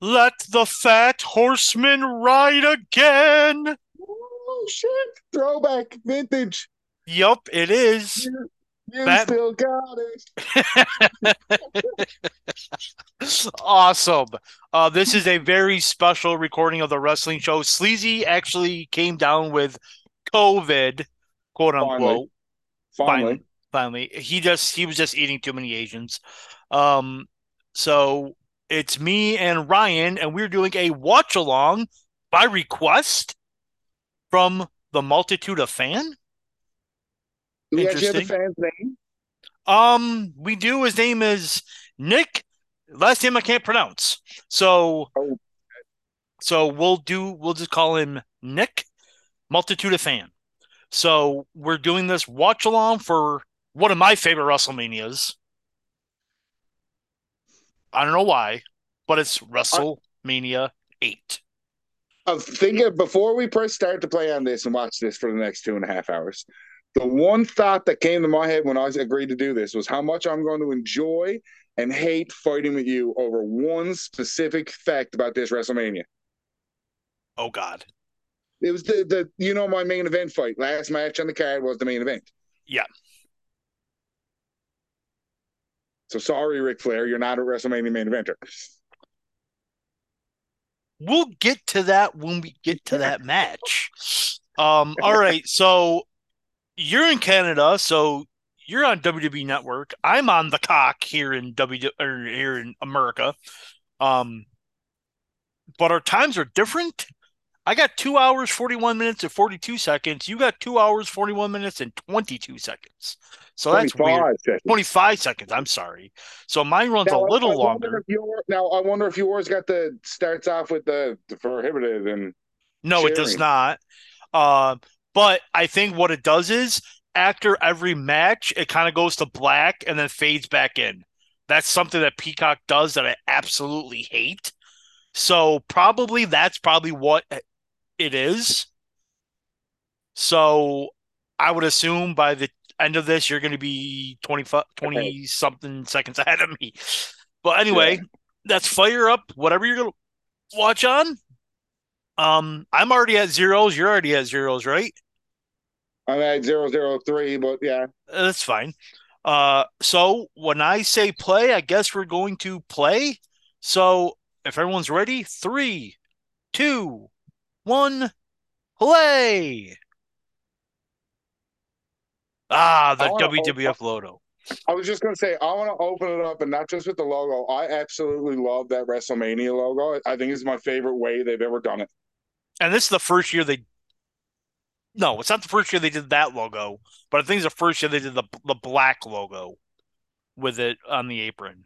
Let the fat horseman ride again. Oh shit! Throwback, vintage. Yup, it is. You, you That- still got it. awesome. Uh, this is a very special recording of the wrestling show. Sleazy actually came down with COVID, quote unquote. Finally, Finally, he just he was just eating too many Asians. Um, so it's me and Ryan, and we're doing a watch along by request from the multitude of fan. do have the fan's name? Um, we do. His name is Nick. Last name I can't pronounce. So, Oh. so we'll do. We'll just call him Nick. Multitude of fan. So we're doing this watch along for one of my favorite WrestleManias. I don't know why, but it's uh, WrestleMania eight. Uh, I was thinking before we press start to play on this and watch this for the next two and a half hours. The one thought that came to my head when I agreed to do this was how much I'm going to enjoy and hate fighting with you over one specific fact about this WrestleMania. Oh God. It was the the you know my main event fight. Last match on the card was the main event. Yeah. So sorry, Ric Flair, you're not a WrestleMania main eventer. We'll get to that when we get to that match. Um, all right, so you're in Canada, so you're on WWE Network. I'm on the cock here in W or here in America. Um, but our times are different. I got two hours, 41 minutes, and 42 seconds. You got two hours, 41 minutes, and 22 seconds. So that's weird. 25 seconds. 25 seconds. I'm sorry. So mine runs Now, a little I longer. your- now I wonder if yours got the starts off with the, the prohibited and No, it does not. Uh, but I think what it does is after every match, it kind of goes to black and then fades back in. That's something that Peacock does that I absolutely hate. So probably that's probably what it is. So I would assume by the end of this, you're going to be 25, 20 something seconds ahead of me. But anyway, that's fire up whatever you're going to watch on. Um, I'm already at zeros. You're already at zeros, right? I'm at zero zero three, but yeah. Uh, That's fine. Uh, so when I say play, I guess we're going to play. So if everyone's ready, three, two, one, play. Ah, the WWF logo. I was just gonna say I want to open it up and not just with the logo. I absolutely love that WrestleMania logo. I think it's my favorite way they've ever done it. And this is the first year they. No, it's not the first year they did that logo, but I think it's the first year they did the the black logo with it on the apron.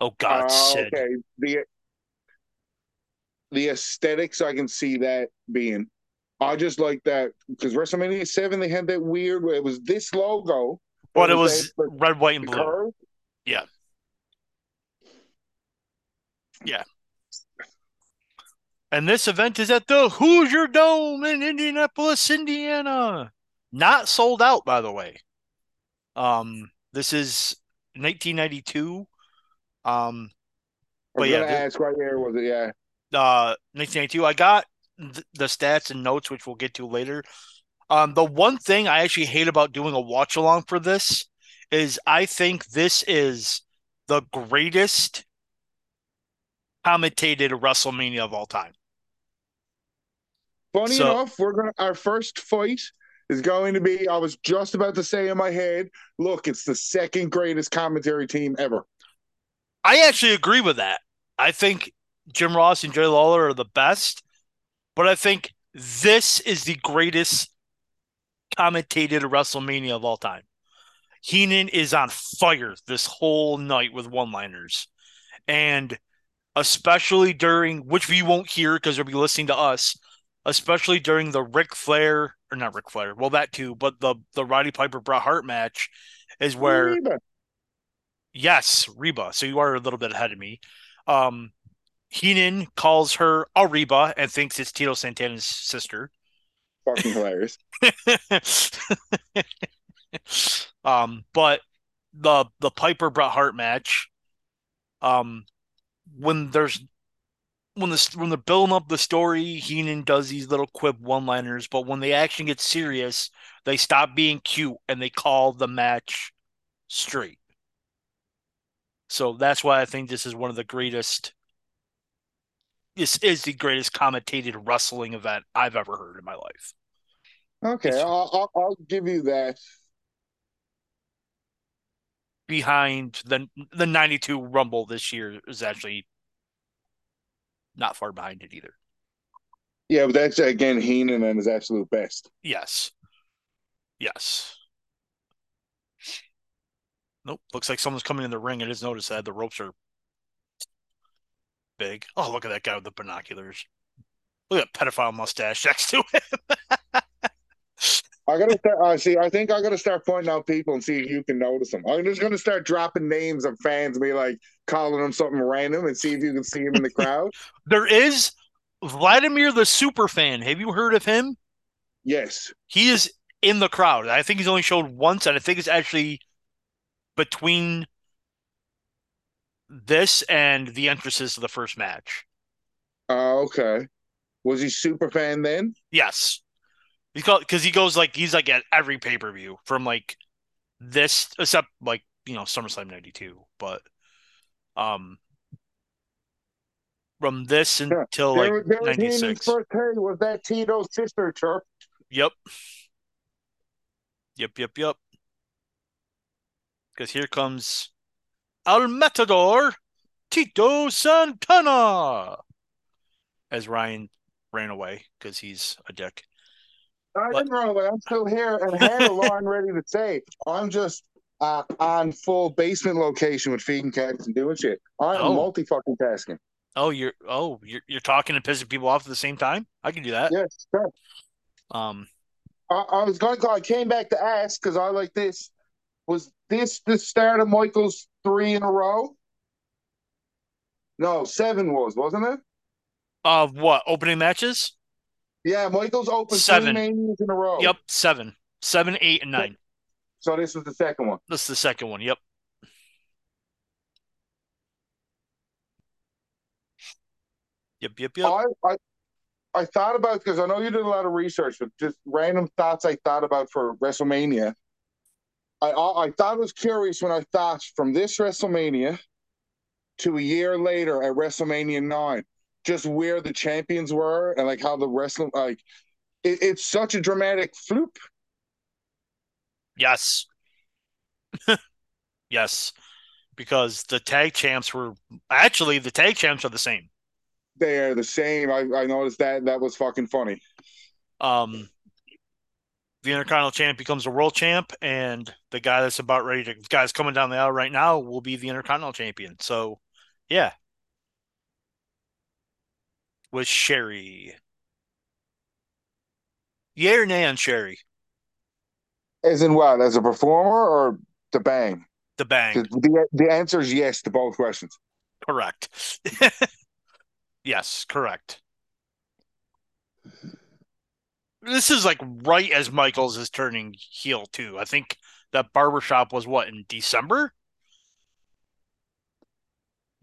Oh God, Uh, okay, the the aesthetics I can see that being. I just like that because WrestleMania Seven they had that weird. It was this logo, But it was red, white, and blue. curve. Yeah, yeah. And this event is at the Hoosier Dome in Indianapolis, Indiana. Not sold out, by the way. Um, this is 1992. Um, But yeah, ask right here. Was it? Yeah. Uh, 1992. I got th- the stats and notes, which we'll get to later. Um, the one thing I actually hate about doing a watch along for this is I think this is the greatest commentated WrestleMania of all time. Funny So- enough, we're gonna our first fight is going to be. I was just about to say in my head, look, it's the second greatest commentary team ever. I actually agree with that. I think Jim Ross and Jerry Lawler are the best, but I think this is the greatest commentated WrestleMania of all time. Heenan is on fire this whole night with one-liners, and especially during which we won't hear because they'll be listening to us. Especially during the Ric Flair or not Ric Flair, well that too, but the the Roddy Piper Bret Hart match is where Reba. Yes, Reba. So you are a little bit ahead of me. Um, Heenan calls her a Reba and thinks it's Tito Santana's sister. fucking hilarious. um, but the the Piper Bret Hart match, um, when there's when the when they're building up the story, Heenan does these little quip one liners, but when the action gets serious, they stop being cute and they call the match straight. So that's why I think this is one of the greatest. This is the greatest commentated wrestling event I've ever heard in my life. Okay, I'll, I'll, I'll give you that. Behind the the '92 Rumble this year is actually not far behind it either. Yeah, but that's again Heenan and his absolute best. Yes. Yes. Nope. Looks like someone's coming in the ring. I just noticed that the ropes are big. Oh, look at that guy with the binoculars. Look at that pedophile mustache next to him. I gotta start. Uh, see, I think I gotta start pointing out people and see if you can notice them. I'm just gonna start dropping names of fans, be like calling them something random, and see if you can see him in the crowd. there is Vladimir the super fan. Have you heard of him? Yes, he is in the crowd. I think he's only showed once, and I think it's actually between this and the entrances to the first match. Oh, uh, okay. Was he super fan then? Yes. Called because he goes like he's like at every pay per view from like this except like you know SummerSlam '92, but um from this until yeah. like there, there '96. First hey, was that Tito's sister church? Yep. Yep. Yep. Yep. Because here comes El Matador, Tito Santana, as Ryan ran away because he's a dick. I didn't run away. I'm still here and had a line ready to say. I'm just uh, on full basement location with feeding cats and doing shit. I'm oh. multi fucking tasking. Oh, you're oh you're you're talking and pissing people off at the same time. I can do that. Yes, sure. Um, I, I was going to. I came back to ask because I like this. Was this the start of Michael's three in a row? No, seven was, wasn't it? Of what opening matches? Yeah, Michael's opened seven manias in a row. Yep, seven, seven, eight, and nine. So this was the second one. This is the second one. Yep. Yep, yep, yep. I, I, I thought about because I know you did a lot of research, but just random thoughts I thought about for WrestleMania. I I thought it was curious when I thought from this WrestleMania to a year later at WrestleMania nine just where the champions were and like how the wrestling like it, it's such a dramatic floop. Yes. yes. Because the tag champs were actually the tag champs are the same. They are the same. I, I noticed that that was fucking funny. Um the Intercontinental champ becomes a world champ, and the guy that's about ready to guys coming down the aisle right now will be the Intercontinental champion. So yeah, was Sherri. Yeah or nay on Sherri? As in what? As a performer or the bang? The bang. The, the answer is yes to both questions. Correct. yes, correct. This is like right as Michaels is turning heel too. I think that barbershop was what in December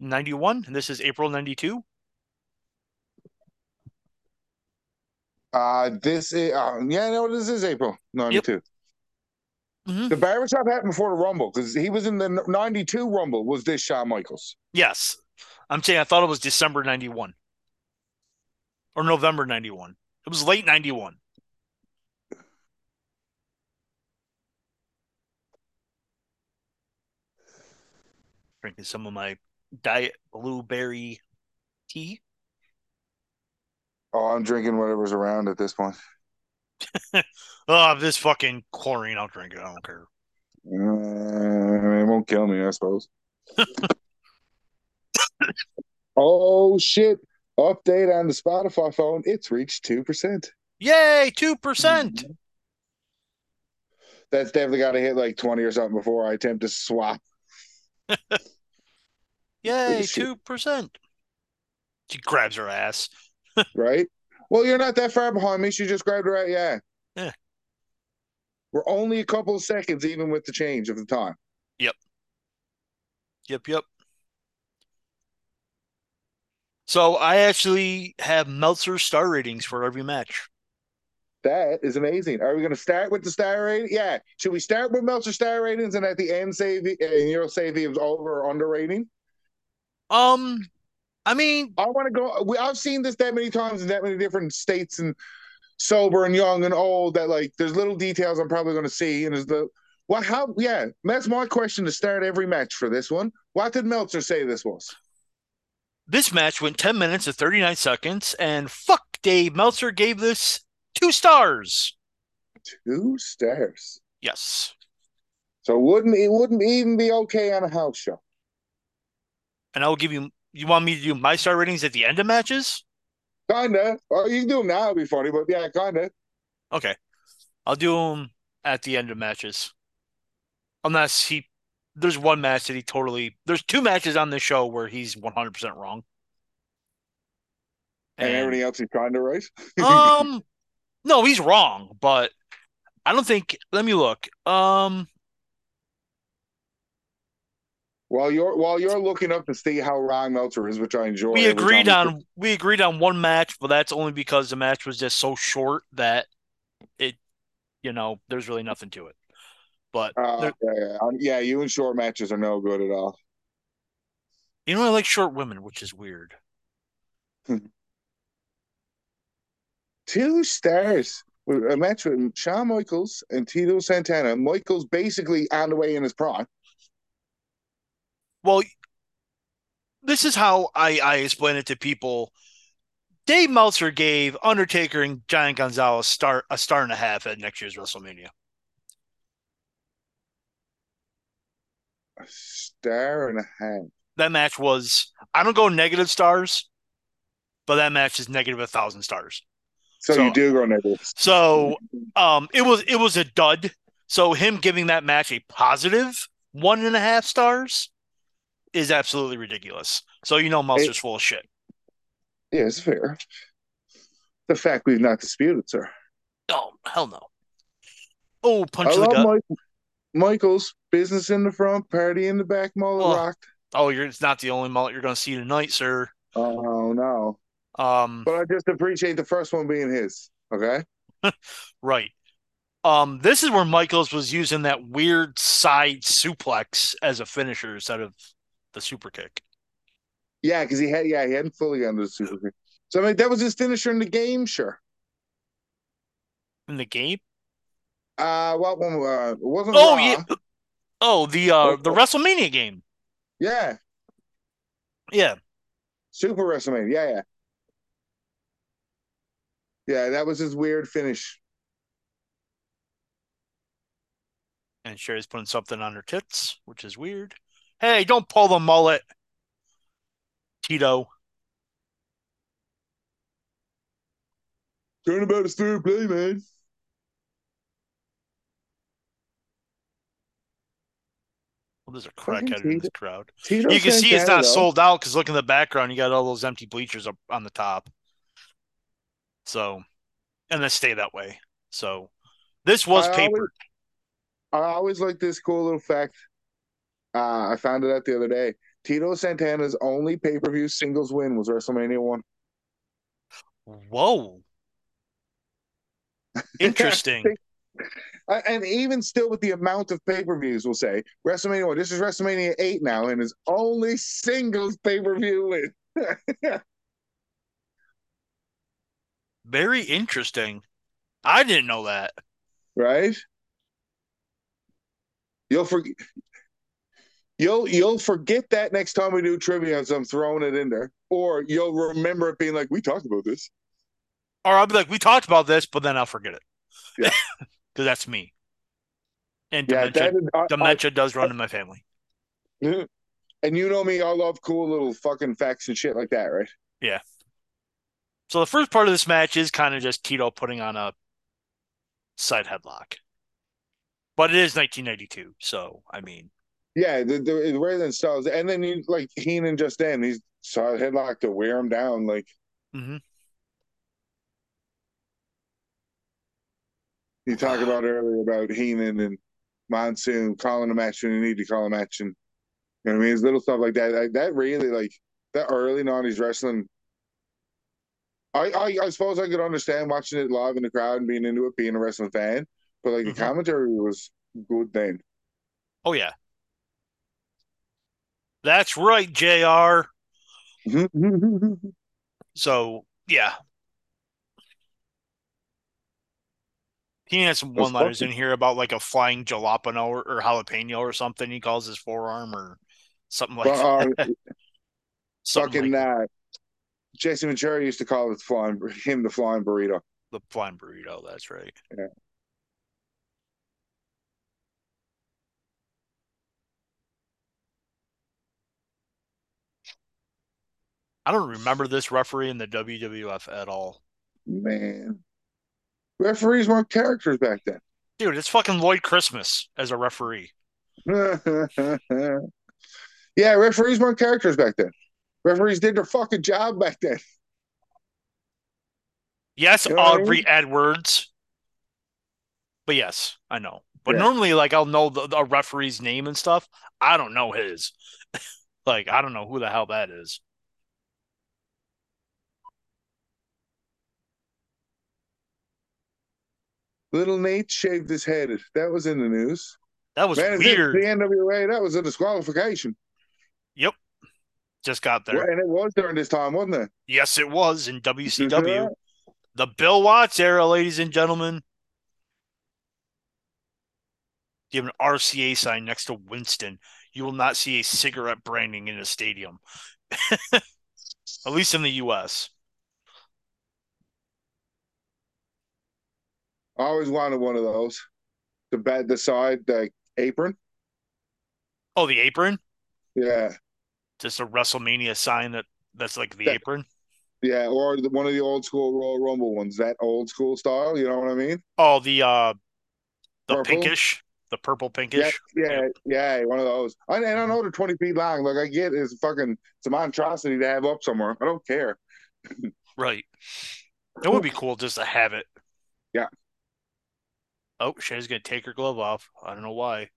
91 and this is April 92. Uh, this is uh, yeah, no, this is April '92. Yep. Mm-hmm. The barbershop happened before the Rumble because he was in the '92 Rumble. Was this Shawn Michaels? Yes, I'm saying I thought it was December '91 or November '91. It was late '91. Drinking some of my diet blueberry tea. Oh, I'm drinking whatever's around at this point. oh, this fucking chlorine, I'll drink it. I don't care. Uh, it won't kill me, I suppose. oh shit! Update on the Spotify phone. It's reached two percent. Yay, two percent. Mm-hmm. That's definitely got to hit like twenty or something before I attempt to swap. Yay, two percent. She grabs her ass right? Well, you're not that far behind me. She just grabbed her right. Yeah. Yeah. We're only a couple of seconds, even with the change of the time. Yep. Yep. Yep. So I actually have Meltzer star ratings for every match. That is amazing. Are we going to start with the star rating? Yeah. Should we start with Meltzer star ratings and at the end say the, and you'll say the over or under rating? Um, I mean, I want to go. We, I've seen this that many times in that many different states and sober and young and old that like there's little details I'm probably going to see. And is the what? How? Yeah, that's my question to start every match for this one. What did Meltzer say this was? This match went 10 minutes and 39 seconds, and fuck Dave Meltzer gave this two stars. Two stars. Yes. So wouldn't it wouldn't even be okay on a house show? And I will give you. You want me to do my star ratings at the end of matches? Kinda. Well, you can do them now. It'd be funny, but yeah, kinda. Okay, I'll do them at the end of matches. Unless he, there's one match that he totally. There's two matches on this show where he's 100 percent wrong. And, and everything else he's trying to right. um, no, he's wrong, but I don't think. Let me look. Um, while you're while you're looking up to see how wrong Meltzer is, which I enjoy. We agreed on we agreed on one match, but that's only because the match was just so short that it, you know, there's really nothing to it. But uh, yeah, yeah, yeah, you and short matches are no good at all. You know, I like short women, which is weird. Two stars. A match with Shawn Michaels and Tito Santana. Michaels basically on the way in his prime. Well, this is how I, I explain it to people. Dave Meltzer gave Undertaker and Giant Gonzalez star a star and a half at next year's WrestleMania. A star and a half. That match was I don't go negative stars, but that match is negative a thousand stars. So, so you do go negative. So um it was it was a dud. So him giving that match a positive one and a half stars is absolutely ridiculous. So you know Meltzer's it, full of shit. Yeah, it's fair. The fact we've not disputed, sir. Oh hell no. Oh, punch I the gut. Mike, Michael's business in the front, party in the back, mullet oh. rocked. Oh, you're it's not the only mullet you're going to see tonight, sir. Oh no. Um, but I just appreciate the first one being his. Okay. right. Um, this is where Michaels was using that weird side suplex as a finisher instead of the super kick. Yeah, because he had yeah he hadn't fully gotten to the super kick. So I mean that was his finisher in the game, sure. In the game? Uh, what one? Uh, wasn't. Oh Raw. yeah. Oh, the uh the WrestleMania game. Yeah. Yeah. Super WrestleMania. Yeah, yeah. Yeah, that was his weird finish. And Sherri's putting something on her tits, which is weird. Hey, don't pull the mullet, Tito. Turn about a third play, man. Well, there's a crackhead in this crowd. Tito you can see it's not sold out because look in the background. You got all those empty bleachers up on the top. So, and they stay that way. So, this was I paper. Always, I always like this cool little fact uh, I found it out the other day. Tito Santana's only pay per view singles win was WrestleMania one. Whoa. Interesting. and even still, with the amount of pay per views, we'll say WrestleMania one. This is WrestleMania eight now, and his only singles pay per view win. Very interesting. I didn't know that. Right? You'll forget. You'll you'll forget that next time we do trivia, so I'm throwing it in there, or you'll remember it being like we talked about this, or I'll be like we talked about this, but then I'll forget it. Yeah, because that's me. And yeah, dementia, is, I, dementia I, does run I, in my family. And you know me, I love cool little fucking facts and shit like that, right? Yeah. So the first part of this match is kind of just Tito putting on a side headlock, but it is 1992, so I mean yeah, the, the, the than styles, and then you like Heenan just then he's saw a headlock to wear him down. Like, mm-hmm. you talked about earlier about Heenan and Monsoon calling a match when you need to call a match, and you know what I mean, it's little stuff like that. Like, that really like that early '90s wrestling I, I, I suppose I could understand watching it live in the crowd and being into it, being a wrestling fan, but like the Mhm. commentary was good then. Oh yeah. That's right, JR. So yeah. He has some one liners in here about like a flying jalapeno or, or jalapeno or something he calls his forearm or something like uh, that. Something fucking like uh, Jesse Ventura used to call it the flying him the flying burrito. the flying burrito, that's right. Yeah. I don't remember this referee in the WWF at all. Man, referees weren't characters back then. Dude, it's fucking Lloyd Christmas as a referee. yeah, referees weren't characters back then. Referees did their fucking job back then. Yes, You know what I Aubrey Edwards. But yes, I know. But Yeah. normally, like, I'll know the, the referee's name and stuff. I don't know his. like, I don't know who the hell that is. Little Nate shaved his head. That was in the news. That was Man, weird. the NWA, that was a disqualification. Just got there. And it was during this time, wasn't it? Yes, it was in WCW. the Bill Watts era, ladies and gentlemen. You have an RCA sign next to Winston. You will not see a cigarette branding in a stadium, at least in the U.S. I always wanted one of those. The bed, the side, the apron. Oh, the apron, Yeah, just a WrestleMania sign that that's like the That- apron. yeah, or the, one of the old school Royal Rumble ones. That old school style. You know what I mean? Oh, the uh, the Purple? pinkish, the purple Yeah, pinkish. yeah, yeah, one of those. And, and I know they're twenty feet long. Like I get, it's fucking, it's a monstrosity to have up somewhere. I don't care. Right. It would be cool just to have it. Yeah. Oh, Shay's gonna take her glove off. I don't know why.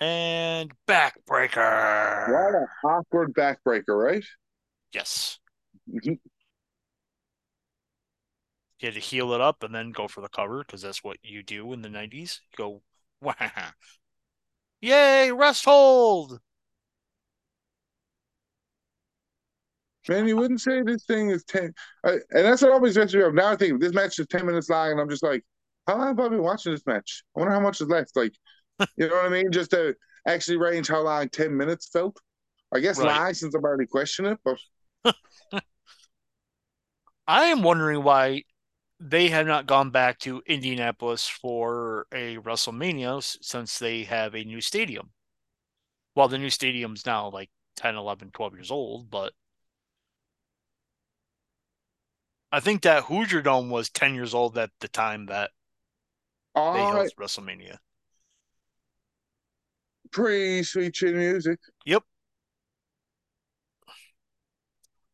And backbreaker. What an awkward backbreaker, right? Yes. Mhm. You had to heal it up and then go for the cover because that's what you do in the 90s. You go, wow. Yay, rest hold. Man, you wouldn't say this thing is ten, I, and that's what always messes me up. Now I think this match is ten minutes long, and I'm just like, how long have I been watching this match? I wonder how much is left. Like, you know what I mean? Just to actually range how long ten minutes felt. I guess Right. long since I've already questioned it, but I am wondering why they have not gone back to Indianapolis for a WrestleMania since they have a new stadium. Well, the new stadium's now like 10, 11, 12 years old, but I think that Hoosier Dome was 10 years old at the time that they held WrestleMania. Pre sweet chin music. Yep.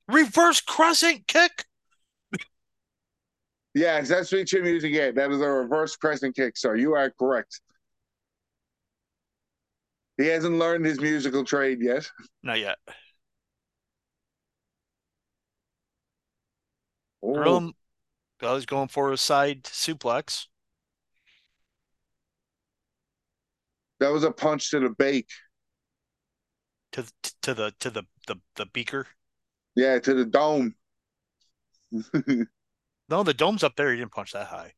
Reverse crescent kick. Yes, that's sweet chin music. Yeah, that is a reverse crescent kick. So you are correct. He hasn't learned his musical trade yet. Not yet. Oh, Grilling, I was going for a side suplex. That was a punch to the bake. to to the to the the, the beaker. Yeah, to the dome. No, the dome's up there. He didn't punch that high.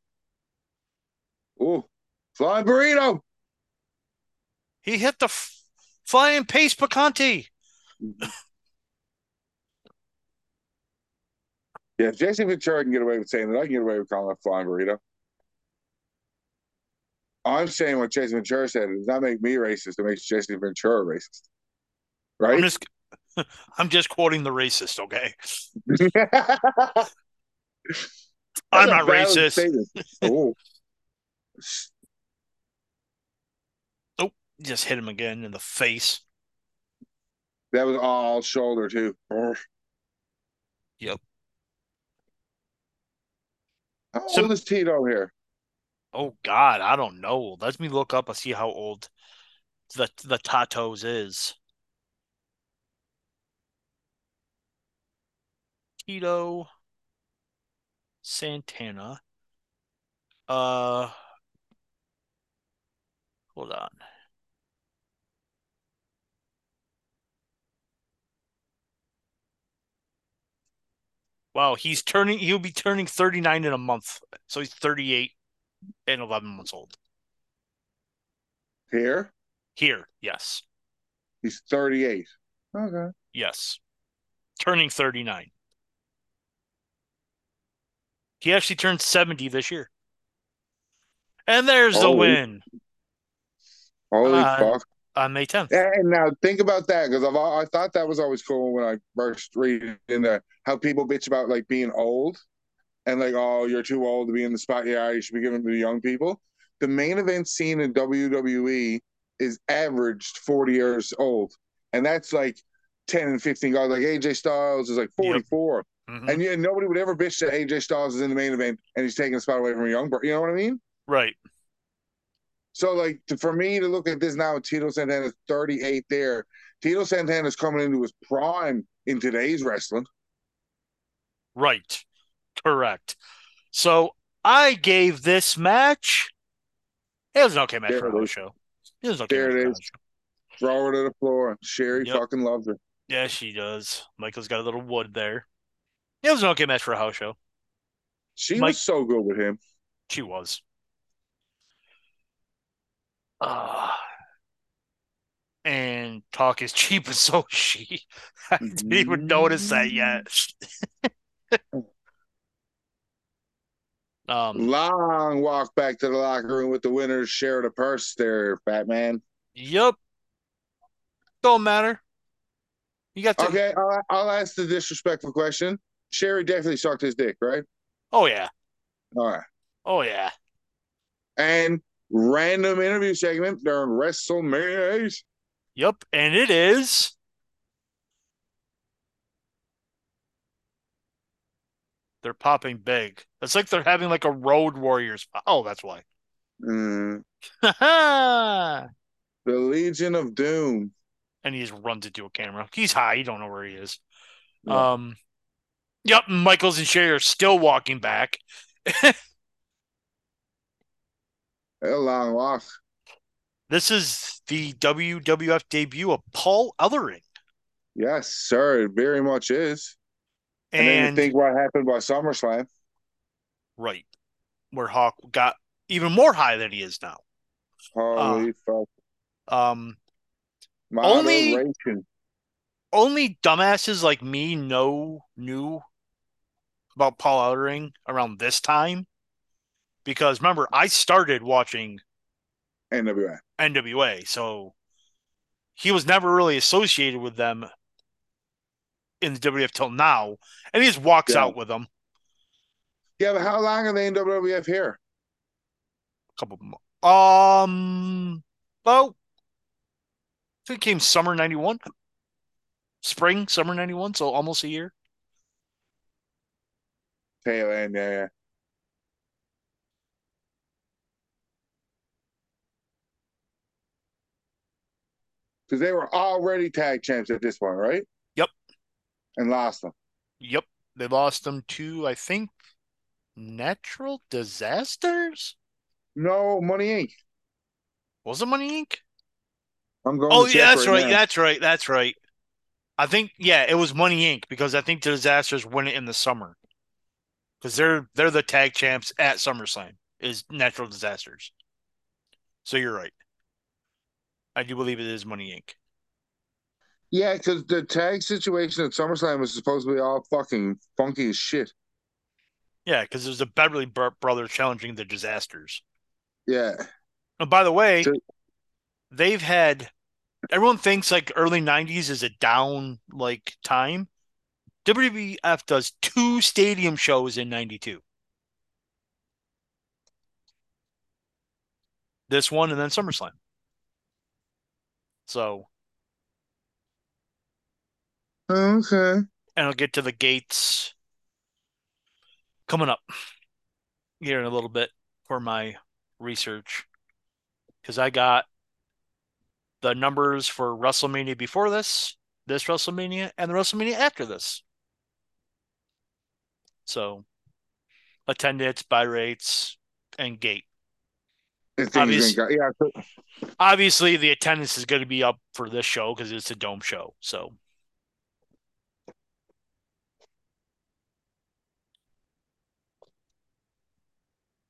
oh, flying burrito. He hit the f- flying pace picante. Yeah, if Jesse Ventura can get away with saying that, I can get away with calling it flying burrito. I'm saying what Jesse Ventura said. It does not make me racist. It makes Jesse Ventura racist. Right? I'm just I'm just quoting the racist. Okay, I'm not racist. statement. Oh. Just hit him again in the face. That was all shoulder too. Oh. Yep. How old is Tito here? Oh God, I don't know. Let me look up and see how old the the Tatos is. Tito Santana. Uh, hold on. Wow, he's turning. He'll be turning 39 in a month, so he's 38 and 11 months old. Here, Here, yes, he's 38. Okay. yes, turning 39. He actually turned 70 this year. And there's the win Holy Uh, fuck. on May 10th. And now think about that because I've I thought that was always cool when I first read in there how people bitch about like being old and like oh you're too old to be in the spot yeah you should be giving it to the young people. The main event scene in WWE is averaged 40 years old, and that's like 10 and 15 guys. Like AJ Styles is like 44, Mhm. and yeah, nobody would ever bitch that AJ Styles is in the main event and he's taking a spot away from a young. bro- You know what I mean? Right. So, like, to, for me to look at this now, Tito Santana's 38 there. Tito Santana's coming into his prime in today's wrestling. Right. Correct. So I gave this match. It was an okay match There for house show. It was okay. There it is. show. Throw her to the floor. Sherri Yep. fucking loves her. Yeah, she does. Michael's got a little wood there. It was an okay match for a house show. She Mike- was so good with him. She was. Uh, and talk is cheap, and so is she. I didn't even notice that yet. Um. Long walk back to the locker room with the winners. Share the purse there, fat man. Yep. Don't matter. You got to. Okay, I'll, I'll ask the disrespectful question. Sherri definitely sucked his dick, right? Oh yeah. All right. Oh yeah. And random interview segment during WrestleMania 8. Yep. And it is. They're popping big. It's like they're having like a Road Warriors. Oh, that's why. Mm, the Legion of Doom. And he just runs into a camera. He's high. You don't know where he is. Um. Yep. Michaels and Shay are still walking back. A long walk. This is the WWF debut of Paul Ellering. Yes, sir. It very much is. And, then And you think what happened by SummerSlam. Right, where Hawk got even more high than he is now. Holy fuck. Um, Only- Moderation. only dumbasses like me know knew about Paul Ellering around this time because remember I started watching NWA. NWA, so he was never really associated with them in the WWF till now, and he just walks Yeah. out with them Yeah, but how long are they in WWF here? a couple. Mo- um, well, I think it came summer '91, spring summer '91, so almost a year. Tail end, yeah, yeah. Because they were already tag champs at this point, right? Yep. And lost them. Yep, they lost them to I think natural disasters. No, Money Inc. Was it Money Inc? I'm going. Oh yeah, that's right. now. That's right. That's right. I think yeah, it was Money Inc. because I think the disasters win it in the summer because they're they're the tag champs at SummerSlam is natural disasters. So you're right. I do believe it is Money Inc. Yeah, because the tag situation at SummerSlam was supposed to be all fucking funky as shit. Yeah, because there's the Beverly Bro- brothers challenging the disasters. Yeah. And by the way, So- they've had everyone thinks like early 90s is a down like time. WWF does two stadium shows in 92. This one and then SummerSlam. So, oh, Okay. and I'll get to the gates coming up here in a little bit for my research because I got the numbers for WrestleMania before this, this WrestleMania, and the WrestleMania after this. So attendance, buy rates, and gate. If things Obvious- ain't got- yeah, Obviously, the attendance is going to be up for this show because it's a dome show. So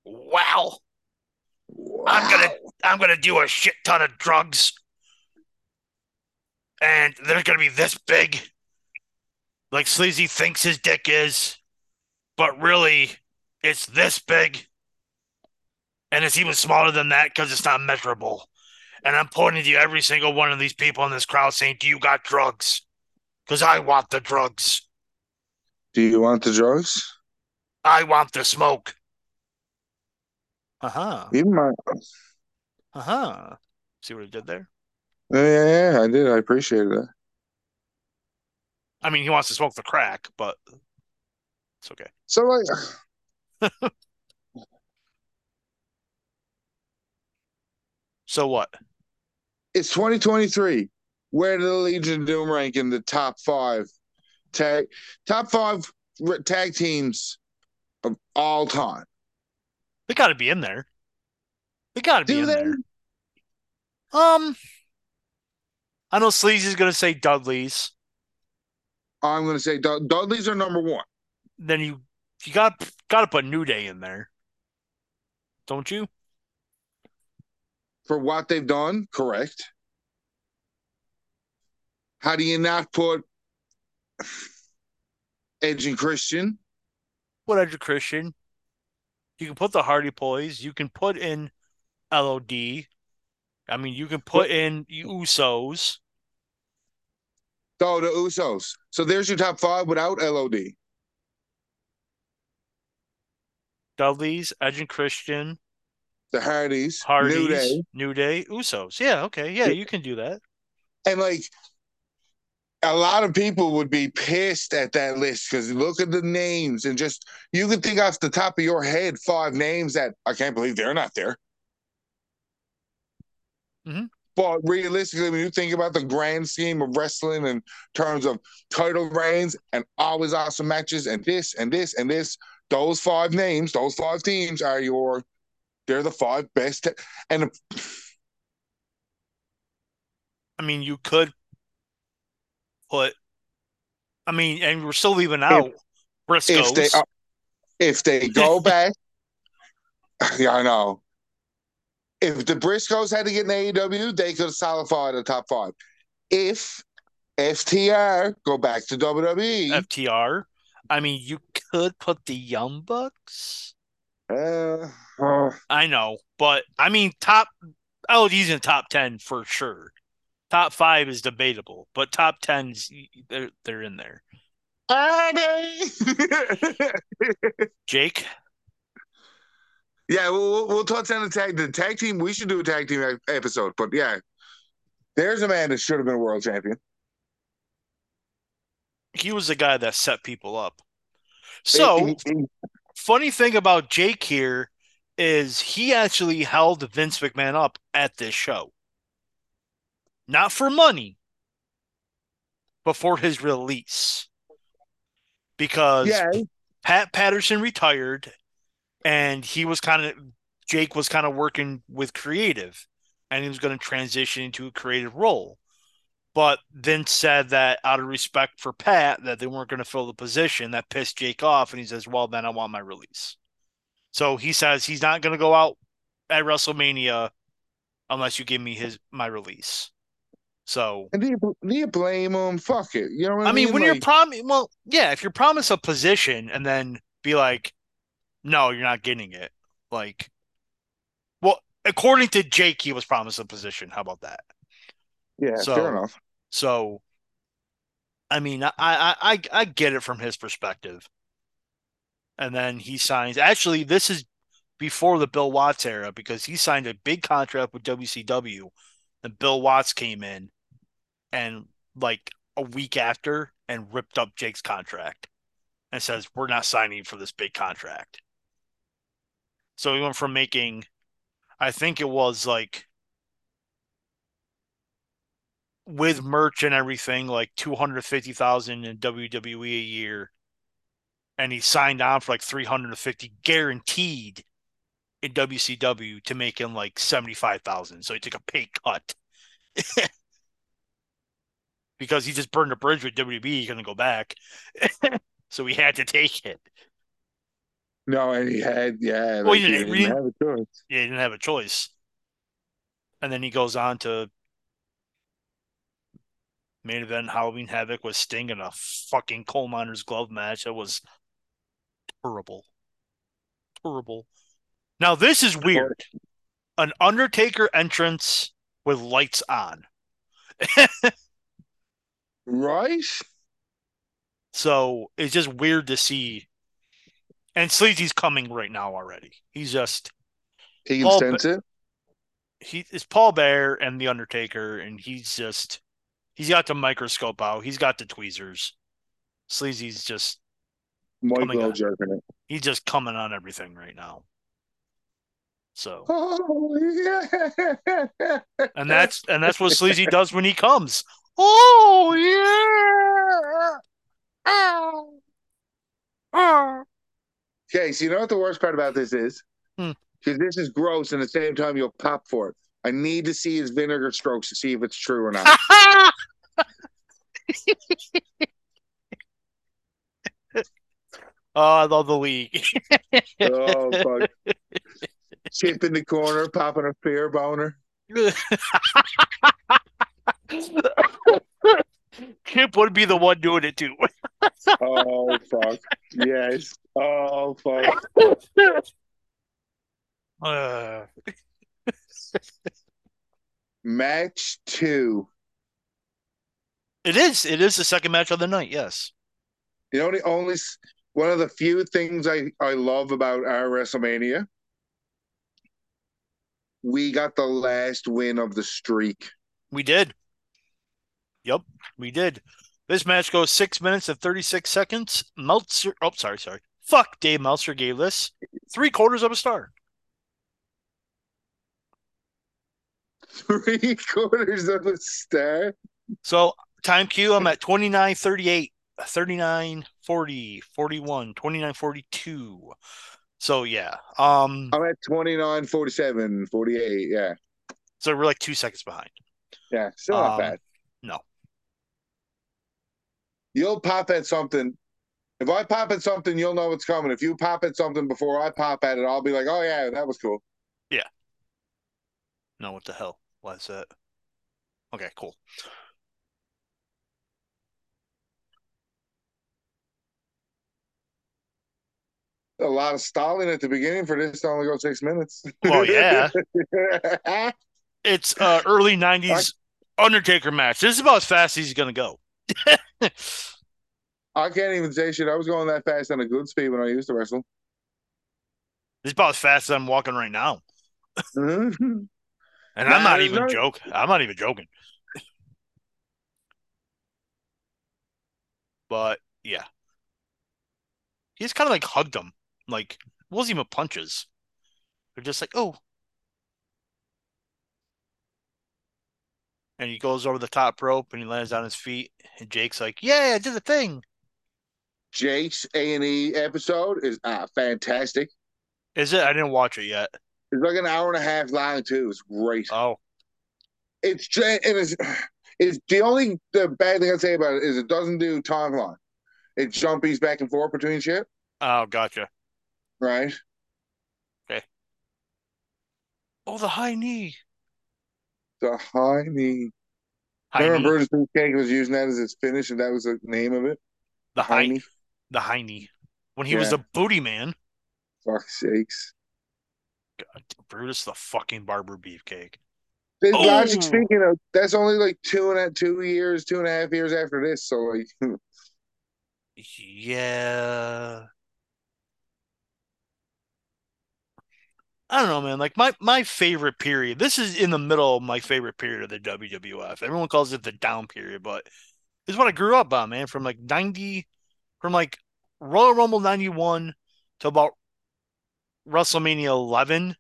wow, I'm gonna I'm gonna do a shit ton of drugs, and they're gonna be this big, like Sleazy thinks his dick is, but really it's this big, and it's even smaller than that because it's not measurable. And I'm pointing to every single one of these people in this crowd saying, "Do you got drugs?" Because I want the drugs. Do you want the drugs? I want the smoke. Uh huh. Even my Uh huh. See what I did there? yeah, yeah, I did. I appreciated that. I mean, he wants to smoke the crack, but it's okay. So like So what? it's 2023. Where did the Legion of Doom rank in the top five tag top five tag teams of all time? They got to be in there. They got to be Do in they? there. Um, I know Sleazy's gonna say Dudley's. I'm going to say Dud- Dudley's are number one. Then you you got got to put New Day in there, don't you? for what they've done, correct. How do you not put Edge and Christian? What Edge of Christian. You can put the Hardy Boys. You can put in LOD. I mean, you can put in Usos. Oh, the Usos. So there's your top five without LOD. Dudley's, Edge and Christian, The Hardys, Hardys, New Day. New Day, Usos. Yeah, okay. Yeah, you can do that. And like a lot of people would be pissed at that list because look at the names and just you can think off the top of your head five names that I can't believe they're not there. Mhm. But realistically, when you think about the grand scheme of wrestling in terms of title reigns and always awesome matches and this and this and this, those five names, those five teams are your, they're the five best. te- and I mean, you could put. I mean, and we're still leaving out Briscoes. if they uh, if they go back, yeah, I know. If the Briscoes had to get in AEW, they could solidify the top five. If FTR go back to WWE, FTR. I mean, you could put the Young Bucks. uh, uh, I know, but I mean, top LOD's in top ten for sure. Top five is debatable, but top tens they're they're in there. Jake, yeah, we'll, we'll- touch on the tag the tag team. We should do a tag team episode, but yeah, there's a man that should have been a world champion. he was the guy that set people up. So funny thing about Jake here is he actually held Vince McMahon up at this show. Not for money, but for his release. Because Pat Patterson retired and he was kind of Jake was kind of working with creative and he was going to transition into a creative role. But then said that out of respect for Pat that they weren't going to fill the position that pissed Jake off and he says, "Well, then I want my release." So he says he's not going to go out at WrestleMania unless you give me his my release. So and do you, do you blame him? Fuck it. You know what I, I mean, when you're Like- prom, well, yeah, if you're promised a position and then be like, no, you're not getting it. Like, well, according to Jake, he was promised a position. How about that? yeah, so- fair enough. So, I mean, I, I, I, I get it from his perspective. And then he signs. Actually, this is before the Bill Watts era because he signed a big contract with WCW. And Bill Watts came in, and like a week after, and ripped up Jake's contract, and says, "We're not signing for this big contract." So he went from making, I think it was like with merch and everything, like two hundred fifty thousand in WWE a year, and he signed on for like 350 guaranteed in WCW to make him like 75,000. So he took a pay cut. because he just burned a bridge with WB. he's going to go back. so he had to take it. No, and he had, yeah. Well, like, he didn't- he didn't have a choice. Yeah, he didn't have a choice. And then he goes on to main event Halloween Havoc with Sting in a fucking coal miner's glove match. That was terrible. Terrible. Now this is weird. An Undertaker entrance with lights on. Right? So it's just weird to see. And Sleazy's coming right now already. He's just He can Paul sense it. he is Paul Bearer and the Undertaker, and he's just he's got the microscope out. He's got the tweezers. Sleazy's just Mike coming Lowe on. jerking it. he's just coming on everything right now. So Oh, yeah. and that's and that's what Sleazy does when he comes. Oh yeah. Ah. Ah. Okay, so you know what the worst part about this is? Hmm. Because this is gross, and at the same time, you'll pop for it. I need to see his vinegar strokes to see if it's true or not. oh, I love the league. oh, fuck. Chip in the corner, popping a fear boner. Chip would be the one doing it too. Oh, fuck. Yes. Oh, fuck. Uh, Match two. it is. It is the second match of the night. Yes. You know, the only one of the few things I, I love about our WrestleMania. We got the last win of the streak. We did. Yep, we did. This match goes six minutes and 36 seconds. Meltzer, oh, sorry, sorry. Fuck, Dave Meltzer gave this three quarters of a star. Three quarters of a star. So, time Q, I'm at 29 38, 39 40, 41, 29 42. So, yeah. Um, I'm at 29, 47, 48. Yeah. so we're like two seconds behind. Yeah. Still not Um, bad. no. You'll pop at something. If I pop at something, you'll know it's coming. If you pop at something before I pop at it, I'll be like, oh, yeah, that was cool. Yeah. No, what the hell? Why is that? Okay, cool. A lot of stalling at the beginning for this to only go six minutes. Well, yeah. It's uh early 90s Undertaker match. This is about as fast as he's going to go. I can't even say shit. I was going that fast on a good speed when I used to wrestle. It's about as fast as I'm walking right now. Mhm. And Nah, I'm not even no- joking. I'm not even joking. But yeah. He's kind of like hugged him. Like, it wasn't even punches. They're just like, oh. And he goes over the top rope and he lands on his feet. And Jake's like, yeah, I did the thing. Jake's A and E episode is uh, fantastic. Is it? I didn't watch it yet. It's like an hour and a half long too. It's great. Oh, It's ja- it is. It's the only the bad thing I'd say about it is it doesn't do timeline. It jumpies back and forth between shit, oh, gotcha. Right? Okay. Oh, the high knee. The high knee. High Remember knee. Brutus Cake was using that as his finish, and that was the name of it. The high high knee. the high knee. When he was Yeah. the booty man. Fuck sakes. God, Brutus the fucking barber beefcake. Oh. Logic speaking of, that's only like two and a, two years, two and a half years after this. So like, Yeah. I don't know, man. Like my my favorite period. This is in the middle of my favorite period of the WWF. Everyone calls it the down period, but is what I grew up on, man. From like 90 from like Royal Rumble 91 to about WrestleMania 11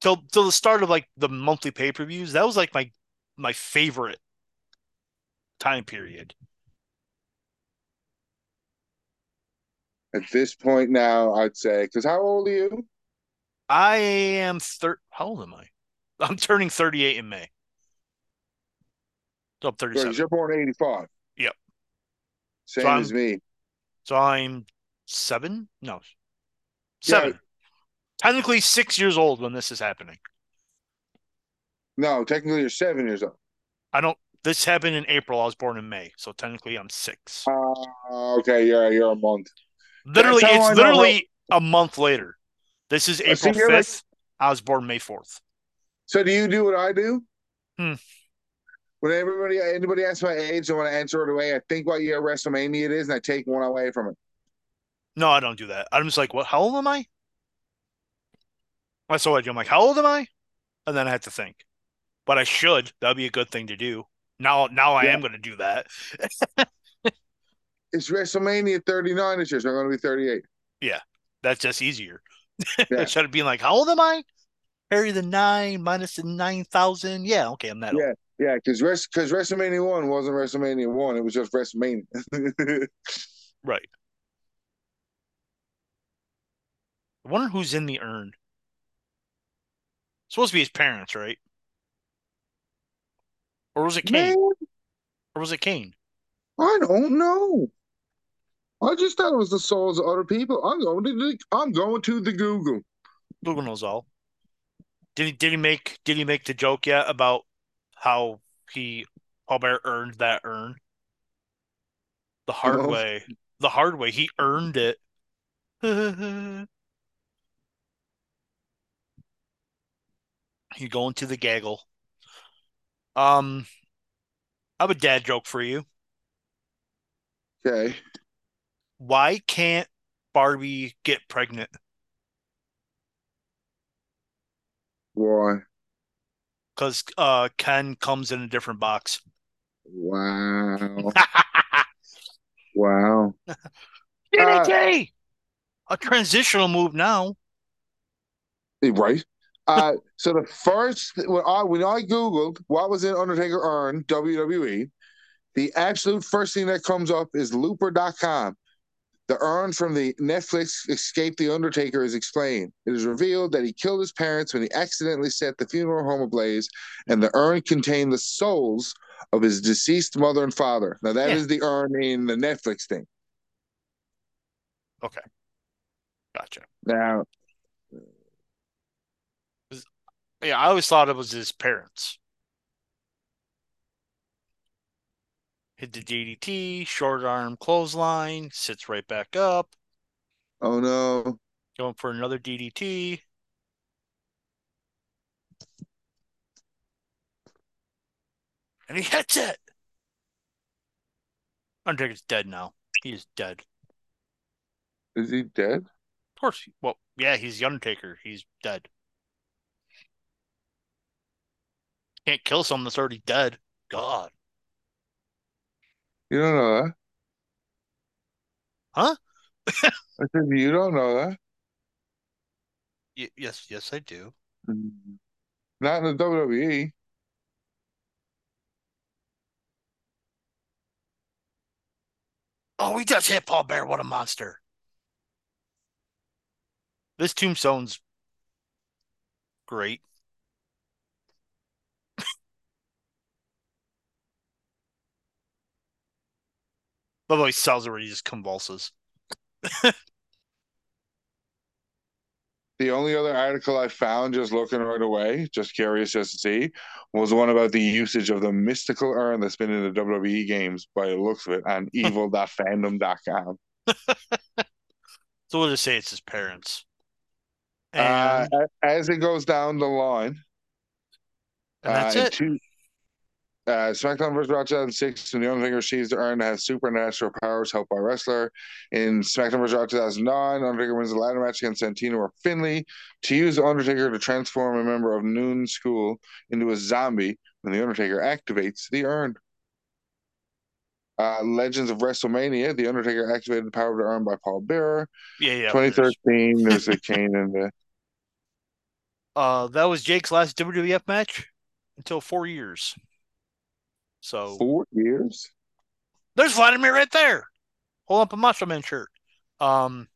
till till the start of like the monthly pay-per-views. That was like my my favorite time period. At this point now, I'd say, because how old are you? I am thir- How old am I? I'm turning 38 in May. So I'm 37. You're born 85. Yep. Same So as me. So I'm seven? No. Seven. Yeah. Technically six years old when this is happening. No, technically you're seven years old. I don't this happened in April. I was born in May. So technically I'm six. Uh, okay, you're you're a month. literally I it's know literally a month later. This is April you're like- 5th. I was born May 4th. So do you do what I do? Hmm. When everybody anybody asks my age, I want to answer it away. I think what year WrestleMania it is, and I take one away from it. No, I don't do that. I'm just like, what how old am I? That's what I do. I'm like, how old am I? And then I have to think. But I should. That'd be a good thing to do. Now now I Yeah. am gonna do that. It's WrestleMania 39 this year, so I'm going to be 38. Yeah, That's just easier. Yeah. Instead of being like, how old am I? Harry the nine minus the nine thousand. Yeah, okay, I'm that old. Yeah, yeah, because because WrestleMania one wasn't WrestleMania one; it was just WrestleMania. Right. I wonder who's in the urn. supposed to be his parents, right? Or was it Kane? Man, Or was it Kane? I don't know. I just thought it was the souls of other people. I'm going to the, I'm going to the Google. Google knows all. Did he did he make did he make the joke yet about how he Paul Bearer earned that urn? The hard No. way. The hard way. He earned it. You're going to the gaggle. Um I have a dad joke for you. Okay, Why can't Barbie get pregnant? why? Because uh Ken comes in a different box. Wow, wow. DDT! A transitional move now. Right. Uh, so the first when I when I googled what was in Undertaker earn WWE, the absolute first thing that comes up is Looper.com. The urn from the Netflix Escape the Undertaker is explained. It is revealed that he killed his parents when he accidentally set the funeral home ablaze, and the urn contained the souls of his deceased mother and father. Now that is Yeah. the urn in the Netflix thing. Okay. Gotcha. Now, Yeah, I always thought it was his parents. Hit the DDT, short arm clothesline, sits right back up, oh no, going for another DDT. And he hits it. Undertaker's dead now. He is dead. is he dead? Of course. he- Well, yeah, he's the Undertaker. He's dead. Can't kill someone that's already dead. God. You don't know that? Huh? I said you don't know that. Y- yes, yes, I do. Mm-hmm. Not in the. WWE. Oh, he does hit Paul Bearer. What a monster. This tombstone's great. The way, he sells it where he just convulses. The only other article I found just looking right away, just curious just to see, was one about the usage of the mystical urn that's been in the WWE games by the looks of it on evil.fandom.com. So we'll just say it's his parents. Uh, And, a- as it goes down the line, and that's uh, it. Two, uh, SmackDown vs. Raw 2006, when The Undertaker receives the urn to have supernatural powers helped by wrestler. In SmackDown vs. Raw 2009, Undertaker wins the ladder match against Santino or Finlay to use the Undertaker to transform a member of Noon School into a zombie when The Undertaker activates the urn. Uh, Legends of WrestleMania, The Undertaker activated the power of the urn by Paul Bearer. Yeah, yeah. 2013, there's a Kane and the. Uh, that was Jake's last WWF match until four years. So Four years? there's Vladimir right there. Hold up a Macho Man shirt. Um.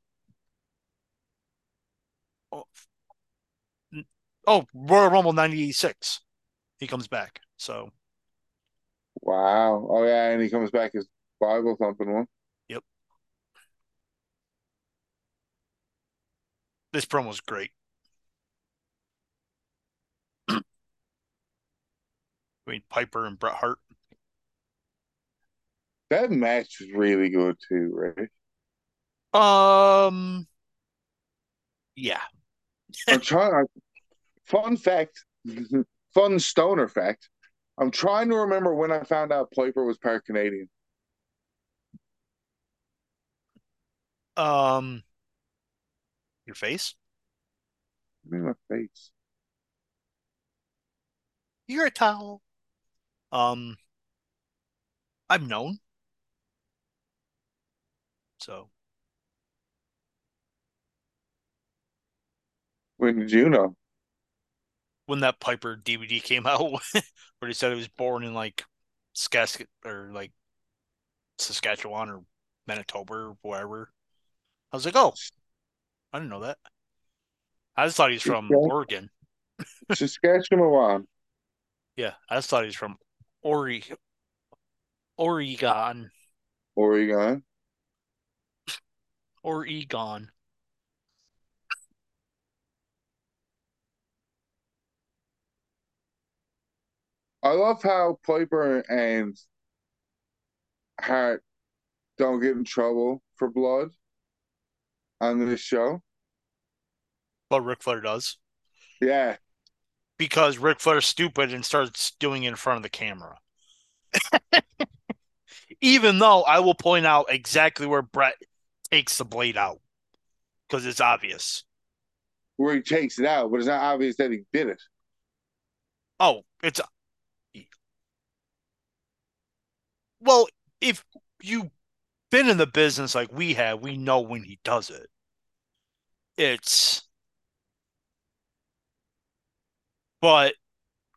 Oh, oh Royal Rumble '96. He comes back. So. Wow. Oh yeah, and he comes back as Bible thumping one. Yep. This promo was great. I mean, Piper and Bret Hart. That match was really good too, right? Um, yeah. I'm trying. Fun fact, fun stoner fact. I'm trying to remember when I found out Piper was part Canadian. Um, your face. I mean, my face. You're a towel. Um, I've known. So When did you know? when that Piper DVD came out, where he said he was born in like Sask or like Saskatchewan or Manitoba or wherever, I was like, oh, I didn't know that. I just thought he was from. Oregon. Saskatchewan. Yeah, I just thought he was from Ori Oregon. Oregon. Oregon. I love how Piper and Hart don't get in trouble for blood on this show. But Ric Flair does. Yeah, Because Ric Flair's stupid and starts doing it in front of the camera. Even though I will point out exactly where Bret takes the blade out. Because it's obvious. where he takes it out, but it's not obvious that he did it. Oh, it's well, if you've been in the business like we have, we know when he does it. It's but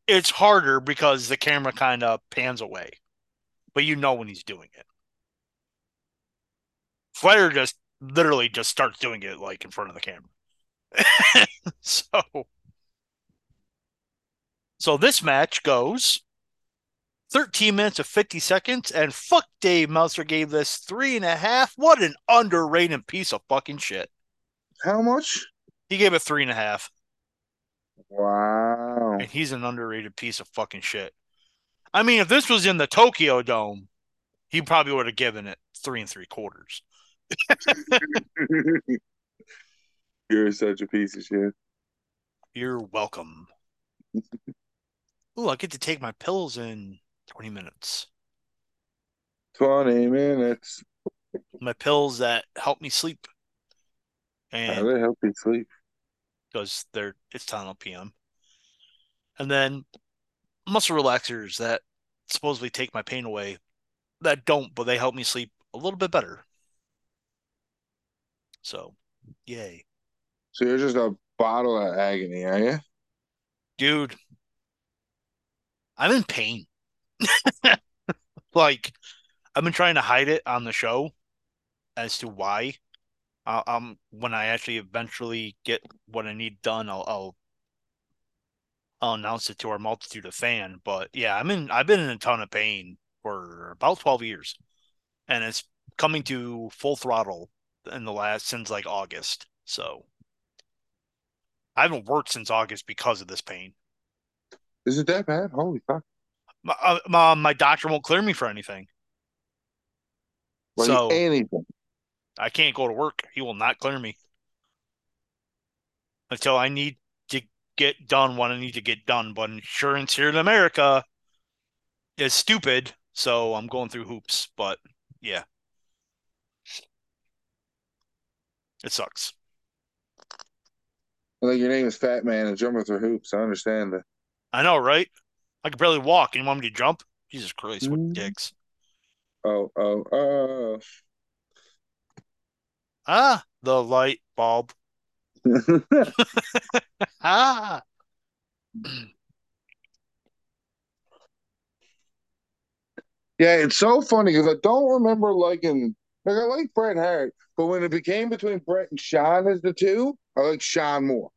it's harder because the camera kind of pans away. But you know when he's doing it. Flair just literally just starts doing it like in front of the camera. so so this match goes 13 minutes of 50 seconds, and fuck Dave Meltzer gave this three and a half. What an underrated piece of fucking shit. How much? He gave it three and a half, Wow. and he's an underrated piece of fucking shit. I mean, if this was in the Tokyo Dome, he probably would have given it three and three quarters. You're such a piece of shit. You're welcome. Ooh, I get to take my pills in 20 minutes. 20 minutes. My pills that help me sleep. How And they help you sleep? because they're it's Tylenol PM. And then muscle relaxers that supposedly take my pain away that don't, but they help me sleep a little bit better. So, yay. So you're just a bottle of agony, are you? Dude, I'm in pain. like, I've been trying to hide it on the show as to why. Uh, um, when I actually eventually get what I need done, I'll, I'll I'll announce it to our multitude of fan. But yeah, I'm in. I've been in a ton of pain for about 12 years, and it's coming to full throttle in the last since like August. So I haven't worked since August because of this pain. Is it that bad? Holy fuck. My, uh, my, my doctor won't clear me for anything, Like so anything. I can't go to work. He will not clear me until I need to get done what I need to get done. But insurance here in America is stupid, so I'm going through hoops. But yeah, it sucks. Like your name is Fat Man and jumping through hoops. I understand that. I know, right? I can barely walk. And you want me to jump? Jesus Christ, what Mm. dicks. Oh, oh, oh. Ah, the light bulb. Ah, yeah, it's so funny because I don't remember liking Like I like Bret Hart, but when it became between Bret and Shawn as the two, I like Shawn more.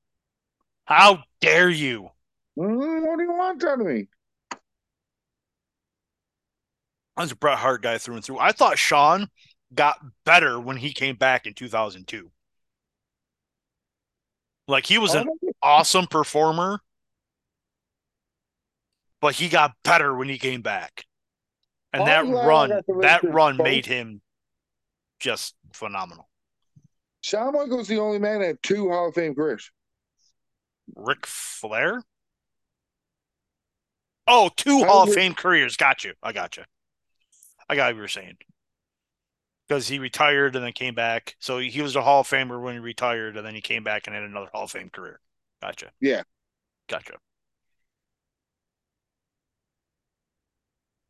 How dare you? Mm, what do you want out of me? I was a Bret Hart guy through and through. I thought Shawn got better when he came back in 2002. Like he was an Oh, awesome performer, but he got better when he came back. And that I'm run, got to live that run made him just phenomenal. Shawn Michaels the only man that had two Hall of Fame careers. Ric Flair? Oh, two Hall of Fame careers. Got you. I got you. I got what you were saying. Because he retired and then came back. So he was a Hall of Famer when he retired, and then he came back and had another Hall of Fame career. Gotcha. Yeah. Gotcha.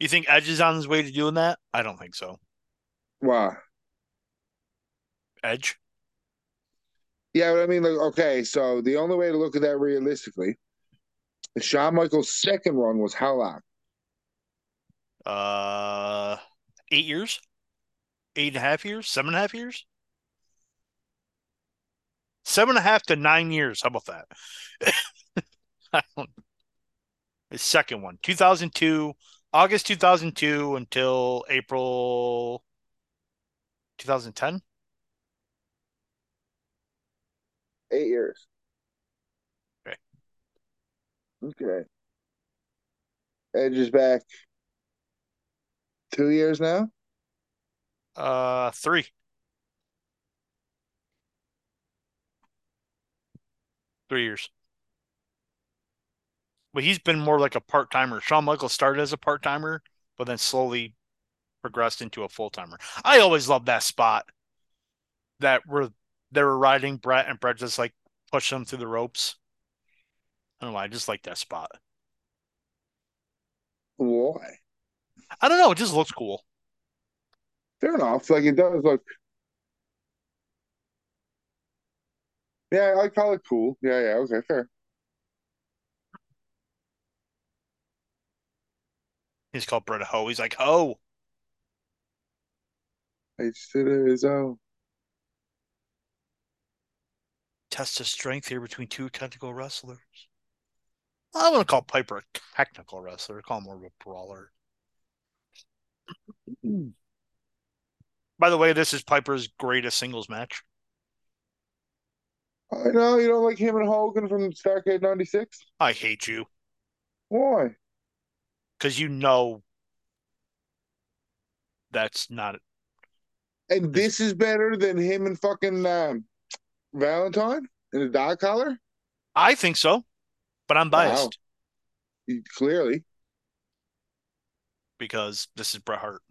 You think Edge is on his way to doing that? I don't think so. Wow. Edge? Yeah, but I mean, like, okay, so the only way to look at that realistically, Shawn Michaels' second run was how long? Uh, eight years? Eight and a half years? Seven and a half years? Seven and a half to nine years. How about that? I don't. The second one, 2002, August 2002 until April 2010. Eight years. Okay. Okay. Edge is back two years now. Uh, three. Three years. But he's been more like a part timer. Shawn Michaels started as a part timer, but then slowly progressed into a full timer. I always loved that spot that were they were riding Bret and Bret just like pushed them through the ropes. I don't know. I just like that spot. Why? I don't know. It just looks cool. Fair enough. Like it does look. Yeah, I call it cool. Yeah, yeah, okay, fair. He's called Bret Ho. He's like, oh, H to the zone. Test of strength here between two technical wrestlers. I want to call Piper a technical wrestler. Call him more of a brawler. By the way, this is Piper's greatest singles match. I know you don't like him and Hogan from Starrcade '96. I hate you Why? because you know that's not. And this is better than him and fucking um, Valentine in a dog collar. I think so, but I'm biased He- Clearly, because this is Bret Hart.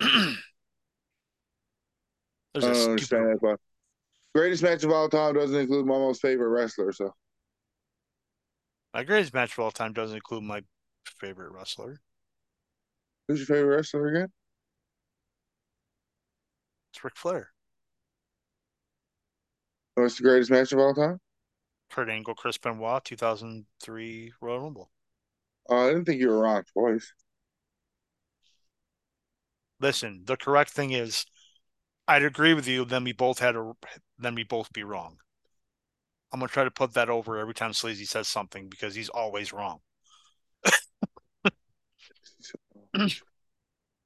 There's I a don't stupid. understand that. Greatest match of all time doesn't include my most favorite wrestler. So My greatest match of all time doesn't include my favorite wrestler. who's your favorite wrestler again? It's Ric Flair. Oh, What's the greatest match of all time? Kurt Angle, Chris Benoit, 2003 Royal Rumble. Oh, I didn't think you were wrong twice. Listen, the correct thing is, I'd agree with you. Then we both had a, then we both be wrong. I'm gonna try to put that over every time Sleazy says something because he's always wrong.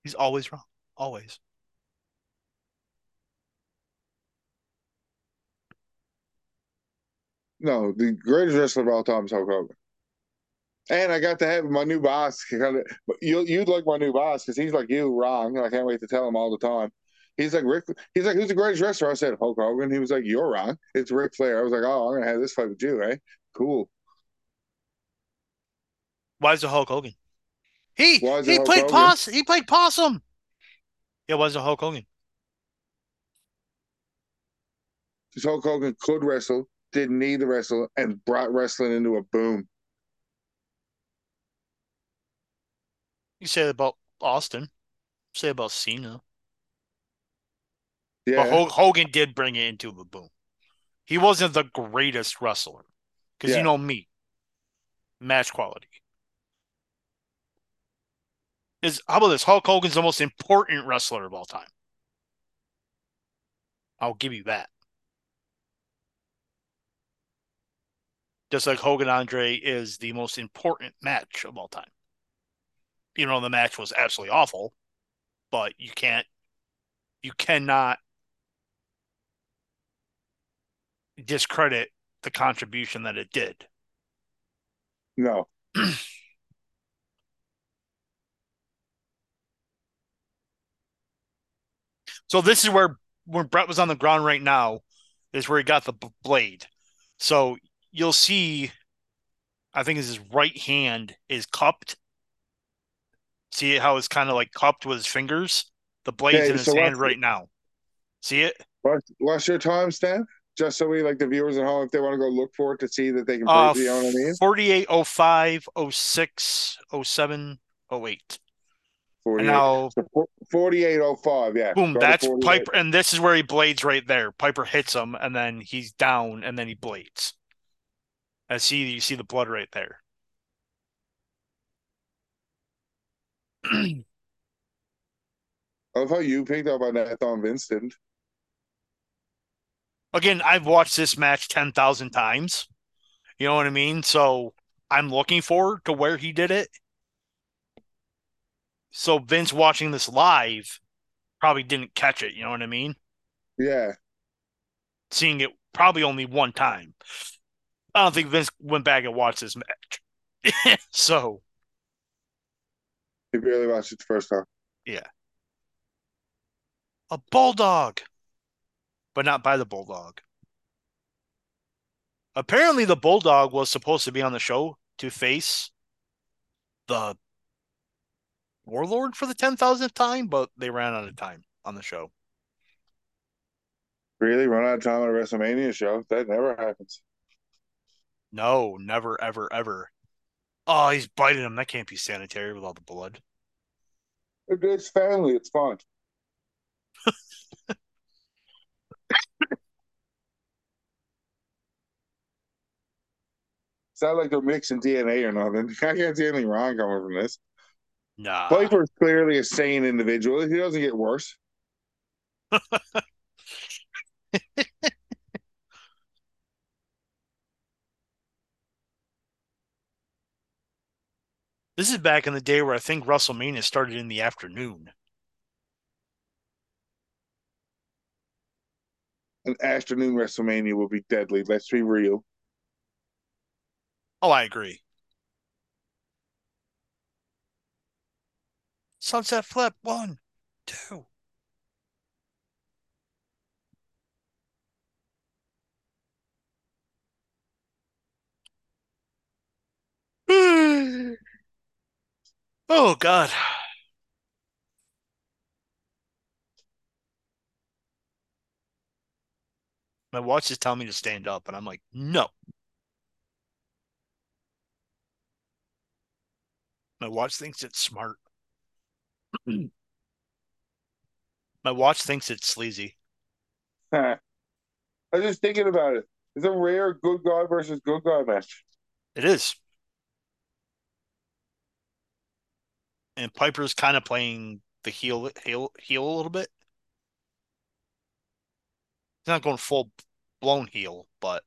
He's always wrong. Always. No, the greatest wrestler of all time is Hulk Hogan. And I got to have my new boss. You you'd like my new boss because he's like you, wrong. I can't wait to tell him all the time. He's like Rick. He's like, who's the greatest wrestler? I said Hulk Hogan. He was like, you're wrong. It's Ric Flair. I was like, oh, I'm gonna have this fight with you, eh? Cool. Why is it Hulk Hogan? He it he Hulk played Hogan? poss he played possum. Yeah, why is it Hulk Hogan? Because Hulk Hogan could wrestle, didn't need the wrestle, and brought wrestling into a boom. You say about Austin. Say about Cena. Yeah. But Ho- Hogan did bring it into the boom. He wasn't the greatest wrestler. Because Yeah. you know me. Match quality. is how about this? Hulk Hogan's the most important wrestler of all time. I'll give you that. Just like Hogan Andre is the most important match of all time. You know, the match was absolutely awful, but you can't, you cannot discredit the contribution that it did. No. so this is where when Bret was on the ground right now is where he got the blade. So you'll see, I think his right hand is cupped. See how it's kind of like cupped with his fingers. The blade's okay, in his so hand right now. See it? what's your time, Stan? just so we like the viewers at home if they want to go look for it to see that they can uh, you know what I mean? 48, 05, 06, 07, 08. 48. Now, so 4805, yeah. Boom, that's Piper. And this is where he blades right there. Piper hits him, and then he's down, and then he blades. I see you see the blood right there. I love how you picked up on that on Vince didn't again, I've watched this match 10,000 times. You know what I mean? So I'm looking forward to where he did it. So Vince watching this live probably didn't catch it. You know what I mean? Yeah. Seeing it probably only one time. I don't think Vince went back and watched this match. so. He barely watched it the first time. Yeah. A bulldog but not by the Bulldog. Apparently, the Bulldog was supposed to be on the show to face the Warlord for the 10,000th time, but they ran out of time on the show. Really? Run out of time on a WrestleMania show? That never happens. No, never, ever, ever. Oh, he's biting him. That can't be sanitary with all the blood. It's family. It's fine. It's not like they're mixing DNA or nothing. I can't see anything wrong coming from this. Nah. Piper's clearly a sane individual. He doesn't get worse. this is back in the day where I think WrestleMania started in the afternoon. An afternoon WrestleMania will be deadly. Let's be real. Oh, I agree. Sunset flip. One, two. oh, God. My watch is telling me to stand up, and I'm like, no. My watch thinks it's smart. My watch thinks it's sleazy. I was just thinking about it. It's a rare good guy versus good guy match. It is. And Piper's kind of playing the heel, heel, heel a little bit. He's not going full blown heel, but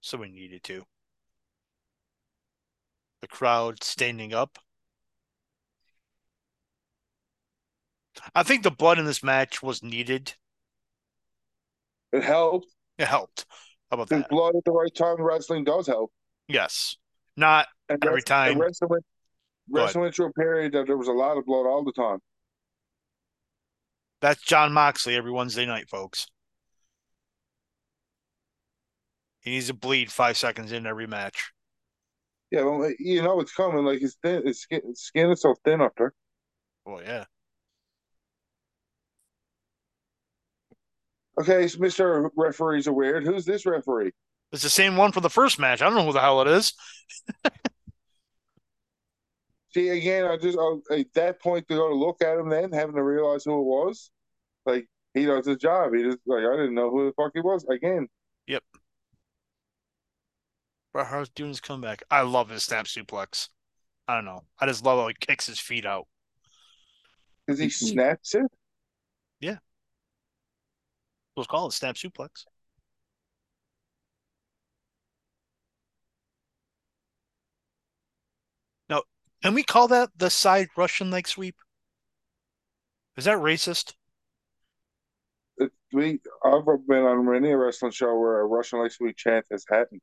so we needed to. The crowd standing up. I think the blood in this match was needed. It helped. It helped. How about that? Blood at the right time wrestling does help. Yes. Not and every time. Wrestling went, wrestling went through a period that there was a lot of blood all the time. That's Jon Moxley every Wednesday night, folks. He needs to bleed five seconds in every match. Yeah, well, you know it's coming. Like his thin, his skin, his skin is so thin up there. Oh yeah. Okay, so Mr. Referee's a weird. Who's this referee? It's the same one for the first match. I don't know who the hell it is. See, again, I just oh, at that point to go to look at him, then having to realize who it was, like he does his job. He just like I didn't know who the fuck he was. Again. Yep. Bret Hart's doing his comeback. I love his snap suplex. I don't know. I just love how he kicks his feet out. Because he snaps it? Yeah. Let's call it snap suplex. Can we call that the side Russian leg sweep? Is that racist? It, we, I've been on many a wrestling show where a Russian leg sweep chant has happened.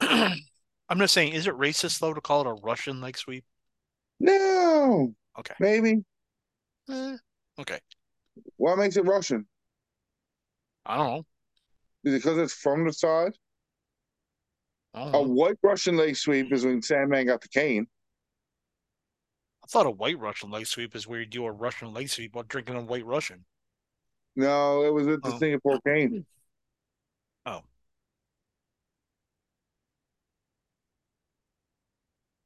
I'm just saying, is it racist though to call it a Russian leg sweep? No. Okay. Maybe. Eh, okay. What makes it Russian? I don't know. Is it because it's from the side? A white Russian leg sweep is when Sandman got the cane. I thought a white Russian leg sweep is where you do a Russian leg sweep while drinking a white Russian. No, it was with the Oh. Singapore cane. Oh.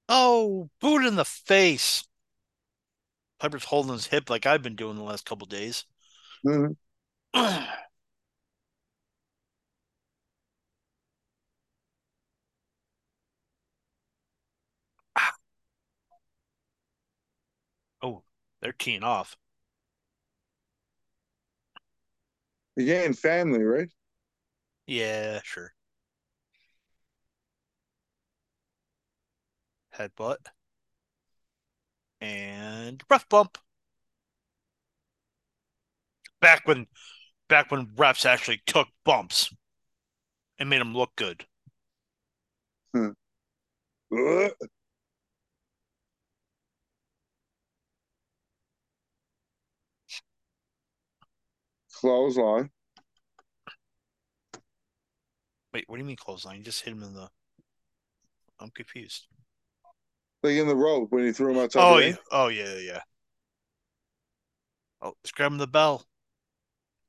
Oh, boot in the face. Piper's holding his hip like I've been doing the last couple days. Mhm. they're teeing off. Again, family, right? Yeah, sure. Headbutt. And rough bump. Back when back when refs actually took bumps and made them look good. Hmm. Ugh. Clothesline. Wait, what do you mean clothesline? You just hit him in the I'm confused. Like in the rope when he threw him outside Oh yeah. ring. Oh yeah, yeah, yeah. Oh, let's grab him the bell.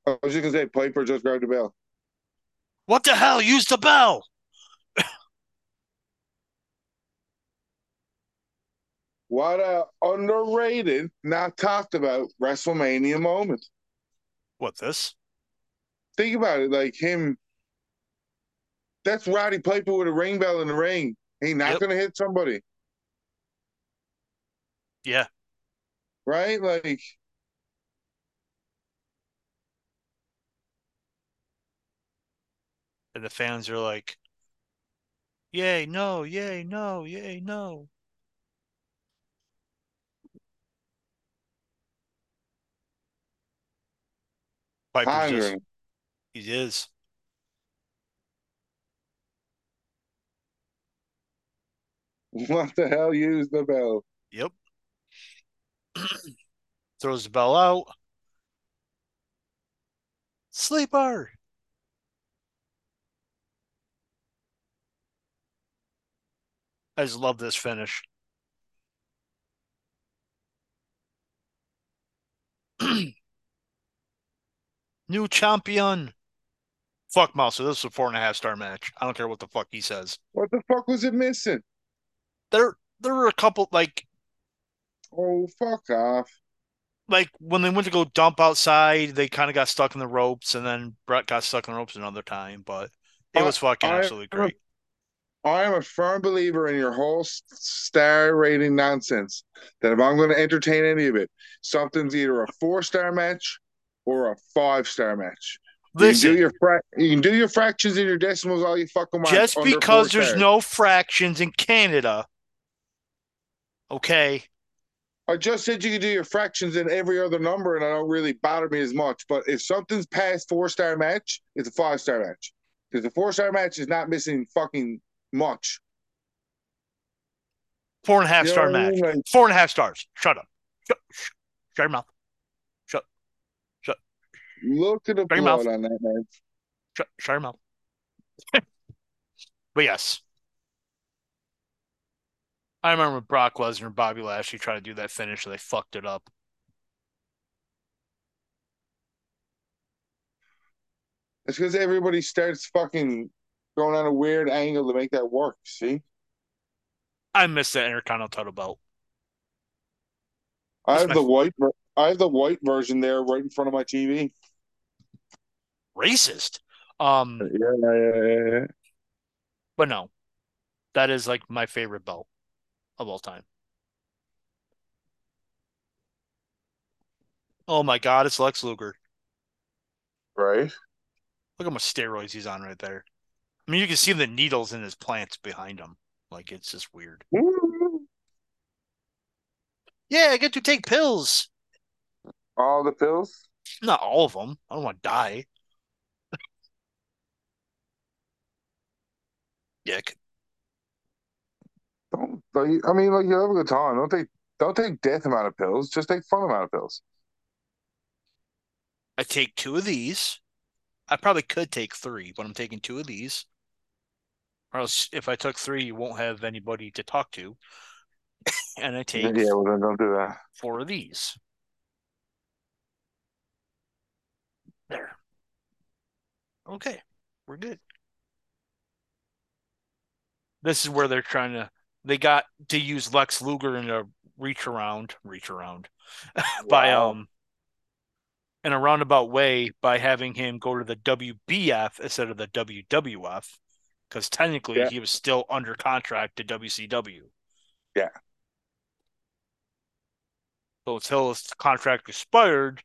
I was just gonna say Piper just grabbed the bell. What the hell? Use the bell. What a underrated, not talked about WrestleMania moment. What this? Think about it, like him. That's Roddy Piper with a ring bell in the ring. He not Yep. gonna hit somebody, Yeah. right? Like And the fans are like, Yay, no, yay, no, yay, no. Piper's just he is. What the hell? Use the bell. Yep. Throws the bell out. Sleeper. I just love this finish. New champion. Fuck Mouser. This is a four and a half star match. I don't care what the fuck he says. What the fuck was it missing? There there were a couple like Oh, fuck off. like when they went to go dump outside, they kind of got stuck in the ropes, and then Bret got stuck in the ropes another time. But it was fucking I- absolutely great. I am a firm believer in your whole star rating nonsense. That if I'm going to entertain any of it, something's either a four star match or a five star match. You can Listen, do your fra- you can do your fractions and your decimals all you fucking want. just because there's stars. no fractions in Canada, okay, I just said you could do your fractions in every other number, and I don't really bother me as much. But if something's past four star match, it's a five star match because the four star match is not missing fucking much. four and a half You know star what I match, mean? Like, four and a half stars. Shut up. Shut, shut your mouth. Look at the Shut blood mouth. on that man. Shut, shut your mouth. but yes. I remember Brock Lesnar and Bobby Lashley tried to do that finish and they fucked it up. It's because everybody starts fucking going on a weird angle to make that work. See, I miss that Intercontinental title belt. I have the white. ver- I have the white version there right in front of my TV. Racist. Um, Yeah, yeah, yeah, yeah. but no. That is like my favorite belt of all time. Oh my god, it's Lex Luger. Right. Look how much steroids he's on right there. I mean, you can see the needles in his plants behind him. Like it's just weird. Yeah, I get to take pills. All the pills? Not all of them. I don't want to die. Dick. Don't like, I mean, like you have a good time. Don't take don't take death amount of pills. Just take fun amount of pills. I take two of these. I probably could take three, but I'm taking two of these. Or else, if I took three, you won't have anybody to talk to. and I take Yeah, well then don't do that. four of these. There. Okay, we're good. This is where they're trying to. They got to use Lex Luger in a reach around, reach around, by um, in a roundabout way by having him go to the WBF instead of the WWF, because technically Yeah. he was still under contract to WCW. Yeah. So until his contract expired,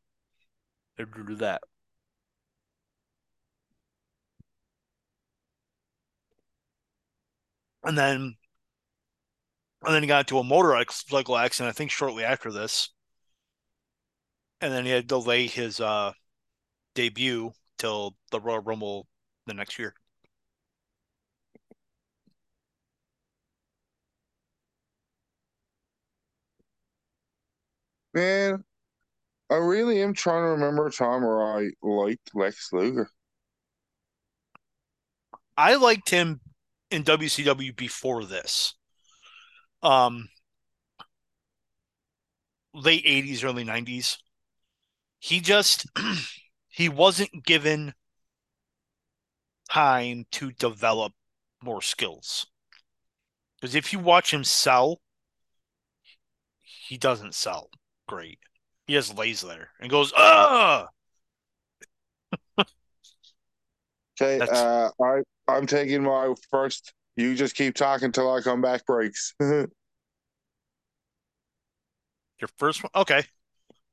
they're do that. And then, and then he got into a motorcycle accident. I think shortly after this, and then he had to delay his uh, debut till the Royal Rumble the next year. Man, I really am trying to remember a time where I liked Lex Luger. I liked him in WCW before this. Um, late 80s, early 90s. He just he wasn't given time to develop more skills. Because if you watch him sell, he doesn't sell great. He just lays there and goes, ah. Okay, uh, I I'm taking my first. You just keep talking till I come back. Breaks. Your first one, okay.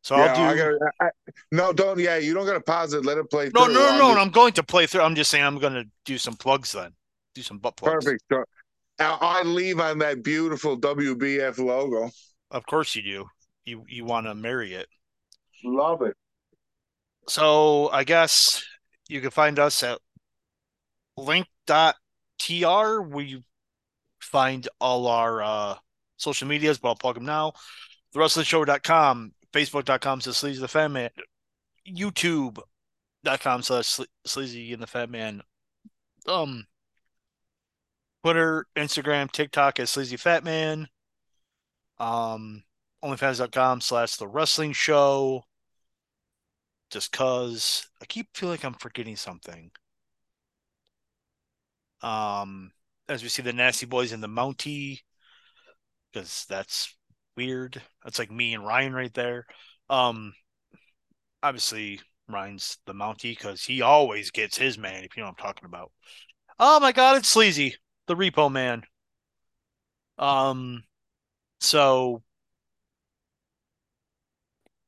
So I I'll do. gotta, I, no, don't. Yeah, you don't gotta pause it. Let it play. no, through. no, no, I'm no. just- I'm going to play through. I'm just saying I'm going to do some plugs then. Do some butt plugs. Perfect. So, I I leave on that beautiful WBF logo. Of course you do. You you want to marry it. Love it. So I guess you can find us at link.tr where you find all our uh, social medias, but I'll plug them now. The TheWrestlingShow.com, Facebook.com slash Sleazy the Fat Man, YouTube.com slash Sleazy and the Fat Man, um, Twitter, Instagram, TikTok as Sleazy Fat Man, um, OnlyFans.com slash The Wrestling Show just cause I keep feeling like I'm forgetting something. Um, as we see the Nasty Boys in the Mountie, because that's weird. That's like me and Ryan right there. Um, obviously Ryan's the Mountie because he always gets his man. If you know what I'm talking about. Oh my God, it's sleazy, the Repo Man. Um, so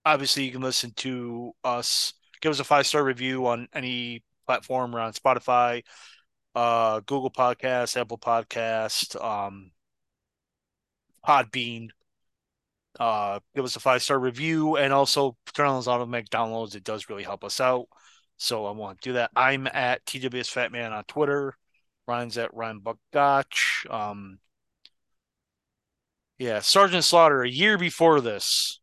obviously you can listen to us give us a five star review on any platform or on spotify uh google podcast apple podcast um podbean. Uh give us a five star review and also turn on those automatic downloads. It does really help us out. So i want to do that. I'm at tws fat man on twitter. Ryan's at ryan buck gotch um yeah sergeant slaughter a year before this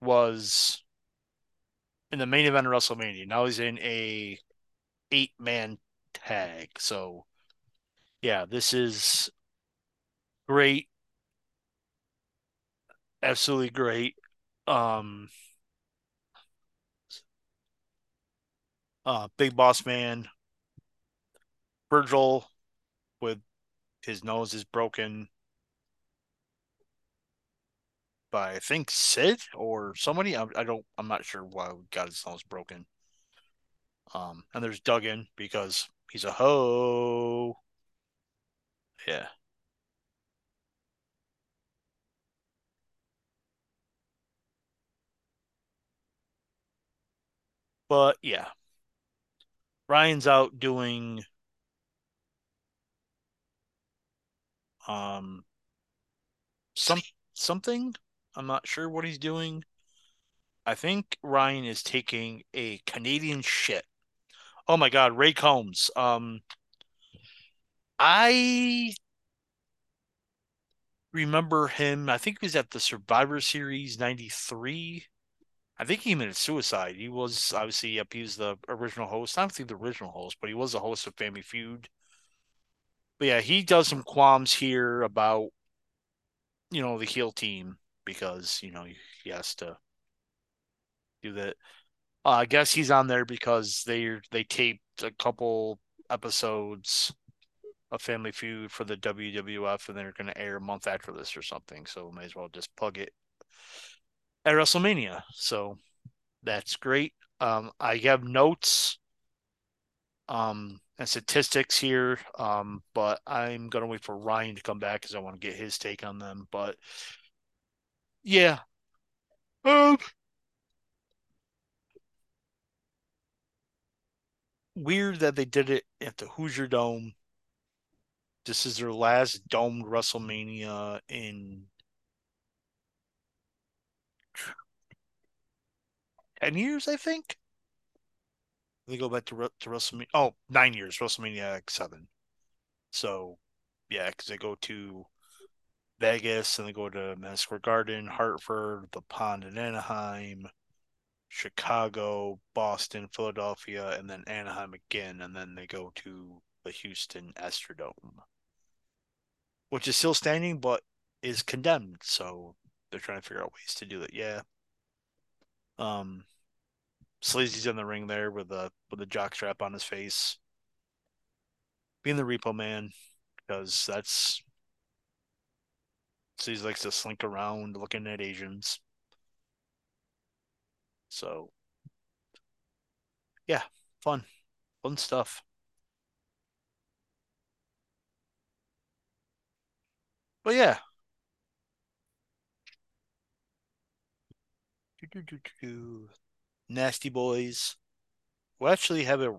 was in the main event of WrestleMania. Now he's in a eight man tag. So yeah, this is great. Absolutely great. Um uh Big Boss Man Virgil with his nose is broken by I think Sid or somebody. I, I don't. I'm not sure why got his nose broken. Um, and there's Duggan because He's a hoe. Yeah. But yeah. Ryan's out doing um some something. I'm not sure what he's doing. I think Ryan is taking a Canadian shit Oh my god, Ray Combs. Um I remember him. I think he was at the Survivor Series 93. I think he committed suicide. He was obviously, yep, he was the original host. I don't think the original host, but he was the host of Family Feud. But yeah, he does some qualms here about, you know, the heel team because, you know, he has to do that. Uh, I guess he's on there because they they taped a couple episodes of Family Feud for the WWF, and they're going to air a month after this or something. So may as well just plug it at WrestleMania. So that's great. Um, I have notes um, and statistics here, um, but I'm going to wait for Ryan to come back because I want to get his take on them. But yeah. Um, weird that they did it at the Hoosier Dome. This is their last domed WrestleMania in 10 years, I think. They go back to, to WrestleMania. Oh, nine years, WrestleMania X7. So, yeah, because they go to Vegas and they go to Madison Square Garden, Hartford, the Pond in Anaheim, Chicago, Boston, Philadelphia, and then Anaheim again. And then they go to the Houston Astrodome, which is still standing but is condemned. So they're trying to figure out ways to do it. Yeah. Um, Sleazy's in the ring there with a with a jock strap on his face, being the Repo Man, because that's Sleazy likes to slink around looking at Asians. So, yeah, fun, fun stuff. But yeah. Nasty Boys will actually have a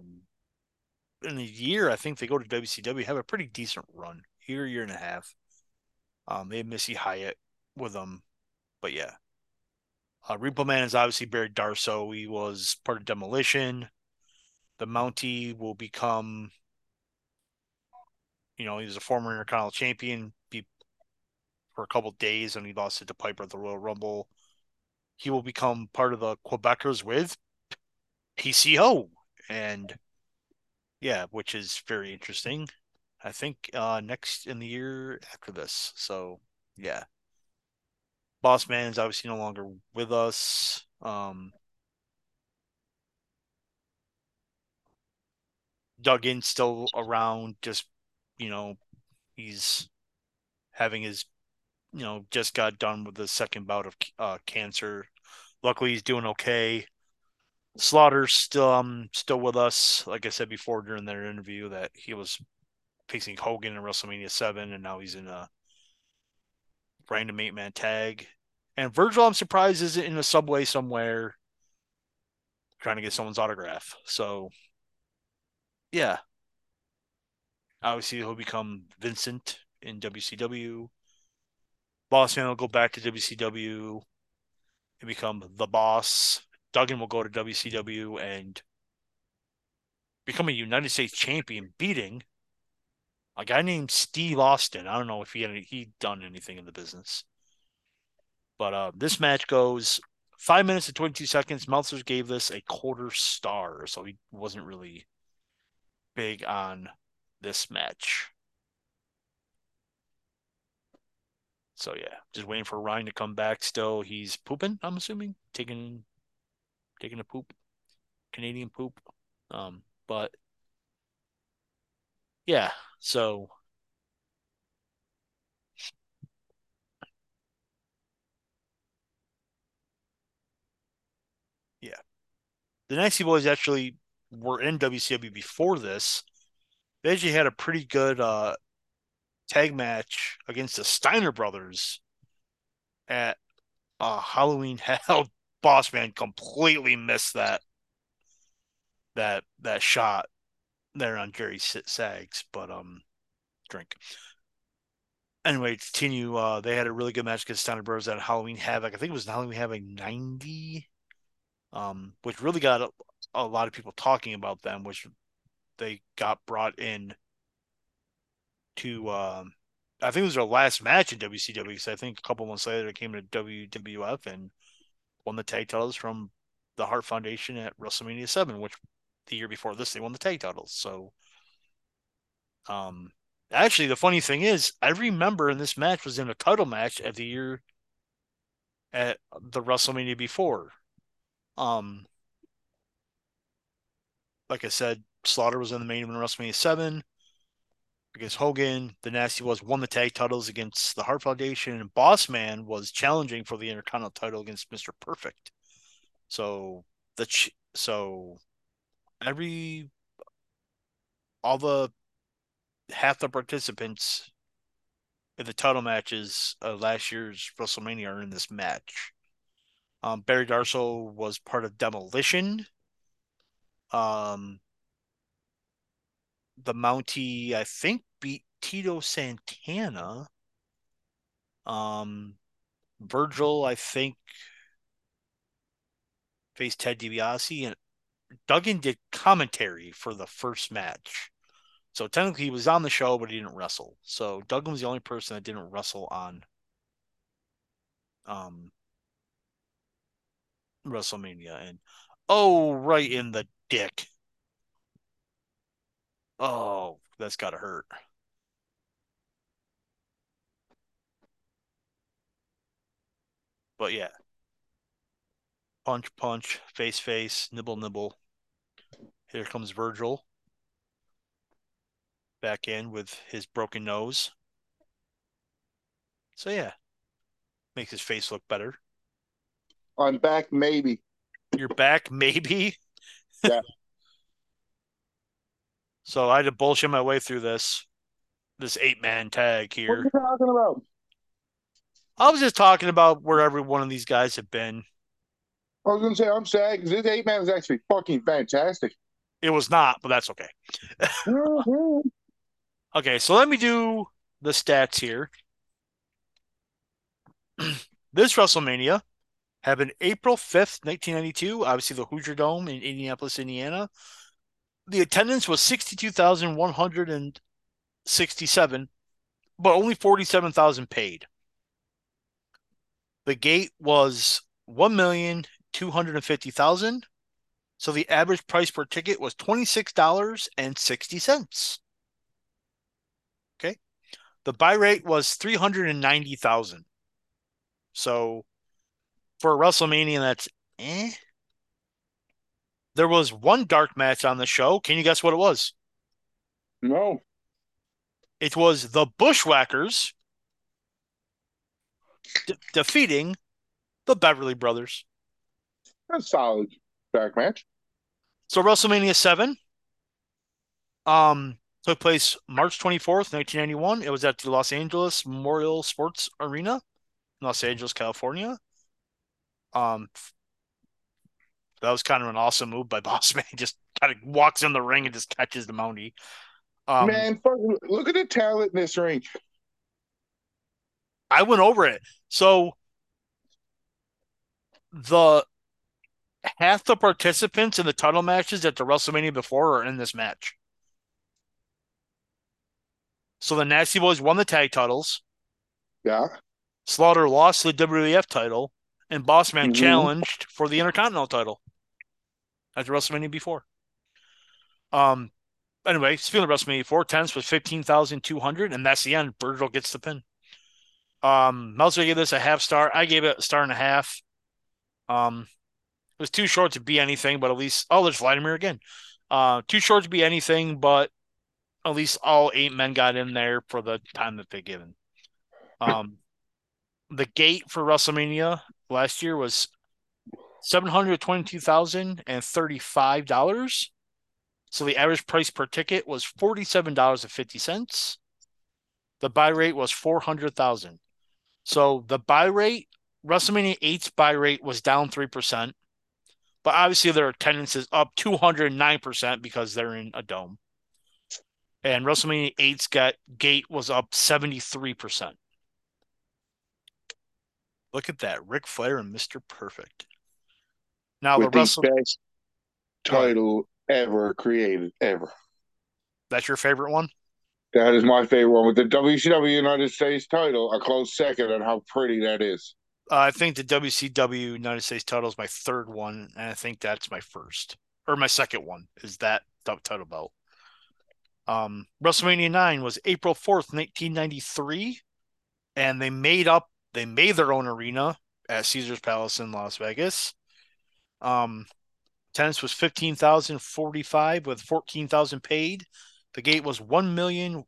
in a year. I think they go to WCW have a pretty decent run year, year and a half. Um, they have Missy Hyatt with them, but yeah. Uh, Repo Man is obviously Barry Darsow. He was part of Demolition. The Mountie will become, you know, he was a former Intercontinental Champion be, for a couple days, and he lost it to Piper at the Royal Rumble. He will become part of the Quebecers with PCO, and yeah, which is very interesting. I think uh, next in the year after this. So yeah, Boss Man is obviously no longer with us. Um, Duggan still around, just you know, he's having his, you know, just got done with the second bout of uh, cancer. Luckily, he's doing okay. Slaughter's still um still with us. Like I said before during their interview, that he was facing Hogan in WrestleMania seven, and now he's in a random eight man tag. And Virgil, I'm surprised, isn't in a subway somewhere trying to get someone's autograph. So, yeah. Obviously, he'll become Vincent in WCW. Boss Man will go back to WCW and become the boss. Duggan will go to WCW and become a United States champion, beating a guy named Steve Austin. I don't know if he had he done anything in the business. But uh, this match goes five minutes and 22 seconds. Meltzer gave this a quarter star, so he wasn't really big on this match. So yeah, just waiting for Ryan to come back. Still, he's pooping. I'm assuming taking taking a poop, Canadian poop. Um, but yeah, so yeah, the Nasty Boys actually were in WCW before this. They actually had a pretty good uh, tag match against the Steiner brothers at uh, Halloween Hell. Boss Man completely missed that. that that shot there on Jerry Sags, but um, drink. Anyway, continue. Uh, they had a really good match against Steiner Brothers at Halloween Havoc. I think it was Halloween Havoc ninety, um, which really got a, a lot of people talking about them, which they got brought in to um, I think it was their last match in WCW because I think a couple months later they came to WWF and won the tag titles from the Hart Foundation at WrestleMania Seven, which the year before this they won the tag titles. So, um, actually, the funny thing is, every member in this match was in a title match at the year at the WrestleMania before. Um, like I said, Slaughter was in the main event of WrestleMania Seven against Hogan. The Nasty was won the tag titles against the Hart Foundation, and Boss Man was challenging for the Intercontinental title against Mister Perfect. So the ch- so every all the half the participants in the title matches of last year's WrestleMania are in this match. Um, Barry Darsow was part of Demolition. Um, the Mountie, I think, beat Tito Santana. Um, Virgil, I think, faced Ted DiBiase, and Duggan did commentary for the first match. So technically, he was on the show, but he didn't wrestle. So Duggan was the only person that didn't wrestle on um WrestleMania. And oh, right in the dick. Oh, that's gotta hurt. But yeah. Punch, punch, face, face, nibble, nibble. Here comes Virgil. Back in with his broken nose. So yeah. Makes his face look better. I'm back, maybe. You're back, maybe? Yeah. So I had to bullshit my way through this this eight man tag here. What are you talking about? I was just talking about where every one of these guys have been. I was gonna say I'm sad because this eight man is actually fucking fantastic. It was not, but that's okay. Mhm. Okay, so let me do the stats here. this WrestleMania happened April 5th, 1992, obviously the Hoosier Dome in Indianapolis, Indiana. The attendance was 62,167, but only 47,000 paid. The gate was 1,250,000. So the average price per ticket was $26.60. Okay. The buy rate was 390,000. So for WrestleMania, that's eh. There was one dark match on the show. Can you guess what it was? No. It was the Bushwhackers de- defeating the Beverly Brothers. That's solid dark match. So WrestleMania 7 um took place March 24th, 1991. It was at the Los Angeles Memorial Sports Arena, in Los Angeles, California. Um that was kind of an awesome move by Boss Man. He just kind of walks in the ring and just catches the Mountie. Um, Man, look at the talent in this ring. I went over it. So the half the participants in the title matches at the WrestleMania before are in this match. So the Nasty Boys won the tag titles. Yeah. Slaughter lost the WWF title, and Bossman Mhm. challenged for the Intercontinental title at the WrestleMania before. Um. Anyway, speaking of WrestleMania, four tenths was fifteen thousand two hundred, and that's the end. Virgil gets the pin. Um, Meltzer gave this a half star. I gave it a star and a half. Um, it was too short to be anything, but at least oh, there's Vladimir again. Uh, too short to be anything, but at least all eight men got in there for the time that they given. Um, the gate for WrestleMania last year was seven hundred twenty-two thousand and thirty-five dollars. So the average price per ticket was forty-seven dollars and fifty cents. The buy rate was four hundred thousand. So the buy rate, WrestleMania 8's buy rate was down three percent. but obviously their attendance is up 209% because they're in a dome. And WrestleMania 8's got gate was up 73%. Look at that. Ric Flair and Mr. Perfect. Now With the the best title ever created, ever. that's your favorite one? That is my favorite one. With the WCW United States title, a close second on how pretty that is. Uh, I think the WCW United States title is my third one, and I think that's my first or my second one is that title belt. Um, WrestleMania nine was April fourth, nineteen ninety three, and they made up they made their own arena at Caesar's Palace in Las Vegas. Um, attendance was fifteen thousand forty five with fourteen thousand paid. The gate was one million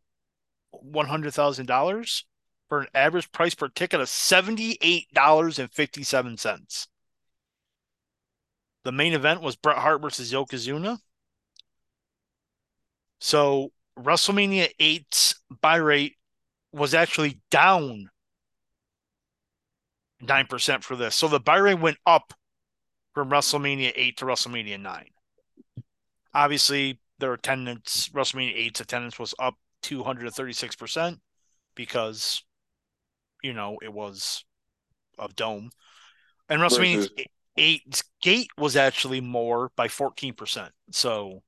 one hundred thousand dollars for an average price per ticket of $78.57. The main event was Bret Hart versus Yokozuna. So WrestleMania 8's buy rate was actually down 9% for this. So the buy rate went up from WrestleMania 8 to WrestleMania 9. Obviously, their attendance, WrestleMania 8's attendance was up 236% because you know, it was a dome. And WrestleMania Versus- 8's gate was actually more by 14%. So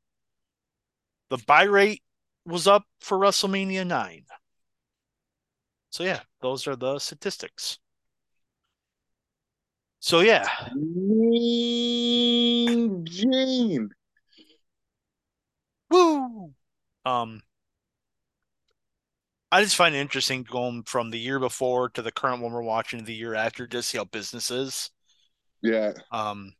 the buy rate was up for WrestleMania 9. So yeah, those are the statistics. So yeah, Mean Gene. woo. Um I just find it interesting going from the year before to the current one we're watching to the year after, just see how business is. Yeah. Um,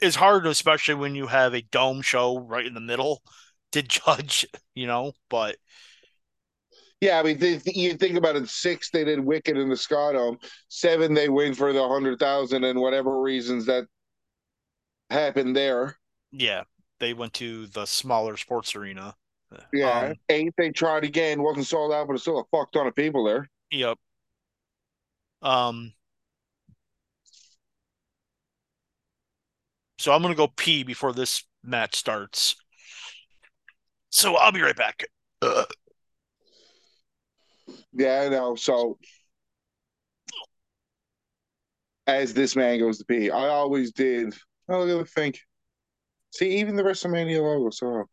it's hard, especially when you have a dome show right in the middle to judge, you know. But Yeah, I mean, th- th- you think about it. Six, they did Wicked in the Dome. Seven, they win for the hundred thousand, and whatever reasons that happened there. yeah, they went to the smaller sports arena. Yeah, Um, eight, they tried again, wasn't sold out, but it's still a fuck ton of people there. Yep. Um. So I'm gonna go pee before this match starts. So I'll be right back. Ugh. Yeah, I know. So, as this man goes to pee, I always did. Look at the think. See, even the WrestleMania logo. So,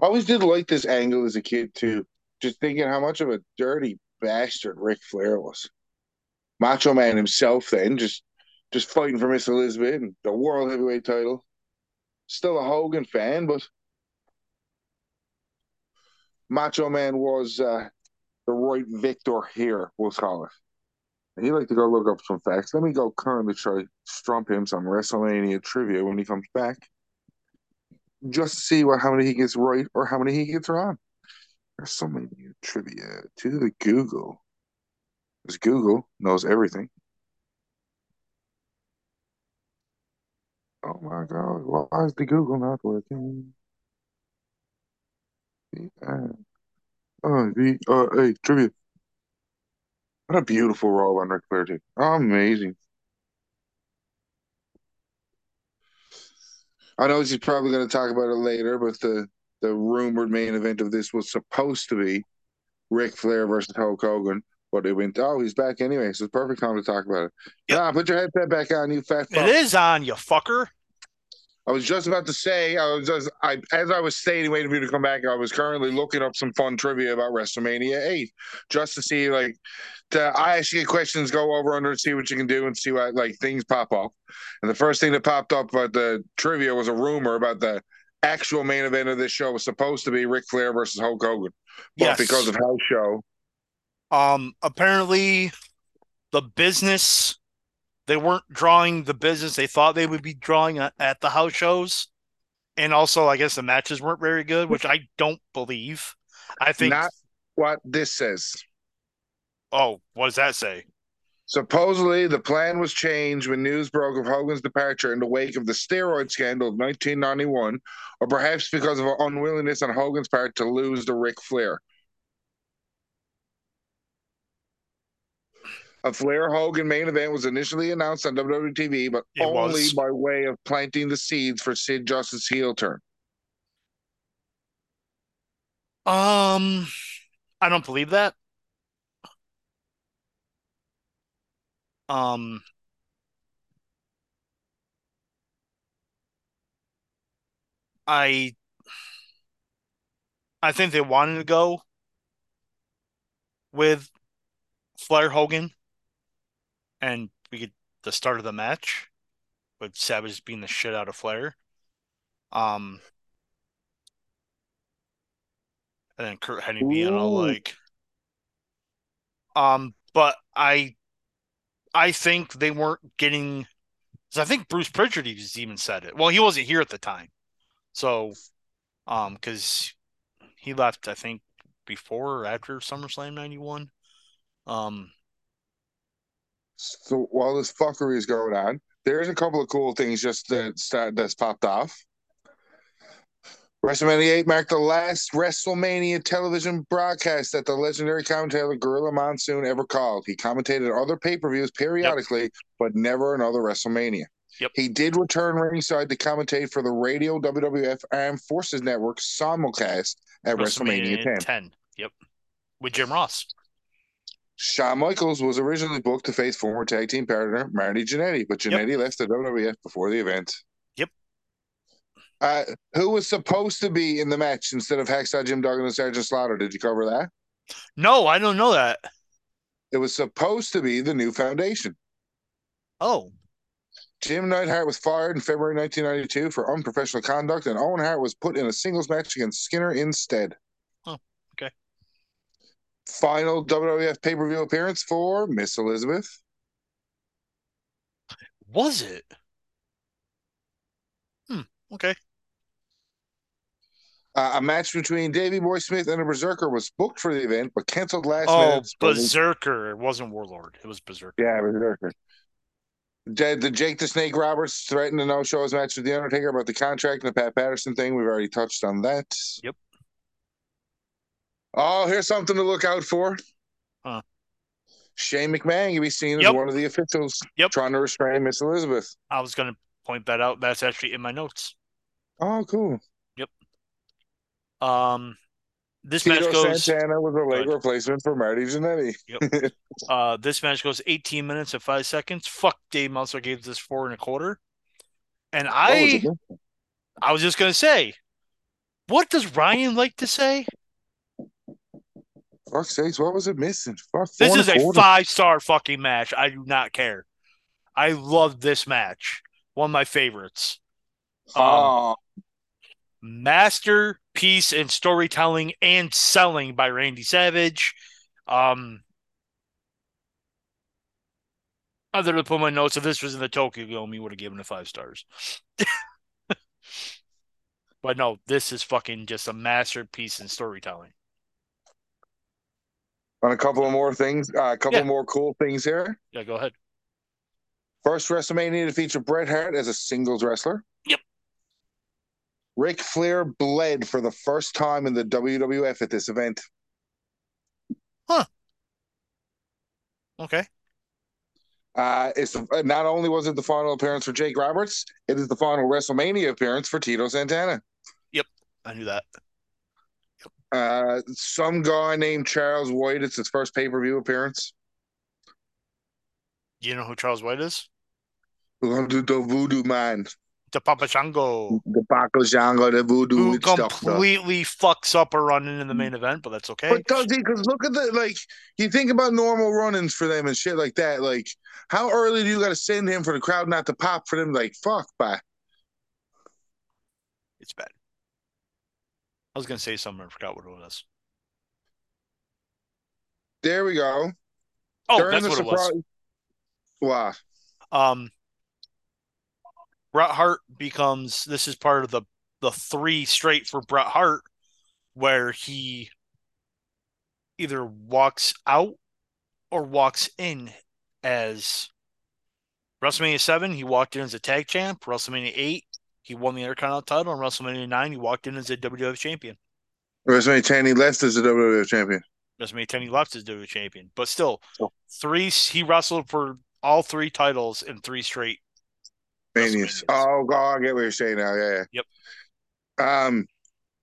I always did like this angle as a kid too. Just thinking how much of a dirty bastard Ric Flair was. Macho Man himself, then just just fighting for Miss Elizabeth and the World Heavyweight Title. Still a Hogan fan, but Macho Man was uh, the right victor here. We'll call it. He like to go look up some facts. Let me go currently try to strump him some WrestleMania trivia when he comes back, just to see what how many he gets right or how many he gets wrong. WrestleMania trivia to the Google, because Google knows everything. Oh my God! Why is the Google not working? Yeah. Oh, the uh, hey, trivia. What a beautiful robe on Ric Flair, too. Amazing. I know he's probably going to talk about it later, but the the rumored main event of this was supposed to be Ric Flair versus Hulk Hogan, but it went. Oh, he's back anyway, so it's perfect time to talk about it. Yep. Yeah, put your headset back on, you fat fuck. It is on, you fucker. I was just about to say, I was just, I as I was stating, waiting for you to come back. I was currently looking up some fun trivia about WrestleMania Eight, just to see like, to I ask you questions, go over under, and see what you can do, and see what like things pop up. And the first thing that popped up about the trivia was a rumor about the actual main event of this show was supposed to be Ric Flair versus Hulk Hogan, but Yes. because of house show, Um, apparently, the business they weren't drawing the business they thought they would be drawing at, the house shows, and also I guess the matches weren't very good, which I don't believe. I think. not what this says. oh, what does that say? Supposedly, the plan was changed when news broke of Hogan's departure in the wake of the steroid scandal of 1991, or perhaps because of an unwillingness on Hogan's part to lose to Ric Flair. A Flair Hogan main event was initially announced on WWE TV, but It only was. by way of planting the seeds for Sid Justice heel turn. Um, I don't believe that. Um, I I think they wanted to go with Flair Hogan and we get the start of the match with Savage being the shit out of Flair. Um, and then Curt Hennig being all like, um, but I, I think they weren't getting. 'cause I think Bruce Prichard even said it. Well, he wasn't here at the time, so, um, because he left, I think, before or after SummerSlam '91. Um, So while this fuckery is going on, there's a couple of cool things just that start, that's popped off. WrestleMania 8 marked the last WrestleMania television broadcast that the legendary commentator Gorilla Monsoon ever called. He commentated other pay per views periodically, but never another WrestleMania. Yep. He did return ringside to commentate for the radio WWF Armed Forces Network simulcast at WrestleMania 10. 10. Yep, with Jim Ross. Shawn Michaels was originally booked to face former tag team partner Marty Jannetty, but Yep. Jannetty left the WWF before the event. Yep. Uh, who was supposed to be in the match instead of Hacksaw Jim Duggan and Sergeant Slaughter? Did you cover that? No, I don't know that. It was supposed to be the new foundation. Oh, Jim Neidhart was fired in February 1992 for unprofessional conduct, and Owen Hart was put in a singles match against Skinner instead. Oh. Final WWF pay per view appearance for Miss Elizabeth. was it? Hmm. Okay. Uh, a match between Davey Boy Smith and a Berserker was booked for the event, but canceled last Oh, minute. Berserker. It wasn't Warlord. It was Berserker. Yeah, Berserker. Did the Jake the Snake Roberts threatened to no show his match with The Undertaker about the contract and the Pat Patterson thing? We've already touched on that. Yep. Oh, here's something to look out for. Huh. Shane McMahon can be seen as one of the officials Yep. trying to restrain Miss Elizabeth. I was going to point that out. That's actually in my notes. Oh, cool. Yep. Um, this Tito match goes. Santana was a late replacement for Marty Jannetty. Yep. uh, this match goes 18 minutes and five seconds. Fuck, Dave Meltzer gave this four and a quarter. And was I, it? I was just gonna say, what does Ryan like to say? Fuck's sakes, what was it missing? Fuck, This is a five star fucking match. I do not care. I love this match. One of my favorites. Um, Oh, masterpiece in storytelling and selling by Randy Savage. Um, other than put my notes, if this was in the Tokyo Dome, you would have given it five stars. but no, this is fucking just a masterpiece in storytelling. On a couple of more things, uh, a couple Yeah. more cool things here. Yeah, go ahead. First WrestleMania to feature Bret Hart as a singles wrestler. Yep. Ric Flair bled for the first time in the WWF at this event. Huh. Okay. Uh, it's not only was it the final appearance for Jake Roberts, it is the final WrestleMania appearance for Tito Santana. Yep, I knew that. Uh, some guy named Charles White. It's his first pay per view appearance. You know who Charles White is? We're gonna do the Voodoo Man, The Papa Shango, the Paco Jango, the Voodoo who completely fucks up a run in the main event, but that's okay. But does he? Because look at the like. You think about normal run-ins for them and shit like that. Like, how early do you got to send him for the crowd not to pop for them? Like, fuck, bye. It's bad. I was gonna say something, I forgot what it was. There we go. Oh, During that's what it was. surprise- Wow. Um, Bret Hart becomes this is part of the the three straight for Bret Hart, where he either walks out or walks in as WrestleMania seven. He walked in as a tag champ. WrestleMania eight, he won the Intercontinental title. And WrestleMania nine, he walked in as a WWF champion. WrestleMania 10, he left as the WWF champion. WrestleMania 10 he left as WWE champion, but still, Oh. three he wrestled for all three titles in three straight. Manius. Oh god, I get what you're saying now. Yeah. yeah. Yep. Um,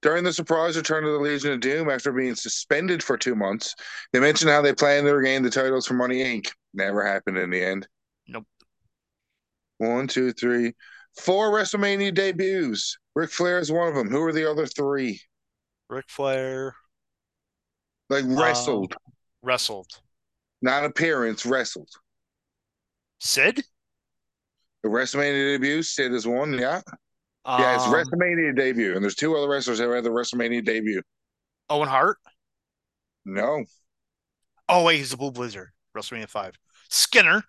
during the surprise return of the Legion of Doom after being suspended for two months, they mentioned how they plan to regain the titles for Money Inc. Never happened in the end. Nope. One, two, three, four WrestleMania debuts. Ric Flair is one of them. Who are the other three? Ric Flair Like wrestled, wrestled. not appearance, wrestled. Sid? The WrestleMania debut, Sid is one, yeah. Yeah, it's Um, WrestleMania debut, and there's two other wrestlers that had the WrestleMania debut. Owen Hart. No, Oh wait, he's the Blue Blizzard. WrestleMania five. Skinner.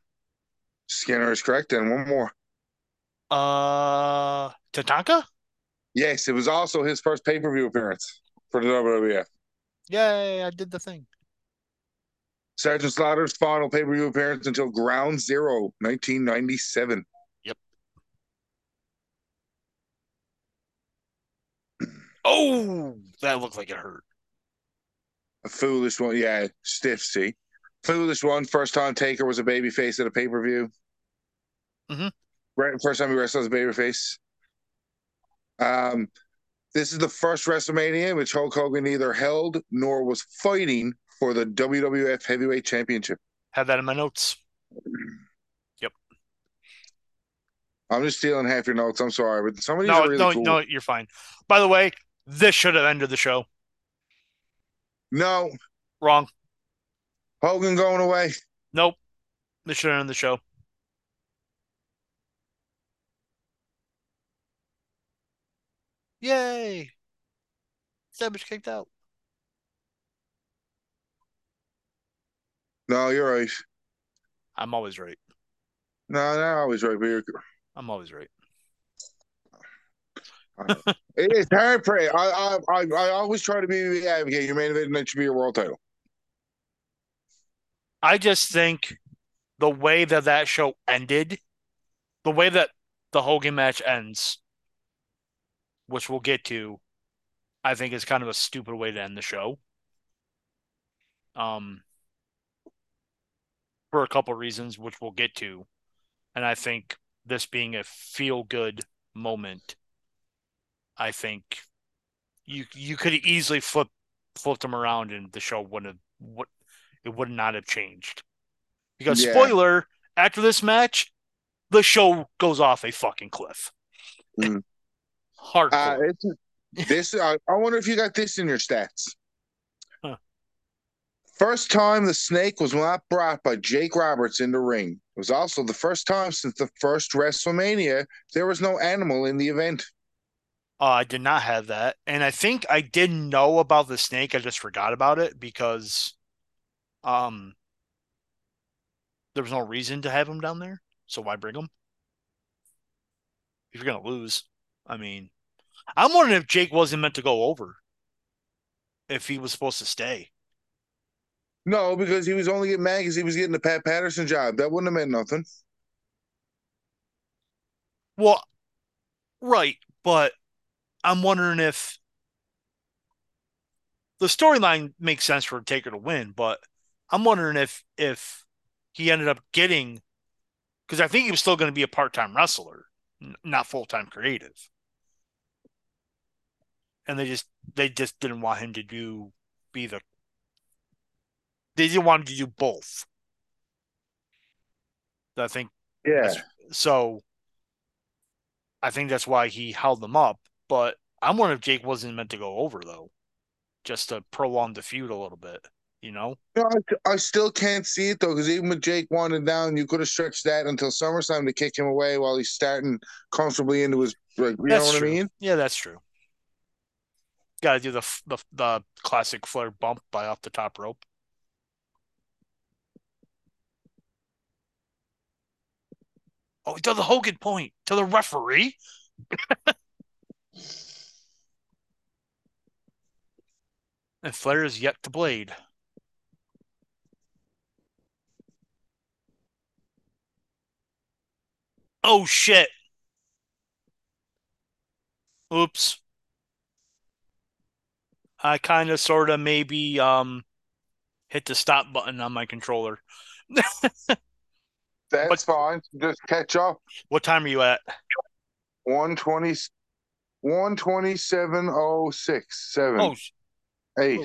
Skinner is correct, and one more. Uh, Tatanka. Yes, it was also his first pay per view appearance for the WWF. Yay! I did the thing. Sergeant Slaughter's final pay per view appearance until Ground Zero, 1997. Oh, that looked like it hurt. A foolish one, yeah, stiff C. Foolish one. First time Taker was a babyface at a pay per view. Mhm. Right, first time he wrestled as a babyface. Um, this is the first WrestleMania in which Hulk Hogan neither held nor was fighting for the WWF Heavyweight Championship. Had that in my notes. Yep. I'm just stealing half your notes. I'm sorry, but some of these No, are really no, cool. no, you're fine. By the way, this should have ended the show. no, Wrong. Hogan going away. Nope. This should have ended the show. Yay! Savage kicked out. No, you're right. I'm always right. No, no, I was right. But you're, I'm always right. it is hard for I, I, I, I always try to be the advocate. Your main event that should be your world title. I just think the way that that show ended, the way that the Hogan match ends, which we'll get to, I think is kind of a stupid way to end the show. Um, for a couple reasons, which we'll get to, and I think this being a feel good moment, I think you you could easily flip flipped them around and the show wouldn't have what it would not have changed. Because Yeah. spoiler, after this match, the show goes off a fucking cliff. Mm. Hardcore. Uh, this I, I wonder if you got this in your stats. Huh. First time the snake was not brought by Jake Roberts in the ring. It was also the first time since the first WrestleMania there was no animal in the event. Uh, I did not have that. And I think I did know about the snake. I just forgot about it because um there was no reason to have him down there. So why bring him? If you're gonna lose. I mean I'm wondering if Jake wasn't meant to go over. If he was supposed to stay. No, because he was only getting mad because he was getting the Pat Patterson job. That wouldn't have meant nothing. Well, right, but I'm wondering if the storyline makes sense for Taker to win, but I'm wondering if if he ended up getting because I think he was still going to be a part-time wrestler, n- not full-time creative. And they just they just didn't want him to do be the they didn't want him to do both. I think Yeah. so I think that's why he held them up. But I'm wondering if Jake wasn't meant to go over though, just to prolong the feud a little bit. You know? No, I, I still can't see it though, because even with Jake winding down, you could have stretched that until SummerSlam to kick him away while he's starting comfortably into his like, you that's know what true. I mean? Yeah, that's true. Got to do the, the the classic Flair bump by off the top rope. Oh, to the Hogan point to the referee. and Flair is yet to blade. Oh shit. Oops. I kind of sort of maybe um hit the stop button on my controller. That's But- fine. Just catch up. What time are you at? 120, 127.06, 7, Oh, 8.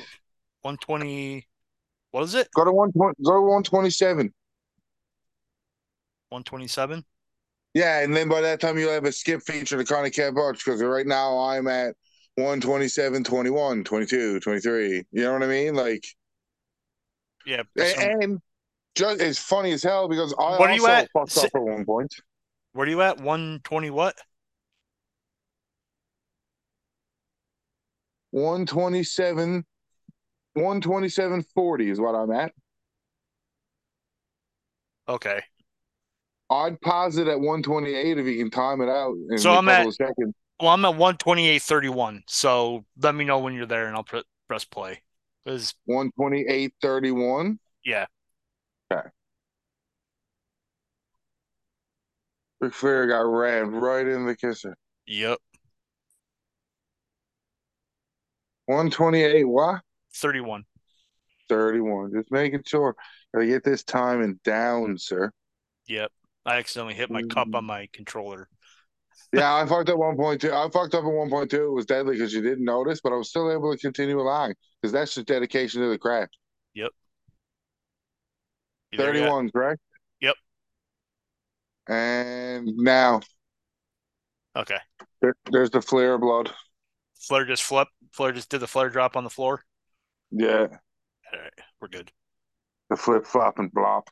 120. What is it? Go to 120, go to 127. 127? Yeah, and then by that time you'll have a skip feature to kind of catch up because right now I'm at 127, 21, 22, 23. You know what I mean? Like, Yeah. and, and just it's funny as hell because I What are you at? fucked Si- up at one point. where are you at? 120 what? 127, 127.40 is what I'm at. Okay. I'd pause it at 128 if you can time it out in So a I'm at-. Well, I'm at 128.31. So let me know when you're there and I'll pre- press play. Is 128.31. yeah. Ric Flair got rammed right in the kisser. Yep. 128, what? 31. 31. Just making sure. Gotta get this timing down, sir. Yep. I accidentally hit my cup on my controller. Yeah, I fucked up 1.2. I fucked up at 1.2. It was deadly because you didn't notice, but I was still able to continue along because that's just dedication to the craft. You there yet? 31, correct? Yep. And now Okay. there, there's the Flair blood. Flair just flipped. Flair just did the flare drop on the floor. Yeah, All right. We're good. the flip flop and blop.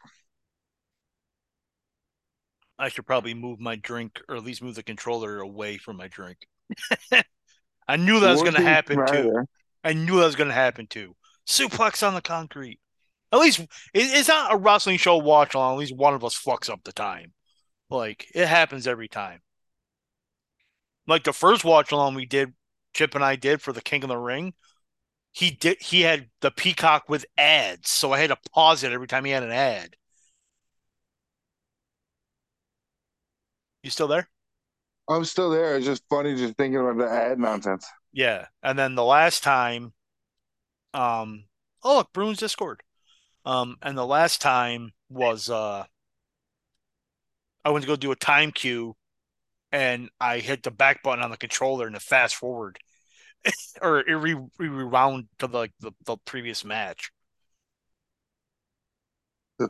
I should probably move my drink or at least move the controller away from my drink. I knew that was going to happen too. I knew that was going to happen too. Suplex on the concrete. At least it, it's not a wrestling show watch along. At least one of us fucks up the time. Like it happens every time. Like the first watch along we did, Chip and I did for the King of the Ring. He did. He had the Peacock with ads, so I had to pause it every time he had an ad. You still there? I'm still there. It's just funny just thinking about the ad nonsense. Yeah. And then the last time, um, oh look, Bruins Discord. Um, and the last time was uh I went to go do a time cue and I hit the back button on the controller and the fast forward. or it re, re rewound to the, like the, the previous match.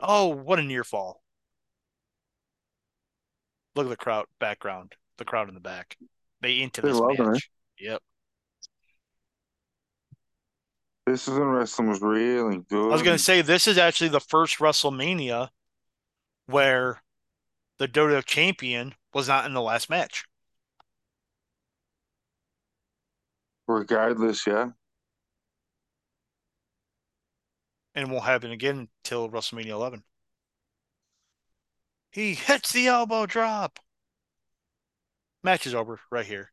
Oh, what a near fall. Look at the crowd background, the crowd in the back. They into They're this loving it. match. Eh? Yep. This is when wrestling was really good. I was gonna say this is actually the first WrestleMania where the WWE champion was not in the last match. Regardless, yeah. And won't happen again until WrestleMania 11. He hits the elbow drop. Match is over right here.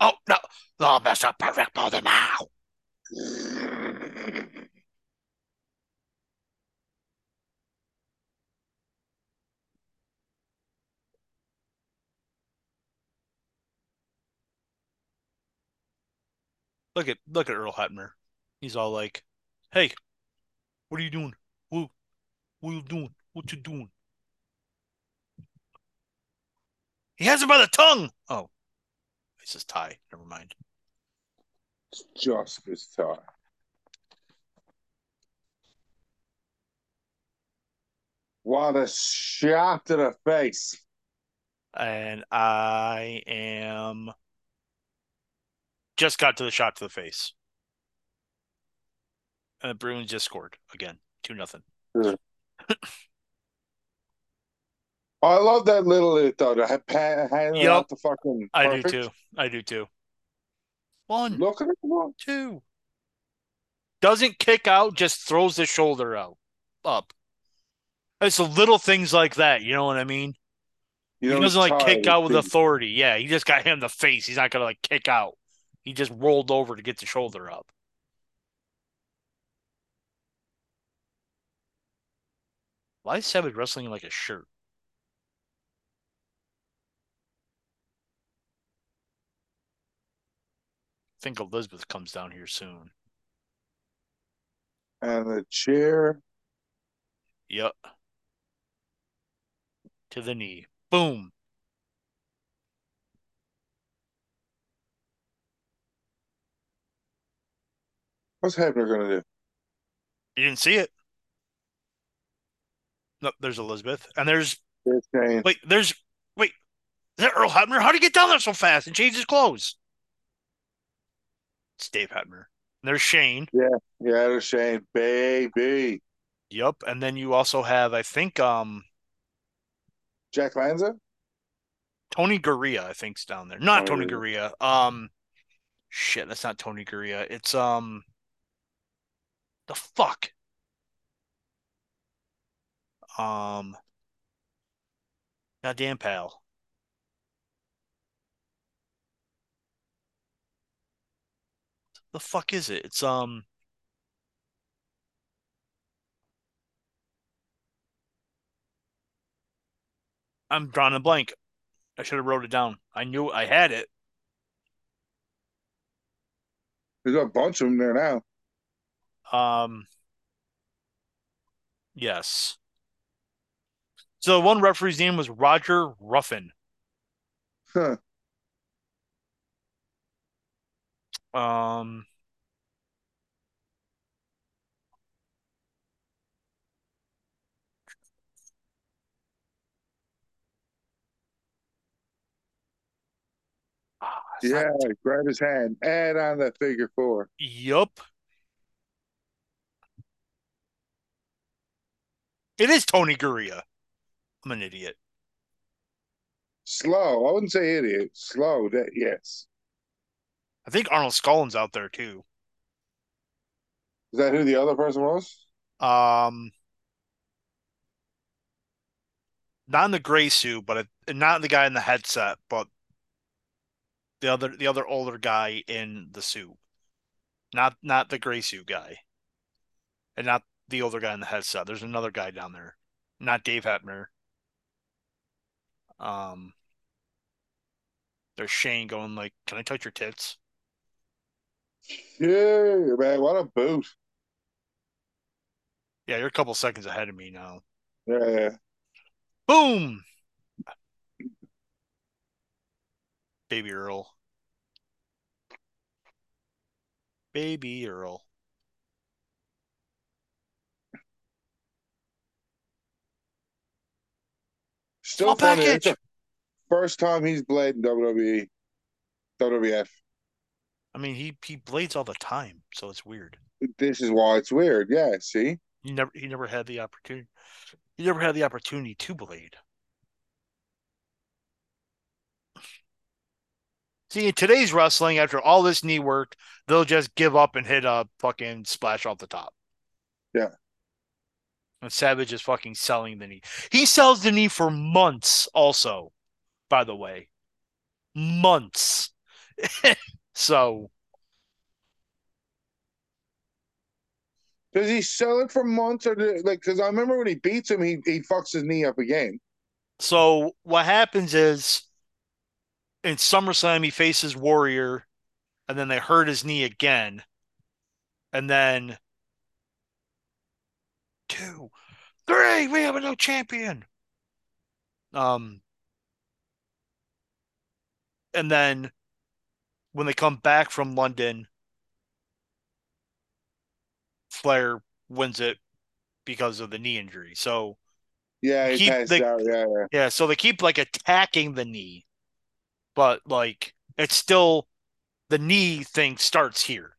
Oh no! Oh, Mr. Perfect Brother now. Look at look at Earl Hebner. He's all like, "Hey, what are you doing? What, what are you doing? What you doing?" He has him by the tongue. Oh, it's his tie. Never mind. It's just his time. What a shot to the face. And I am just got to the shot to the face. And the Bruins just scored again, two nothing. Oh, I love that little it though. The ha- handing Yep. out the fucking. I do too. I do too. One, Look at it. look. two. Doesn't kick out, just throws the shoulder out, up. It's little things like that. You know what I mean? You he doesn't like kick out with authority. Yeah, he just got hit in the face. He's not gonna like kick out. He just rolled over to get the shoulder up. Why is Savage wrestling like a shirt? Think Elizabeth comes down here soon. And the chair. Yep. To the knee. Boom. What's Hebner gonna do? You didn't see it. No, there's Elizabeth. And there's There's wait, there's wait, is that Earl Hebner? How'd he get down there so fast and change his clothes? It's Dave. And there's Shane. Yeah, yeah, there's Shane. Baby. Yep. And then you also have, I think, um, Jack Lanza? Tony Garea, I think's down there. Not Tony yeah. Garea. Um, shit, that's not Tony Garea. It's um, the fuck. Um, goddamn pal. The fuck is it? It's um. I'm drawing a blank. I should have wrote it down. I knew I had it. There's a bunch of them there now. Um, yes. So one referee's name was Roger Ruffin. Huh. Um, ah, Yeah, grab his hand. Add on that figure four. Yup. It is Tony Garea. I'm an idiot. Slow. I wouldn't say idiot. Slow. That yes. I think Arnold Skaaland's out there too. Is that who the other person was? Um, not in the gray suit, but it, not the guy in the headset, but the other the other older guy in the suit. Not not the gray suit guy, and not the older guy in the headset. There's another guy down there, not Dave Hebner. Um, there's Shane going like, "Can I touch your tits?" Yeah, man. What a boot. Yeah, you're a couple seconds ahead of me now. Yeah. Boom, baby Earl. Baby Earl. Still Small funny. It's package. the first time he's bled in. WWE. WWF. I mean, he he blades all the time, so it's weird. This is why it's weird. Yeah, see? He never he never had the opportunity. He never had the opportunity to blade. See, in today's wrestling, after all this knee work, they'll just give up and hit a fucking splash off the top. Yeah. And Savage is fucking selling the knee. He sells the knee for months, also, by the way. Months. so Does he sell it for months or do, like? Because I remember when he beats him, he he fucks his knee up again. So what happens is in SummerSlam he faces Warrior, and then they hurt his knee again, and then two, three, we have a new champion. Um, and then when they come back from London, Flair wins it because of the knee injury. So Yeah, Keep passed the- out. Yeah, yeah. Yeah, so they keep like attacking the knee, but like it's still the knee thing starts here.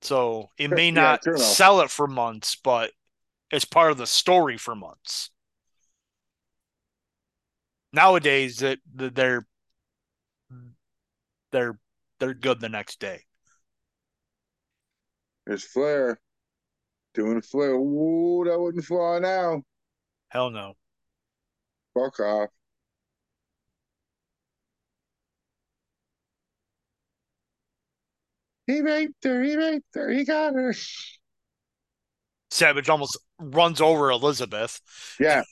So it may not sell it for months, but it's part of the story for months. Nowadays, that they're they're they're good the next day. There's Flair doing a Flair. Ooh, that wouldn't fly now. Hell no. Fuck off. He raped her. He raped her. He got her. Savage almost runs over Elizabeth. Yeah.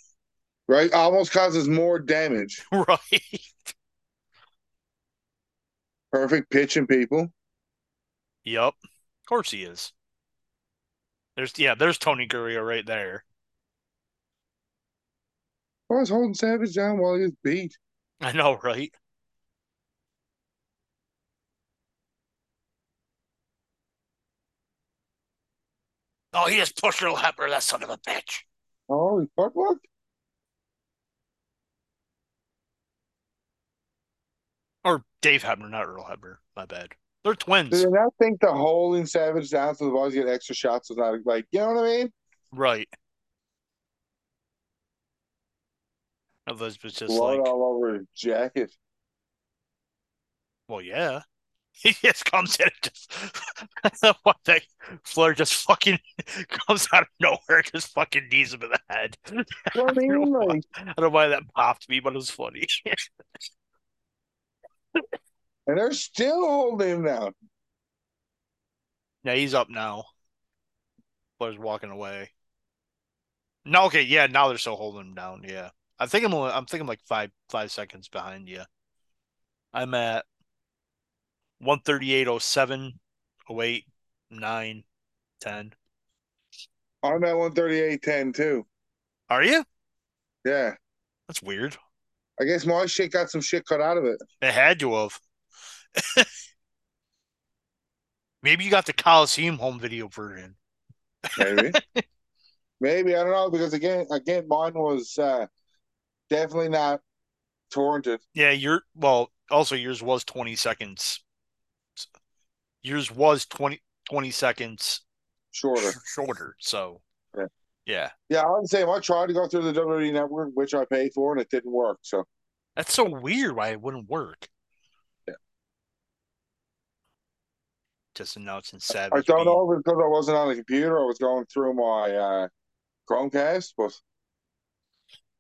Right? Almost causes more damage. right. Perfect pitching people. Yep. Of course he is. There's yeah, there's Tony Garea right there. I was holding Savage down while he was beat. I know, right? Oh, he just pushed Earl Hebner, that son of a bitch. Oh, he fuck what? Or Dave Hebner, not Earl Hebner. My bad. They're twins. Did I not think the holding Savage down so the boys get extra shots was not like, you know what I mean? Right. Elizabeth's just Blood like, all over his jacket. well, yeah. He just comes in and just what they Flair just fucking comes out of nowhere, just fucking knees him in the head. Well, I I don't mean, know why- I don't know why that popped me, but it was funny. And they're still holding him down. yeah, he's up now. But he's walking away. No, okay, yeah, now they're still holding him down. Yeah, I think I'm. only- I'm thinking like five five seconds behind you. I'm at one thirty eight oh seven, oh eight, nine, ten. I'm at 138.10 too. Are you? Yeah. That's weird. I guess my shit got some shit cut out of it. It had to have. Maybe you got the Coliseum home video version. Maybe. Maybe. I don't know. Because again, again, mine was uh, definitely not torrented. Yeah, your well, also yours was 20 seconds. Yours was 20, 20 seconds Shorter. sh- shorter. So, Yeah. yeah. Yeah, I would say I tried to go through the WWE network, which I paid for, and it didn't work. So That's so weird why it wouldn't work. Yeah. Just announcing Savage. I don't know if it's because I wasn't on the computer. I was going through my uh, Chromecast, but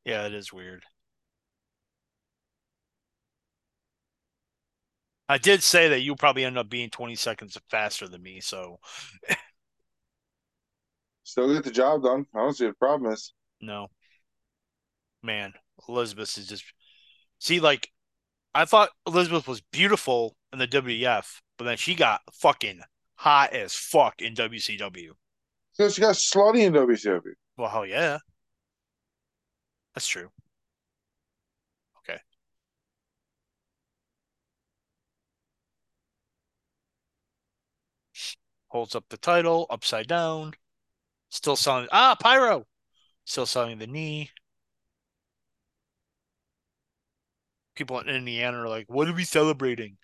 Yeah, it is weird. I did say that you probably end up being 20 seconds faster than me, so still get the job done. I don't see what the problem is. no. Man, Elizabeth is just see like I thought Elizabeth was beautiful in the WWF, but then she got fucking hot as fuck in WCW. So she got slutty in WCW. Well, hell yeah. That's true. Okay. Holds up the title upside down. Still selling. Ah, Pyro. Still selling the knee. People in Indiana are like, what are we celebrating?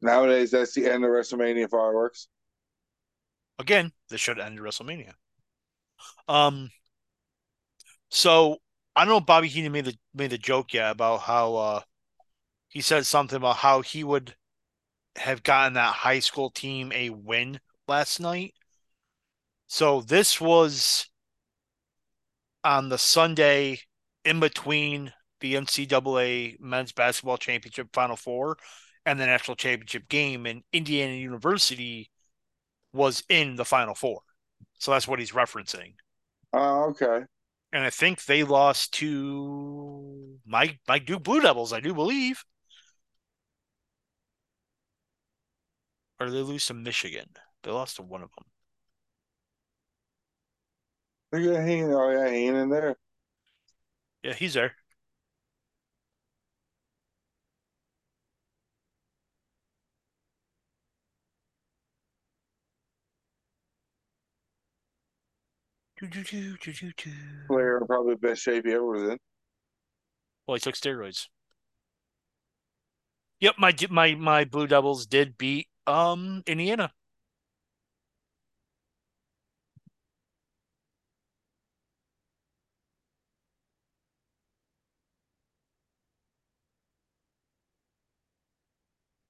Nowadays, that's the end of WrestleMania fireworks. Again, this should end WrestleMania. Um, so I don't know. if Bobby Heenan made the made the joke yet about how uh he said something about how he would have gotten that high school team a win last night. So this was on the Sunday in between the NCAA men's basketball championship final four and the national championship game, and Indiana University was in the final four. So that's what he's referencing. Oh, okay. And I think they lost to my my Duke Blue Devils, I do believe. Or they lose to Michigan? They lost to one of them. Look at Heenan. Oh, yeah, Heenan there. Yeah, he's there. Player in probably the best shape he ever was in. Well, he took steroids. Yep, my my my Blue Devils did beat um Indiana.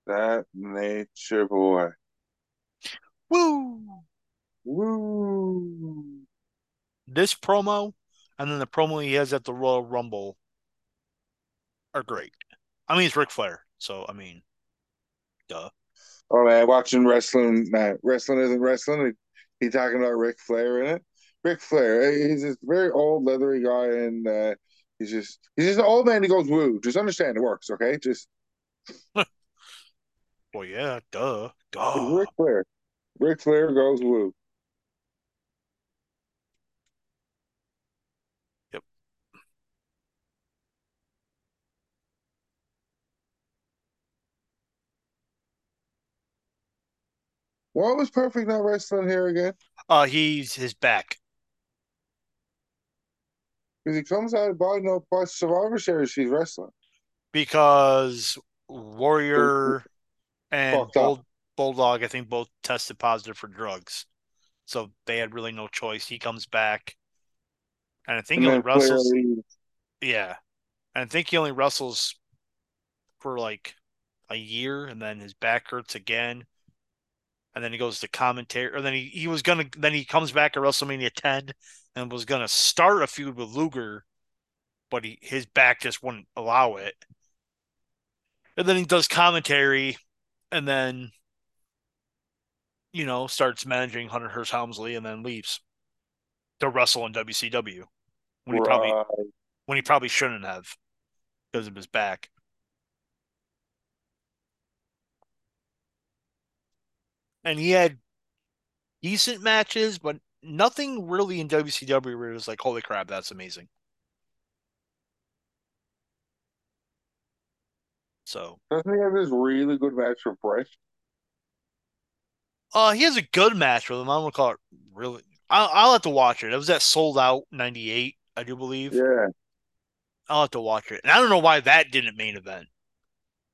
That nature boy. Woo! Woo. This promo and then the promo he has at the Royal Rumble are great. I mean, it's Ric Flair, so I mean, duh. Oh man, watching wrestling. Nah, wrestling isn't wrestling. He, he talking about Ric Flair in it. Ric Flair, eh, he's this very old, leathery guy, and uh, he's just he's just an old man. He goes woo. Just understand it works, okay? Just Well, yeah, duh. duh. Ric Flair. Ric Flair goes woo. What was Perfect not wrestling here again? Uh, he's his back. Because he comes out by no by Survivor Series, he's wrestling. because Warrior and Bull, Bulldog, I think, both tested positive for drugs, so they had really no choice. He comes back, and I think And he only wrestles. Yeah, and I think he only wrestles for like a year, and then his back hurts again, and then he goes to commentary, or then he, he was gonna then he comes back at WrestleMania 10 and was gonna start a feud with Luger, but he his back just wouldn't allow it. And then he does commentary, and then you know starts managing Hunter Hearst Helmsley, and then leaves to wrestle in WCW when he probably when he probably shouldn't have because of his back. And he had decent matches, but nothing really in WCW where it was like, holy crap, that's amazing. So, Doesn't he have this really good match with Bret? uh, he has a good match with him. I don't want to call it really. I'll, I'll have to watch it. It was that Souled Out '98, I do believe. Yeah. I'll have to watch it. And I don't know why that didn't main event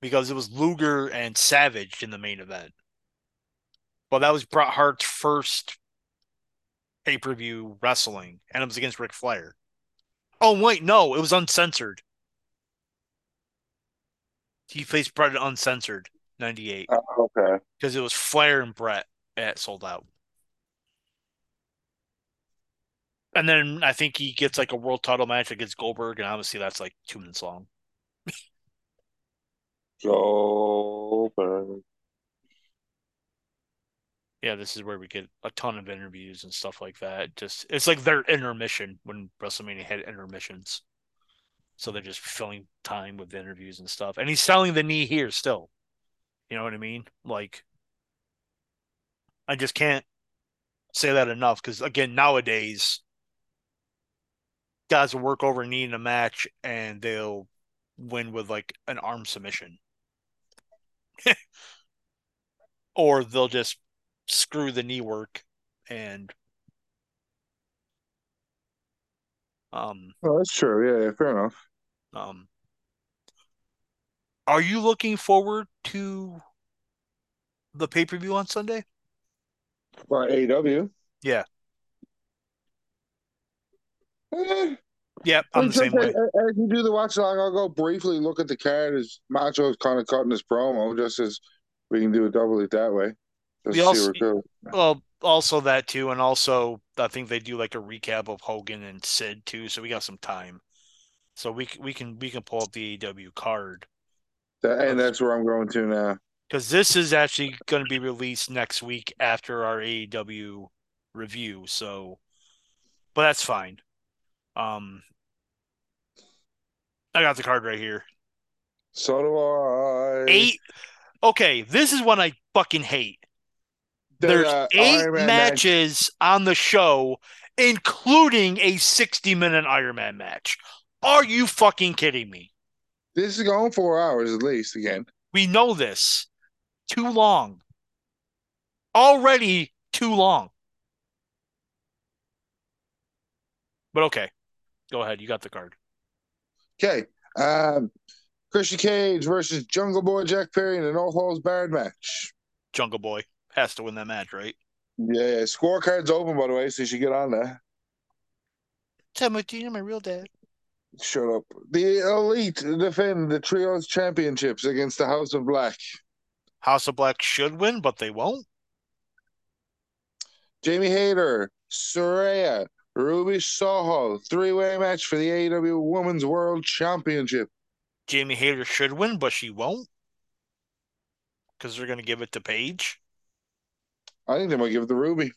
because it was Luger and Savage in the main event. Well, that was Bret Hart's first pay per view wrestling, and it was against Ric Flair. Oh, wait, no, it was uncensored. He faced Bret at uncensored 98 Oh, okay. because it was Flair and Bret at Souled Out. And then I think he gets like a world title match against Goldberg, and obviously that's like two minutes long. Goldberg. Yeah, this is where we get a ton of interviews and stuff like that. Just it's like their intermission when WrestleMania had intermissions. So they're just filling time with interviews and stuff. And he's selling the knee here still. You know what I mean? Like I just can't say that enough because again, nowadays guys will work over knee in a match and they'll win with like an arm submission. or they'll just screw the knee work and um Oh, that's true. Yeah, yeah, fair enough. um are you looking forward to the pay-per-view on Sunday? By AW. Yeah. Eh, Yeah, I'm the same way. As you do the watch along, I'll go briefly look at the card as Macho's kind of cutting his promo, just as we can do it double it that way. Just We also- where it goes. Well, also that too, and also I think they do like a recap of Hogan and Sid too, so we got some time. So we we can we can pull up the AW card That- and that's where I'm going to now. because this is actually going to be released next week after our AEW review. So, but that's fine. Um, I got the card right here. So do I. Eight. Okay, this is one I fucking hate. The, There's uh, eight Iron Man match. matches on the show, including a 60 minute Iron Man match. Are you fucking kidding me? This is going four hours at least again. We know this. Too long. Already too long. But okay. Go ahead. You got the card. Okay. Um, Christian Cage versus Jungle Boy Jack Perry in an all holds barred match. Jungle Boy has to win that match, right? Yeah, scorecard's open by the way, so you should get on there. Timothy, my real dad. Shut up. The Elite defend the Trios Championships against the House of Black. House of Black should win, but they won't. Jamie Hayter, Saraya, Ruby Soho, three way match for the AEW Women's World Championship. Jamie Hayter should win, but she won't. Because they're going to give it to Paige. I think they might give it to Ruby.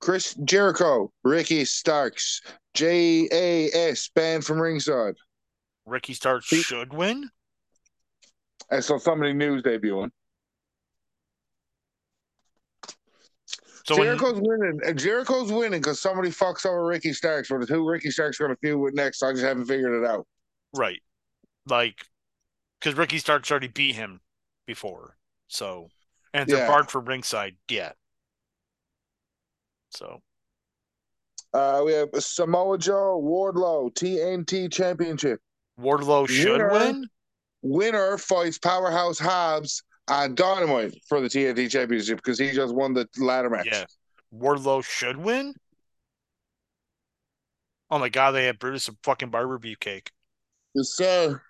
Chris Jericho, Ricky Starks, JAS banned from ringside. Ricky Starks He- should win. And so somebody new's debuting. So when, Jericho's winning. And Jericho's winning because somebody fucks over Ricky Starks. But who Ricky Starks going to feud with next? I just haven't figured it out. right, like, because Ricky Starks already beat him before, so and they're Yeah. barred from ringside, yeah. So Uh, we have Samoa Joe, Wardlow, TNT Championship. Wardlow should Winner. win. Winner fights Powerhouse Hobbs on Dynamite for the TNT Championship because he just won the ladder match. Yeah, Wardlow should win. Oh my god, they had Brutus a fucking barber beefcake. Yes, sir.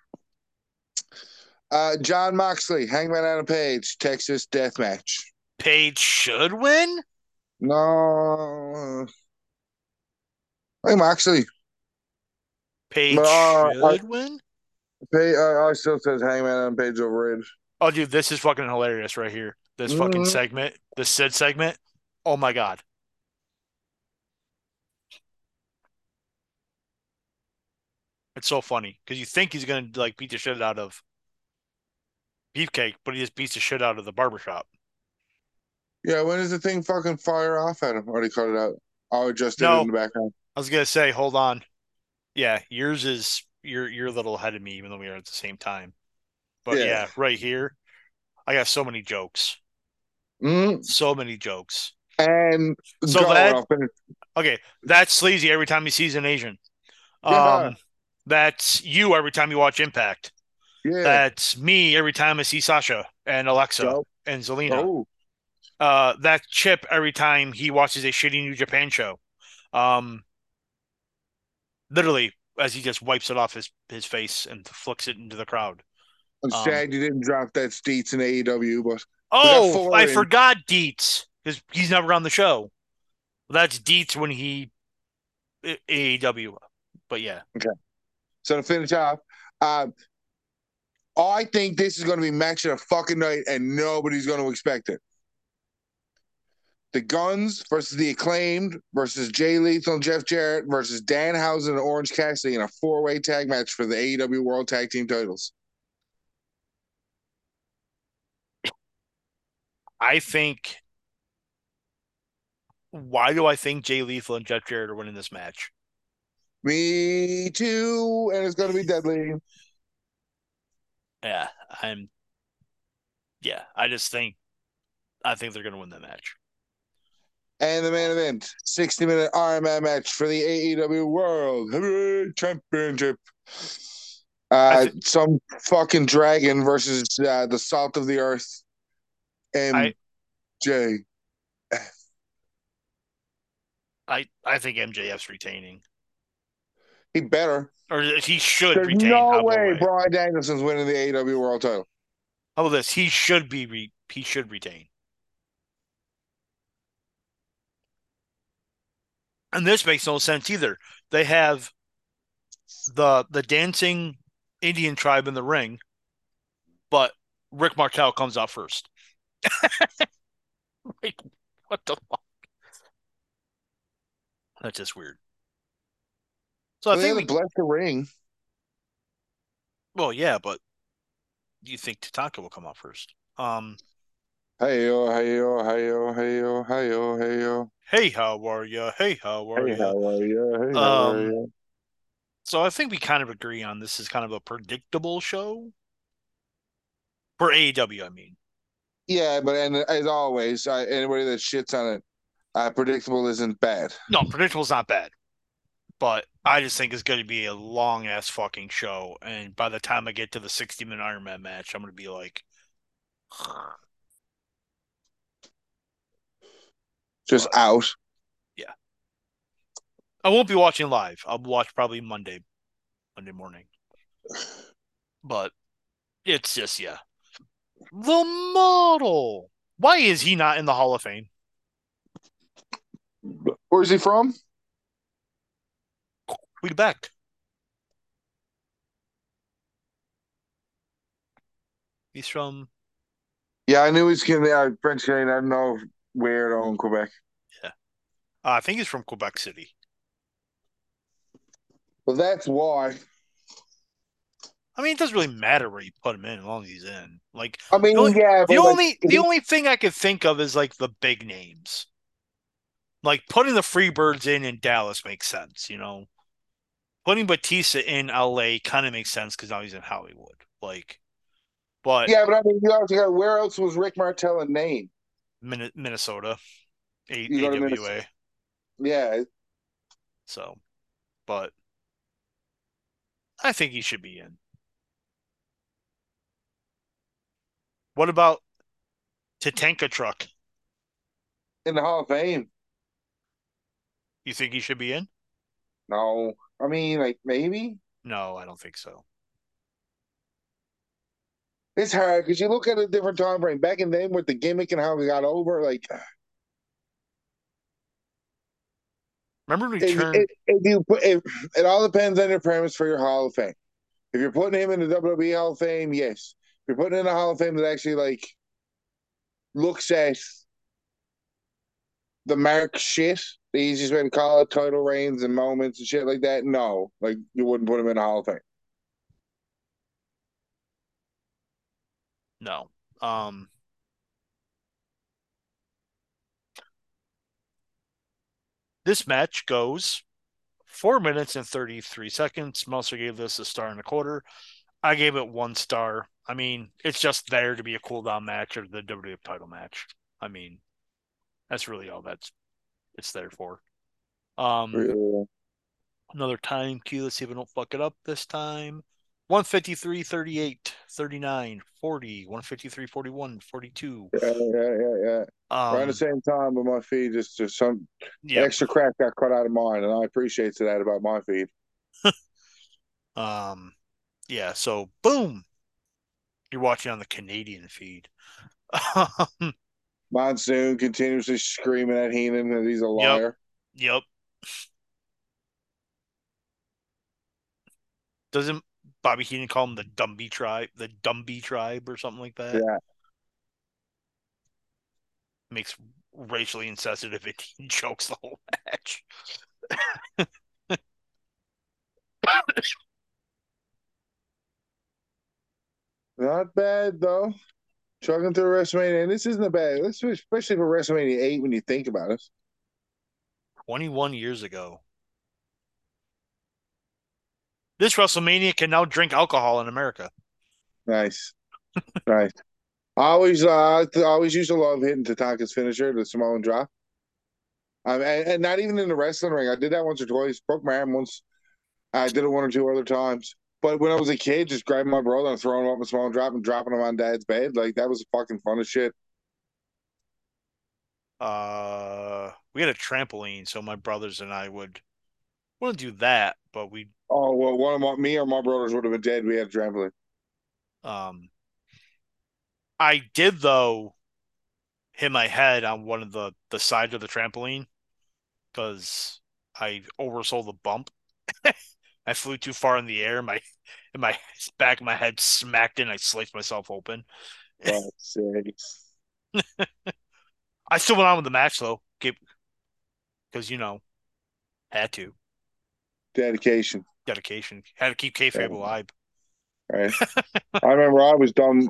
Uh, Jon Moxley, Hangman Adam Page, Texas Death Match. Page should win. No. Hey, Moxley. Page Uh, should win. Pay, uh, I still says Hangman Adam Page overrated. Oh, dude, this is fucking hilarious right here. This fucking Mhm. segment, this Sid segment. Oh my god. It's so funny because you think he's gonna like beat the shit out of Beefcake, but he just beats the shit out of the barbershop. Yeah, when does the thing fucking fire off at him? Already cut it out. Oh, just No. it in the background. I was gonna say, hold on. Yeah, yours is you're you're a little ahead of me, even though we are at the same time. But Yeah. yeah, right here, I got so many jokes, Mm, so many jokes. and So that-. Okay, that's sleazy every time he sees an Asian. Yeah. Um, that's you every time you watch Impact. Yeah. That's me every time I see Sasha and Alexa So- and Zelina. oh, Uh, that's Chip every time he watches a shitty New Japan show. Um, literally as he just wipes it off his his face and flicks it into the crowd. I'm Um, sad you didn't drop that Steets in AEW, but Oh, I forgot Deets because he's never on the show. That's Deets when he AEW. But yeah, Okay. so to finish off, uh, I think this is going to be match of the fucking night, and nobody's going to expect it. The Gunns versus the Acclaimed versus Jay Lethal and Jeff Jarrett versus Danhausen and Orange Cassidy in a four-way tag match for the AEW World Tag Team titles. I think. Why do I think Jay Lethal and Jeff Jarrett are winning this match? Me too, and it's going to be deadly. Yeah, I'm. Yeah, I just think. I think they're going to win that match. And the main event, 60 minute Man match for the AEW World Heavyweight Championship. Uh, I some fucking dragon versus uh, the salt of the earth. I- MJ. I I think MJF's retaining, He better. or he should There's retain. no way way? Bryan Danielson's winning the AEW World title. How about this? He should be. Re- he should retain. And this makes no sense either. They have the the dancing Indian tribe in the ring, but Rick Martel comes out first. like, what the fuck? That's just weird. So I they think we, bless the ring. well, yeah, but do you think Tatanka will come out first? Um, Hey yo, hey yo, hey yo, hey yo, hey yo, hey yo. hey, how are you? Hey, how are Hey, you? how are you? Hey, how are Um, you? So I think we kind of agree on this is kind of a predictable show for AEW. I mean, Yeah, but and as always, uh, anybody that shits on it, uh, predictable isn't bad. no, predictable's not bad, but I just think it's going to be a long ass fucking show. And by the time I get to the 60 minute Iron Man match, I'm going to be like, Just out. Yeah. I won't be watching live. I'll watch probably Monday, Monday morning. But it's just yeah, the model. Why is he not in the Hall of Fame? Where's he from? Quebec. He's from Yeah, I knew he's Canadian, uh, French Canadian. I don't know where in Quebec. uh, I think he's from Quebec City. Well, that's why. I mean, it doesn't really matter where you put him in as long as he's in. Like, I mean, the only, yeah, the but, like, the he- only thing I could think of is like the big names. Like putting the Freebirds in in Dallas makes sense, you know. Putting Batista in LA kind of makes sense because now he's in Hollywood. Like, but yeah, but I mean, you also got where else was Rick Martel a name? Min- Minnesota, A- You go to AWA. Minnesota. Yeah, So, but I think he should be in. What about Tatanka Truck? in the Hall of Fame. You think he should be in? No, I mean, like maybe No, I don't think so. it's hard because you look at a different time frame back in then with the gimmick and how we got over. Like, Remember when we if, turned if, if you put, if, it all depends on your premise for your Hall of Fame. If you're putting him in the WWE Hall of Fame, yes. If you're putting in a Hall of Fame that actually like looks at the mark shit, the easiest way to call it, title reigns and moments and shit like that. No, like you wouldn't put him in a Hall of Fame. No. Um This match goes four minutes and 33 seconds. Meltzer gave this a star and a quarter. I gave it one star. I mean, it's just there to be a cool down match or the WWF title match. I mean, that's really all that's it's there for. Um another time cue. Let's see if I don't fuck it up this time. 153, 38, 39, 40, 153, 41, 42. Yeah, yeah, yeah, yeah. Um, Around the same time, but my feed just just some yeah. extra crap got cut out of mine, and I appreciate that about my feed. Um, yeah. So boom, you're watching on the Canadian feed. Um, Monsoon continuously screaming at Heenan that he's a liar. yep. Doesn't Bobby Heenan call him the Dumby tribe, the Dumby tribe, or something like that? Yeah. Makes racially insensitive He jokes the whole match. Not bad though. Chugging through WrestleMania, and this isn't a bad, especially for WrestleMania eight when you think about it. 21 years ago. This WrestleMania can now drink alcohol in America. Nice, nice. I always, uh, I always used to love hitting Tatanka's finisher, the Samoan drop. Um, and, and not even in the wrestling ring. I did that once or twice. Broke my arm once. I did it one or two other times. But when I was a kid, just grabbing my brother and throwing him up in small drop and dropping him on dad's bed, like that was fucking fun as shit. Uh, we had a trampoline, so my brothers and I would wouldn't do that, but we Oh well, one of my, me or my brothers would have been dead. We had a trampoline. um I did though hit my head on one of the the sides of the trampoline because I oversold the bump. I flew too far in the air. My and my back of my head smacked in. I sliced myself open. Oh, Fuck's sakes. I still went on with the match though, because you know, had to Dedication. dedication, had to keep kayfabe Yeah. alive. Right. I remember I was dumb.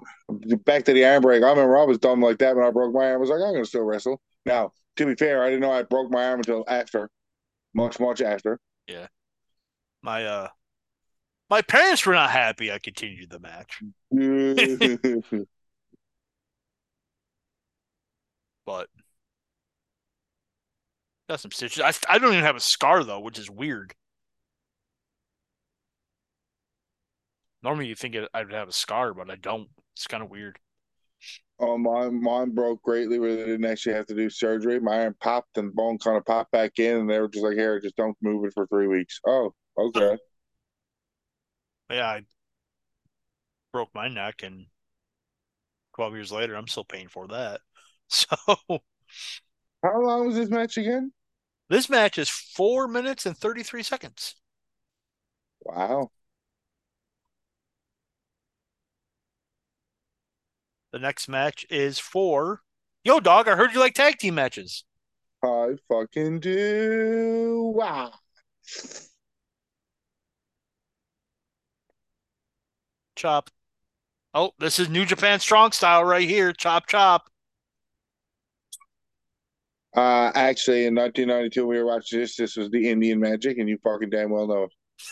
Back to the arm break. I remember I was dumb like that when I broke my arm. I was like, I'm gonna still wrestle. Now, to be fair, I didn't know I broke my arm until after, much, much after. My uh, my parents were not happy. I continued the match, but got some stitches. I I don't even have a scar though, which is weird. Normally, you think I'd have a scar, but I don't. It's kind of weird. oh, mine, mine broke greatly where they didn't actually have to do surgery. My arm popped and bone kind of popped back in, and they were just like, "Here, just don't move it for three weeks." Oh, okay. Yeah, I broke my neck, and 12 years later, I'm still paying for that. So How long was this match again? this match is four minutes and 33 seconds. Wow. The next match is for Yo, dog. I heard you like tag team matches. I fucking do. Wow. Chop. Oh, this is New Japan Strong Style right here. Chop, chop. Uh, actually, in 1992, we were watching this. This was the Indian Magic, and you fucking damn well know it.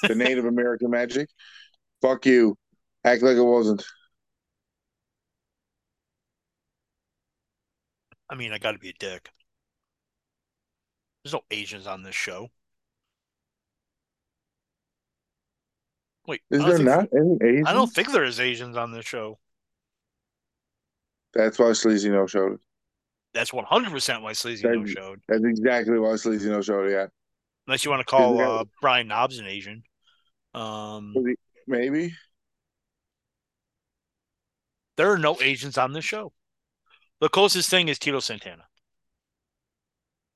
The Native American Magic. Fuck you. Act like it wasn't. I mean, I got to be a dick. There's no Asians on this show. Wait, Is there not any Asians? I don't think there is Asians on this show. That's why Sleazy No showed. That's 100% why Sleazy no showed. That's exactly why Sleazy No showed. Yeah, Unless you want to call uh, Brian Knobbs an Asian. Um, maybe. there are no Asians on this show. The closest thing is Tito Santana.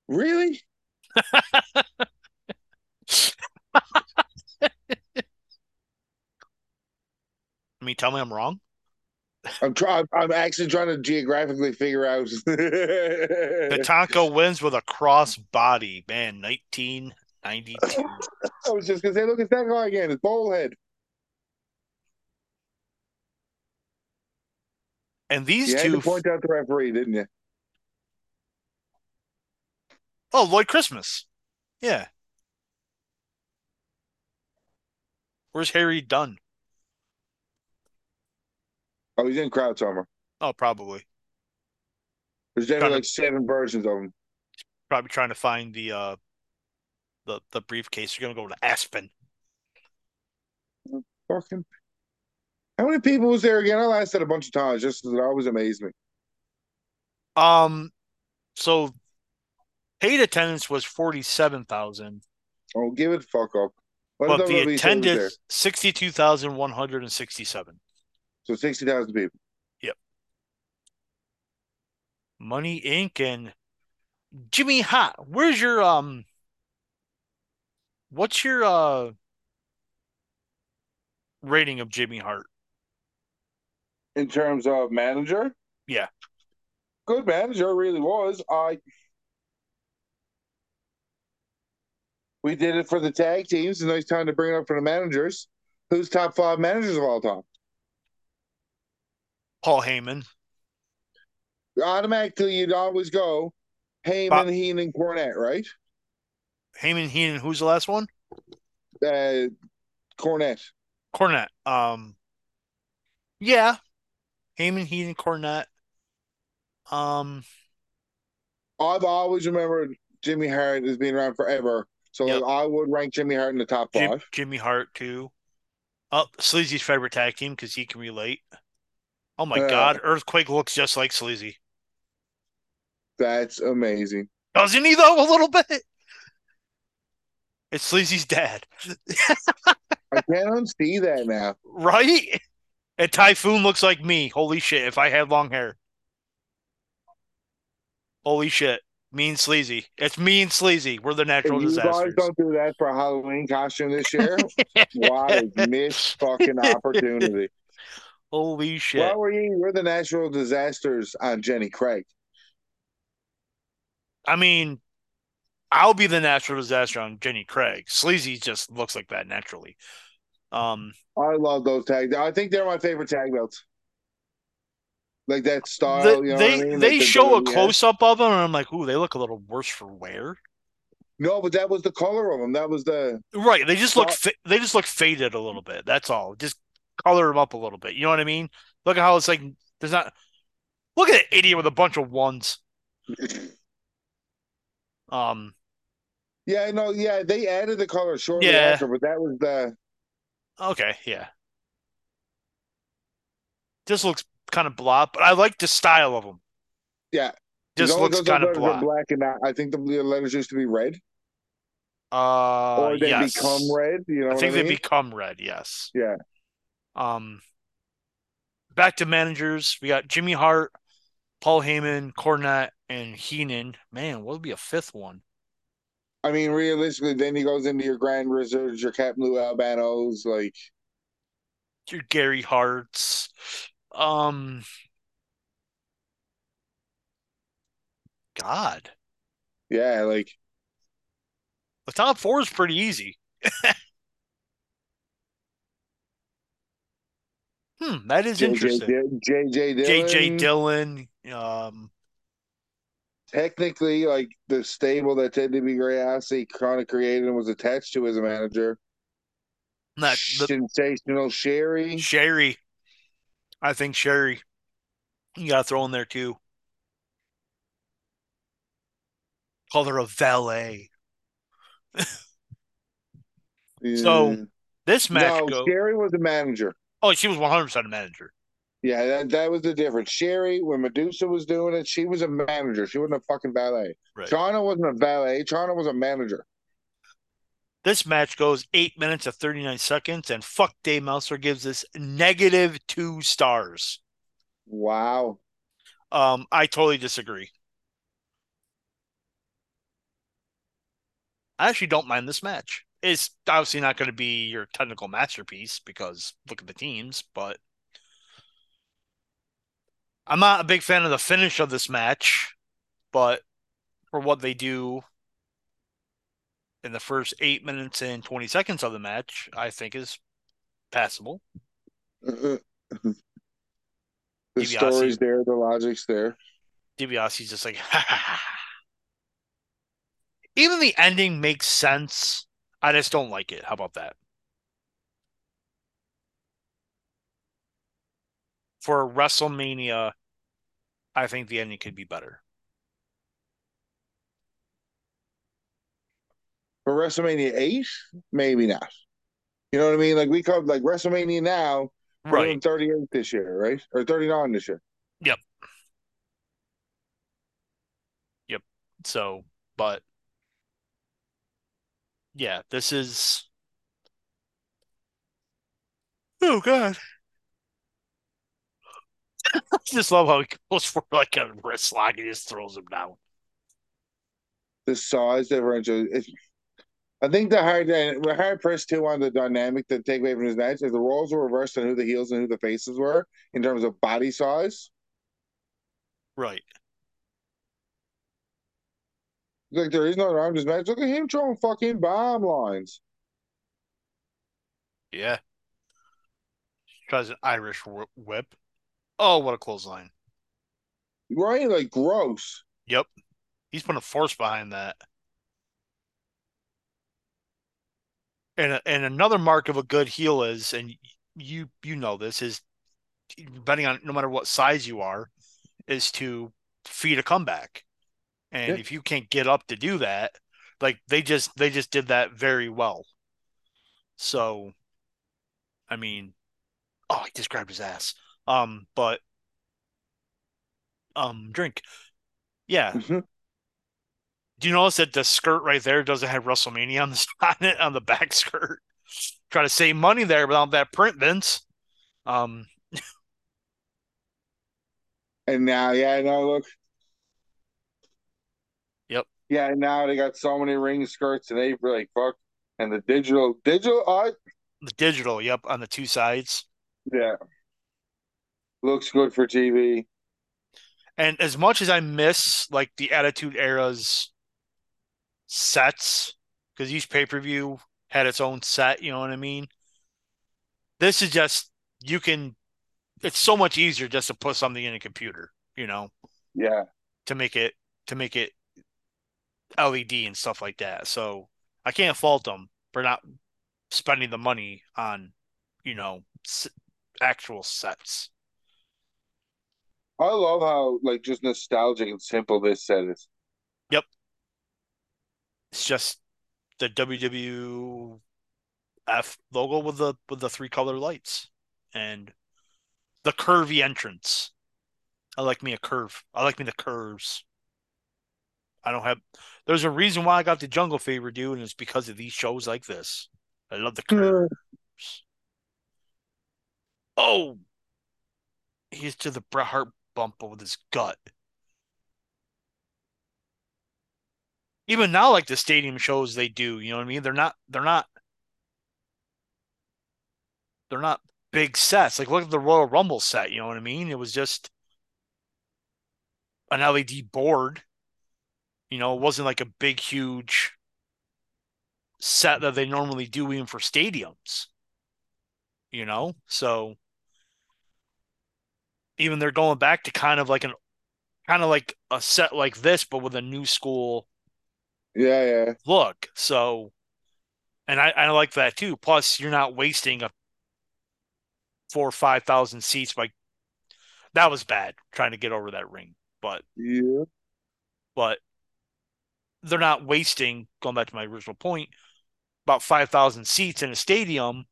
Really? Tell me I'm wrong. I'm trying. I'm actually trying to geographically figure out. Tatanka wins with a cross body. Man, 1992. I was just gonna say, look, it's that guy again. It's Bowlhead. And these You had two. to point out the referee, didn't you? Oh, Lloyd Christmas. Yeah. Where's Harry Dunn? Oh, he's in Crowd Summer. Oh, probably. There's definitely like seven versions of him. Probably trying to find the uh the the briefcase. You're gonna go to Aspen. Fucking. How many people was there again? I that a bunch of times. Just that always amazed me. Um, so paid attendance was forty seven thousand. Oh, give it fuck up. What but the WWE say was attended sixty two thousand one hundred and sixty seven. So sixty thousand people. Yep. Money Inc. and Jimmy Hart. Where's your um? What's your uh rating of Jimmy Hart? In terms of manager, Yeah. good manager really was. I we did it for the tag teams. It's a nice time to bring it up for the managers. Who's top five managers of all time? Paul Heyman. Automatically, you'd always go Heyman, Bob- Heenan, Cornette, right? Heyman, Heenan. Who's the last one? Uh, Cornette. Cornette. Um, yeah, Heyman, Heenan, Cornette. Um, I've always remembered Jimmy Hart as being around forever. So Yep. I would rank Jimmy Hart in the top Jim, five. Jimmy Hart too. Oh, Sleazy's favorite tag team because he can relate. Oh my Uh. God, Earthquake looks just like Sleazy. That's amazing. Doesn't he though? A little bit. It's Sleazy's dad, I can't see that now. right? And Typhoon looks like me. Holy shit! If I had long hair. Holy shit! Me and Sleazy. It's me and Sleazy. We're the natural If you guys disasters. don't do that for a Halloween costume this year, what a missed fucking opportunity. Holy shit! Why were you? We're the natural disasters on Jenny Craig. I mean, I'll be the natural disaster on Jenny Craig. Sleazy just looks like that naturally. Um, I love those tag. I think they're my favorite tag belts. Like that style, the- you know they I mean? they Like show a close up of them, and I'm like, ooh, they look a little worse for wear. No, but that was the color of them. That was the Right? They just look fa- they just look faded a little bit. That's all. Just color them up a little bit. You know what I mean? Look at how it's like. There's not. Look at an idiot with a bunch of ones. Um, yeah, no, yeah. They added the color shortly Yeah. after, but that was the okay, yeah. Just looks kind of blah, but I like the style of them. yeah. Just looks kind of blah. black and not, I think the letters used to be red, Uh, or they yes. become red. You know I think I they become red. Yes. Yeah. Um, back to managers. We got Jimmy Hart, Paul Heyman, Cornette, and Heenan. Man, what would be a fifth one? I mean, realistically, then he goes into your Grand Wizards, your Captain Lou Albanos, like Your Gary Harts. Um, God, yeah, like the top four is pretty easy. Hmm, that is JJ, interesting. JJ Dillon. JJ Dillon. Um, technically, like the stable that Ted DiBiase kind of created and was attached to as a manager. not the Sensational Sherri. Sherri. I think Sherri. You got to throw in there too. Call her a valet. So this match no, go. Sherri was the manager. Oh, she was 100 percent a manager. Yeah, that, that was the difference. Sherri, when Medusa was doing it, she was a manager. She wasn't a fucking valet. Right. Chyna wasn't a valet. Chyna was a manager. This match goes eight minutes of 39 seconds, and fuck Dave Meltzer gives this negative two stars. Wow. Um, I totally disagree. I actually don't mind this match. It's obviously not going to be your technical masterpiece because look at the teams, but I'm not a big fan of the finish of this match, but for what they do in the first eight minutes and 20 seconds of the match, I think is passable. Mm-hmm. the DiBiase. story's there, the logic's there. DiBiase's just like, even the ending makes sense. I just don't like it. How about that? For WrestleMania, I think the ending could be better. For WrestleMania 8, maybe not. You know what I mean? Like we call like WrestleMania now, put it in Right. 38 this year, right? Or 39 this year. Yep. Yep. So, but yeah, this is. Oh God! I just love how he goes for like a wrist lock and just throws him down. The size differential. It's, I think the hard the hard press too on the dynamic to take away from his match is the roles were reversed on who the heels and who the faces were in terms of body size. Right. Like there is no this match. Look at him throwing fucking bomb lines. Yeah. He Tries an Irish whip. Oh, what a clothesline! Right? Like gross. Yep. He's putting a force behind that. And and another mark of a good heel is, and you you know this is, depending on no matter what size you are, is to feed a comeback. And Yeah. if you can't get up to do that, like they just they just did that very well. So, I mean, oh, he just grabbed his ass. Um, but um, drink. Yeah, Mhm. Do you notice that the skirt right there doesn't have WrestleMania on the on it on the back skirt? Try to save money there without that print, Vince. Um, And now, yeah, now look. Yeah, now they got so many ring skirts and they like fuck. And the digital, digital, uh, the digital, yep, on the two sides. yeah, looks good for TV. And as much as I miss like the Attitude Era's sets, because each pay per view had its own set, you know what I mean? This is just you can. It's so much easier just to put something in a computer, you know, Yeah, to make it to make it LED and stuff like that. So I can't fault them for not spending the money on, you know, s- actual sets. I love how like just nostalgic and simple this set is. Yep. It's just the WWF logo with the with the three color lights and the curvy entrance. I like me a curve. I like me the curves. I don't have. There's a reason why I got the Jungle Fever, dude, and it's because of these shows like this. I love the hmm. curves. Oh, he's to the Bret Hart bump with his gut. Even now, like the stadium shows they do, you know what I mean? They're not. They're not. They're not big sets. Like look at the Royal Rumble set. You know what I mean? It was just an LED board. You know, it wasn't like a big, huge set that they normally do even for stadiums. You know, so even they're going back to kind of like an kind of like a set like this, but with a new school Yeah, yeah. look. So, and I, I like that too. Plus, you're not wasting a four or five thousand seats by that was bad trying to get over that ring, but Yeah. but they're not wasting. Going back to my original point, about five thousand seats in a stadium,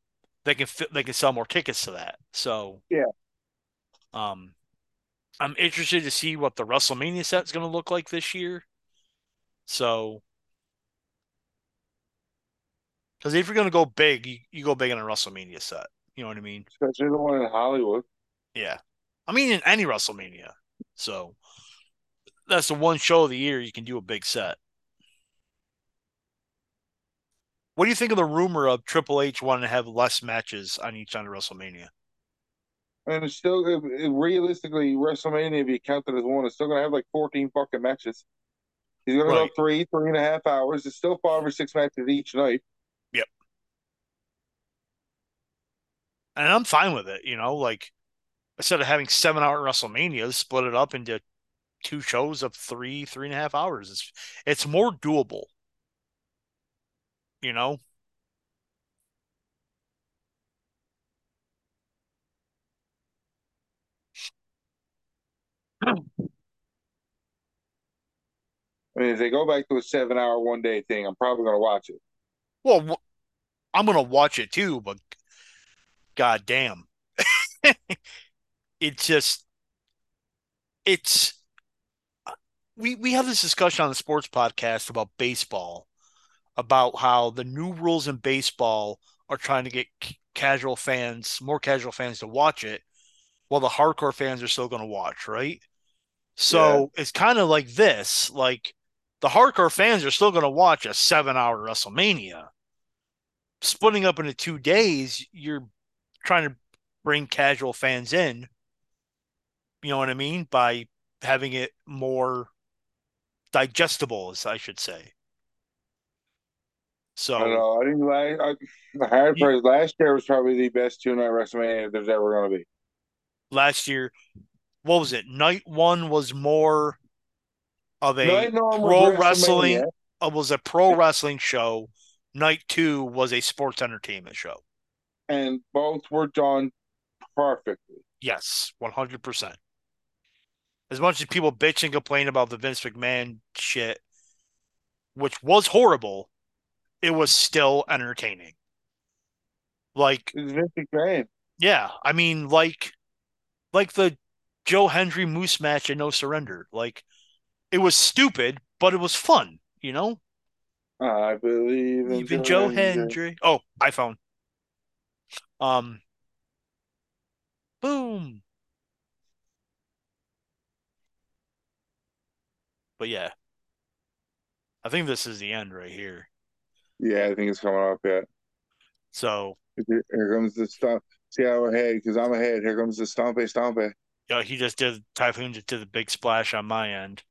they can fit, they can sell more tickets to that. So Yeah. um, I'm interested to see what the WrestleMania set's going to look like this year. So, because if you're going to go big, you, you go big in a WrestleMania set. You know what I mean? Especially the one in Hollywood. Yeah. I mean, in any WrestleMania. So, that's the one show of the year you can do a big set. What do you think of the rumor of Triple H wanting to have less matches on each end of WrestleMania? And it's still it, it- realistically WrestleMania, if you count it as one, it's still gonna have like fourteen fucking matches. He's gonna Right. go three, three and a half hours. It's still five or six matches each night. Yep. And I'm fine with it. You know, like instead of having seven hour WrestleManias, split it up into two shows of three, three and a half hours. It's it's more doable. You know? I mean, if they go back to a seven hour one day thing, I'm probably gonna watch it. Well, I'm gonna watch it too, but god damn. It's just it's uh, we we have this discussion on the sports podcast about baseball, about how the new rules in baseball are trying to get casual fans, more casual fans to watch it, while the hardcore fans are still going to watch, right? So it's kind of like this, like the hardcore fans are still going to watch a seven-hour WrestleMania. Splitting up into two days, you're trying to bring casual fans in. You know what I mean? By having it more digestible, as I should say. So I don't know. I think last, I, the hard part is last year was probably the best two night WrestleMania there's ever gonna be. last year, what was it? Night one was more of a Night one was pro wrestling. uh, was a pro wrestling show. Night two was a sports entertainment show. and both were done perfectly. Yes, one hundred percent. As much as people bitch and complain about the Vince McMahon shit, which was horrible, it was still entertaining. Like, McMahon. yeah, I mean, like, like the Joe Hendry Moose match and No Surrender. Like, it was stupid, but it was fun. You know, I believe in even Joe Hendry. Hendry. Oh, iPhone. Um, boom. But yeah, I think this is the end right here. Yeah, I think it's coming up yet. So Here comes the stomp. See how ahead because I'm ahead. Here comes the stompy stompy. yeah, he just did Typhoon just did the big splash on my end.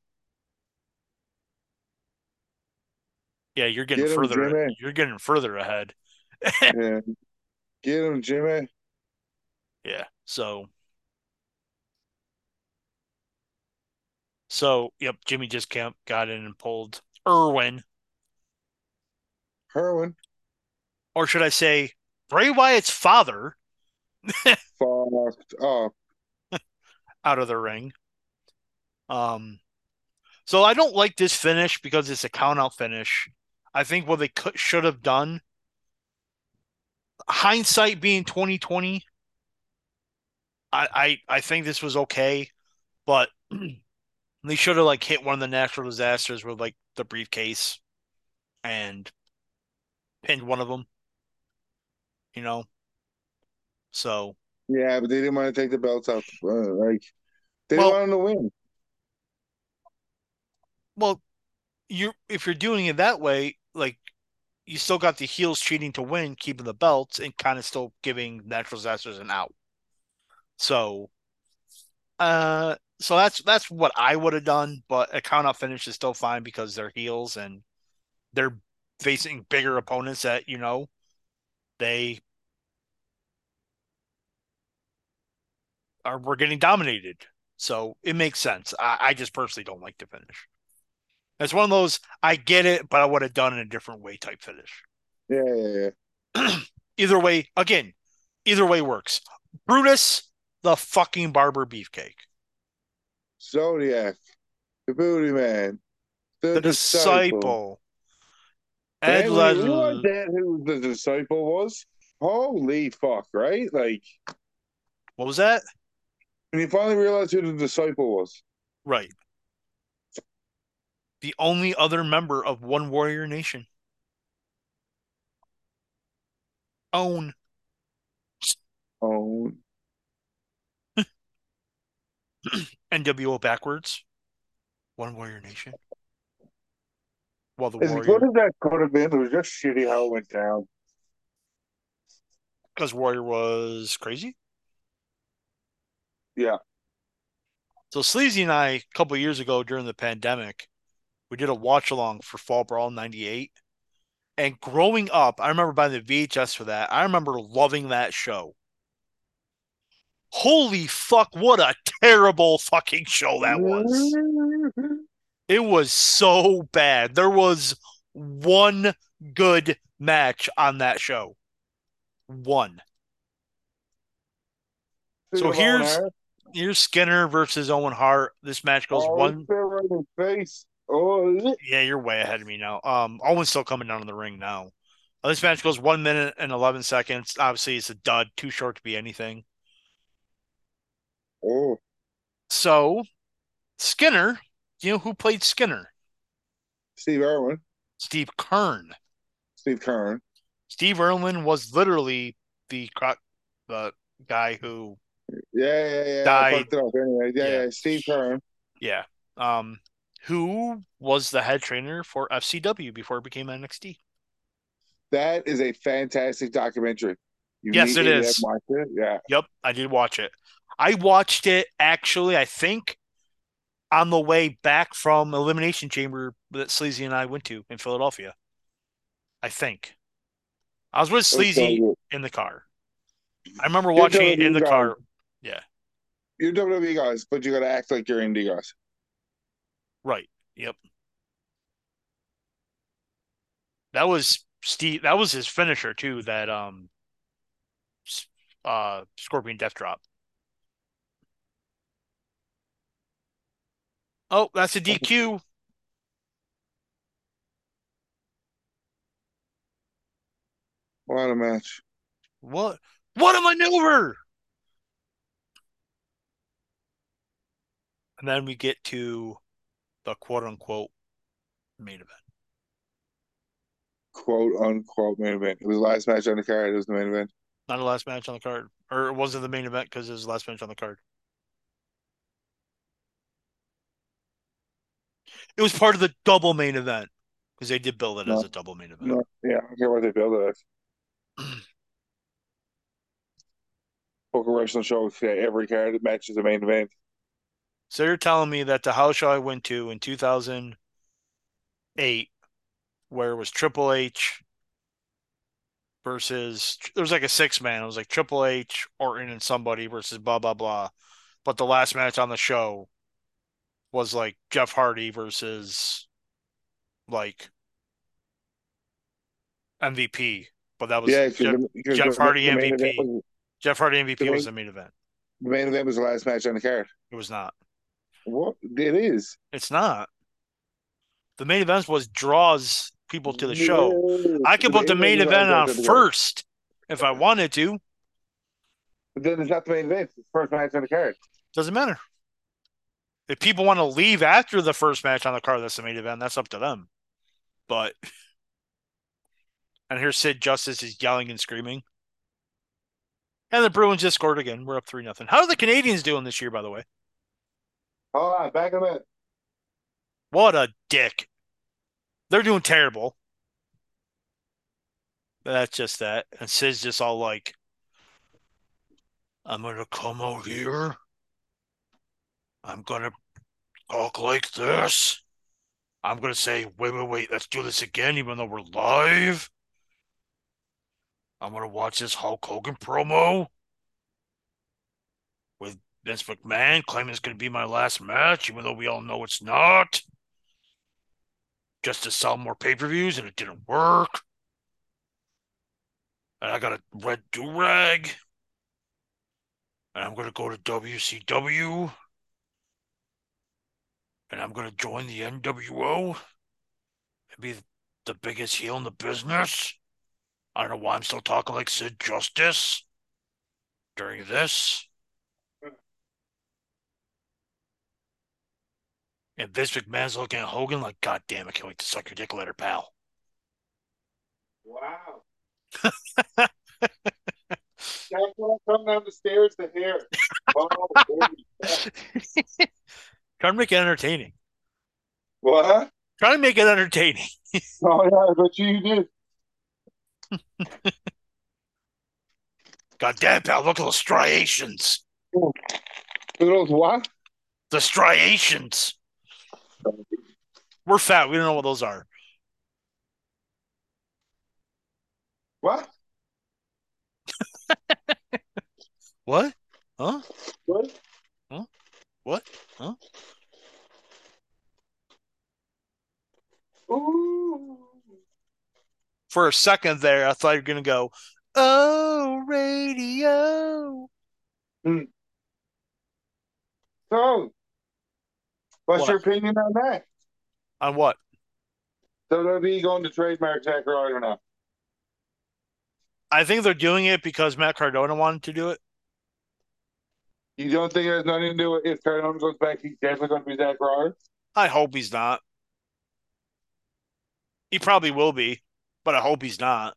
Yeah, you're getting Get him, further. Jimmy. You're getting further ahead. Yeah. Get him, Jimmy. Yeah. So. So yep, Jimmy just camp got in and pulled Irwin, Herwin. or should I say Bray Wyatt's father, Fucked up. out of the ring. Um, so I don't like this finish because it's a count out finish. I think what they could should have done, hindsight being twenty twenty, I, I I think this was okay, but they should have like hit one of the natural disasters with like the briefcase and pinned one of them. You know, so Yeah, but they didn't want to take the belts out. Uh, like they Well- didn't want to win. well, you're if you're doing it that way, like you still got the heels cheating to win, keeping the belts, and kind of still giving natural disasters an out. So, uh, so that's that's what I would have done. But a count out finish is still fine because they're heels and they're facing bigger opponents that you know they are we're getting dominated. So it makes sense. I, I just personally don't like the finish. It's one of those I get it, but I would have done it a different way type finish. Yeah, yeah, yeah. either way, again, either way works. Brutus, the fucking barber beefcake. Zodiac, the booty man, the, the disciple. disciple. Ed Leslie. You that who the disciple was? Holy fuck, right? Like, what was that? And you finally realized who the disciple was. Right. The only other member of One Warrior Nation. Own. Own. NWO backwards. One Warrior Nation. Well, the as Warrior... good as that could have been, it was just shitty how it went down. Because Warrior was crazy. Yeah. So Sleazy and I, a couple years ago during the pandemic, we did a watch along for Fall Brawl '98. And growing up, I remember buying the VHS for that. I remember loving that show. Holy fuck, what a terrible fucking show that was. It was so bad. There was one good match on that show. One. So here's here's Skinner versus Owen Hart. This match goes oh, one. Right face. Oh, yeah, you're way ahead of me now. Um, Owen's still coming down in the ring now. Uh, this match goes one minute and eleven seconds. Obviously, it's a dud, too short to be anything. Oh. So, Skinner you know who played Skinner? Steve Irwin. Steve Keirn. Steve Keirn. Steve Irwin was literally the the guy who yeah yeah yeah died. Anyway. Yeah, yeah, yeah, Steve Keirn. Yeah. Um, who was the head trainer for FCW before it became NXT? That is a fantastic documentary. You yes, it is. It. Yeah. Yep, I did watch it. I watched it actually. I think on the way back from Elimination Chamber that Sleazy and I went to in Philadelphia. I think. I was with Sleazy in the car. I remember you're watching it in the guys. car. Yeah. You're WWE guys, but you got to act like you're indie guys. Right. Yep. That was Steve. That was his finisher too. That um, uh, Scorpion Death Drop. Oh, that's a DQ. What a match. What? What a maneuver! And then we get to the quote unquote main event. Quote unquote main event. It was the last match on the card. It was the main event. Not the last match on the card. Or it wasn't the main event because it was the last match on the card. It was part of the double main event because they did build it no, as a double main event. No, yeah, I don't care what they build it as. Poker Wrestling show every card match is a main event. So you're telling me that the house show I went to in 2008, where it was Triple H versus there was like a six man. It was like Triple H, Orton, and somebody versus blah blah blah. But the last match on the show was like Jeff Hardy versus like MVP, but that was yeah, Jeff, the, Jeff Hardy the MVP. Was, Jeff Hardy MVP the main, was the main event. The main event was the last match on the card. It was not. What it is? It's not. The main event was draws people to the show. No, I could put the main event on first if I wanted to. But then it's not the main event. It's the first match on the card. Doesn't matter. If people want to leave after the first match on the card, that's the main event. That's up to them. But and here's Sid Justice is yelling and screaming. And the Bruins just scored again. We're up three nothing. How are the Canadiens doing this year, by the way? Hold on, back a minute. What a dick. They're doing terrible. That's just that. And Sid's just all like, I'm gonna come out here I'm gonna talk like this. I'm gonna say, wait, wait, wait, let's do this again, even though we're live. I'm gonna watch this Hulk Hogan promo with Vince McMahon claiming it's to be my last match, even though we all know it's not. Just to sell more pay per views, and it didn't work. And I got a red do rag. And I'm to go to WCW. And I'm going to join the NWO and be the biggest heel in the business. I don't know why I'm still talking like Sid Justice during this. And Vince McMahon's looking at Hogan like, God damn, I can't wait to suck your dick later, pal. Wow. That's when I come down the stairs to hear. Oh, Trying to make it entertaining. what? Trying to make it entertaining. Oh yeah, but you did. God damn, pal, look at those striations. Those what? The striations. We're fat. We don't know what those are. What? What? Huh? What? Huh? What? Huh? Ooh. For a second there, I thought you were going to go, Oh, radio. Mm. So, what's What? your opinion on that? On what? WWE going to trademark Zack Ryder or not? I think they're doing it because Matt Cardona wanted to do it. You don't think it has nothing to do with if Cardona goes back, he's definitely going to be Zack Ryder? I hope he's not. He probably will be, but I hope he's not.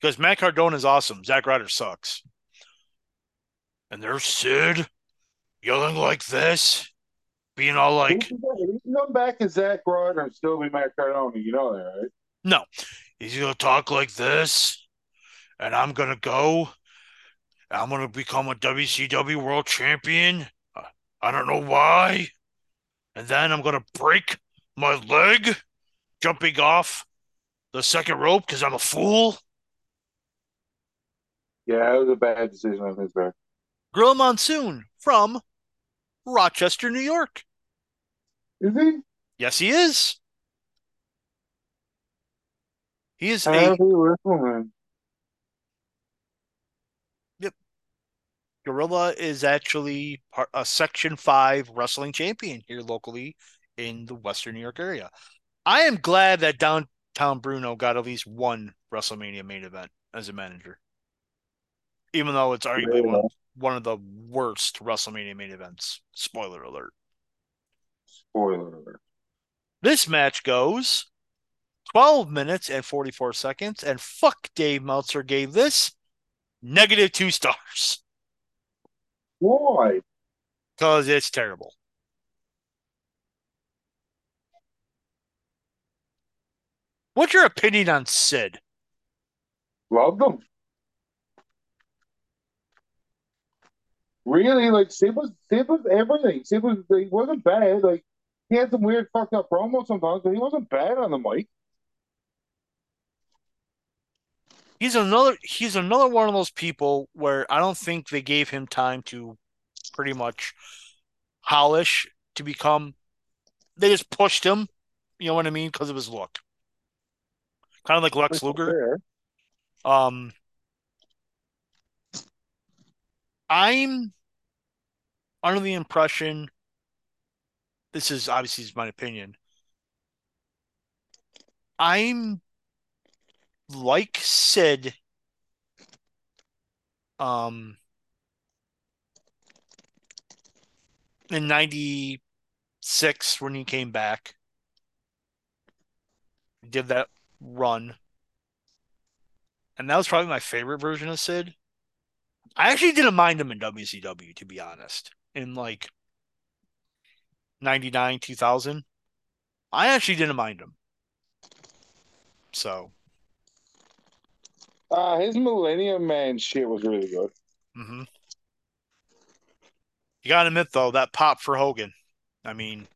Because Matt Cardona is awesome. Zack Ryder sucks. And there's Sid yelling like this, being all like, can go- he can come back as Zack Ryder and still be Matt Cardona. You know that, right? no, he's going to talk like this, and I'm going to go. I'm going to become a WCW world champion. I don't know why. And then I'm going to break my leg jumping off the second rope because I'm a fool. Yeah, it was a bad decision on his part. Gorilla Monsoon from Rochester, New York. Is he? Yes, he is. He is a Happy Whistleman. Gorilla is actually part, a Section 5 wrestling champion here locally in the Western New York area. I am glad that Downtown Bruno got at least one WrestleMania main event as a manager. Even though it's arguably one, one of the worst WrestleMania main events. Spoiler alert. Spoiler alert. This match goes 12 minutes and 44 seconds, and fuck Dave Meltzer gave this negative two stars Why? because it's terrible. What's your opinion on Sid? Loved him. Really, like Sid was Sid was everything. Sid was he wasn't bad. Like he had some weird fucked up promos sometimes, but he wasn't bad on the mic. He's another he's another one of those people where I don't think they gave him time to pretty much polish to become they just pushed him, you know what I mean, because of his look. Kind of like Lex Luger. Um, I'm under the impression. This is obviously is my opinion. I'm like Sid. Um, in '96 when he came back, did that run. And that was probably my favorite version of Sid. I actually didn't mind him in WCW, to be honest. In like 99, 2000. I actually didn't mind him. So, Uh, his Millennium Man shit was really good. hmm you gotta admit, though, that pop for Hogan. I mean,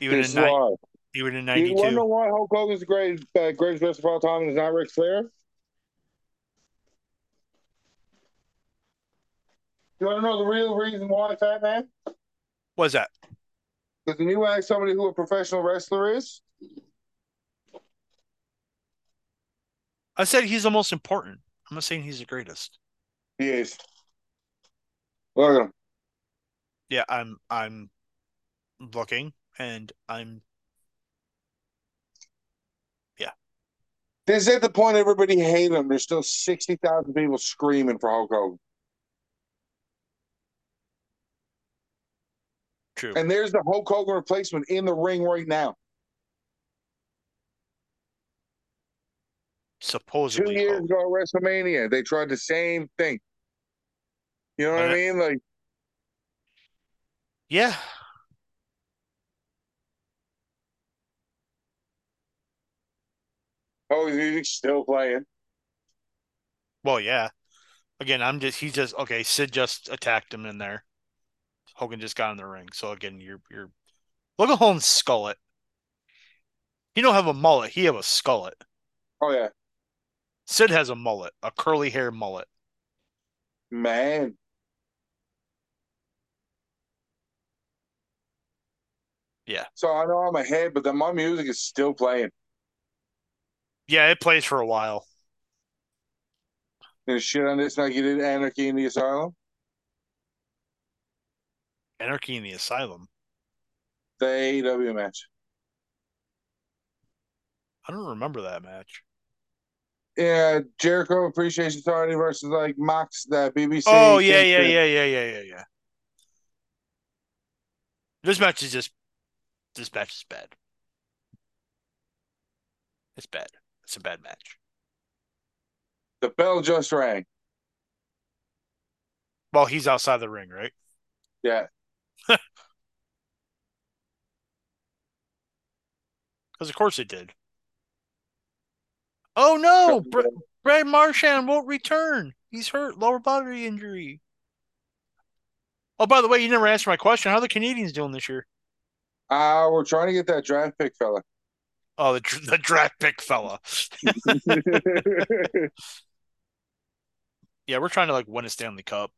even in, ni-. Even in You want to know why Hulk Hogan's the greatest, uh, greatest wrestler of all time and is not Ric Flair? You want to know the real reason why, Fat Man? What's that? Because when you ask somebody who a professional wrestler is, I said he's the most important. I'm not saying he's the greatest. he is. Look at him. Yeah, I'm I'm looking and I'm This is at the point everybody hated him. There's still 60,000 people screaming for Hulk Hogan. true. And there's the Hulk Hogan replacement in the ring right now. Supposedly, Two years Hulk. ago at WrestleMania, they tried the same thing. You know what I mean? Like, Yeah. Hogan's music's still playing. Well, yeah. Again, I'm just he's just okay, Sid just attacked him in there. Hogan just got in the ring. So again, you're you're look at Holmes skullet. He don't have a mullet, he have a skullet. Oh, yeah. Sid has a mullet, a curly hair mullet. Man. Yeah. So I know I'm ahead, but then my music is still playing. Yeah, it plays for a while. And shit on this like you did Anarchy in the Asylum. Anarchy in the Asylum. The AEW match. I don't remember that match. Yeah, Jericho Appreciation Society versus like Max, the BCC. Oh yeah, yeah, yeah, yeah, yeah, yeah, yeah. This match is just this match is bad. It's bad. It's a bad match. The bell just rang. Well, he's outside the ring, right? Yeah. Because of course it did. Oh no, Br- Brad Marchand won't return. He's hurt, lower body injury. Oh, by the way, you never answered my question. How are the Canadiens doing this year? Uh, we're trying to get that draft pick fella. Oh, the the draft pick fella. Yeah, we're trying to like win a Stanley Cup.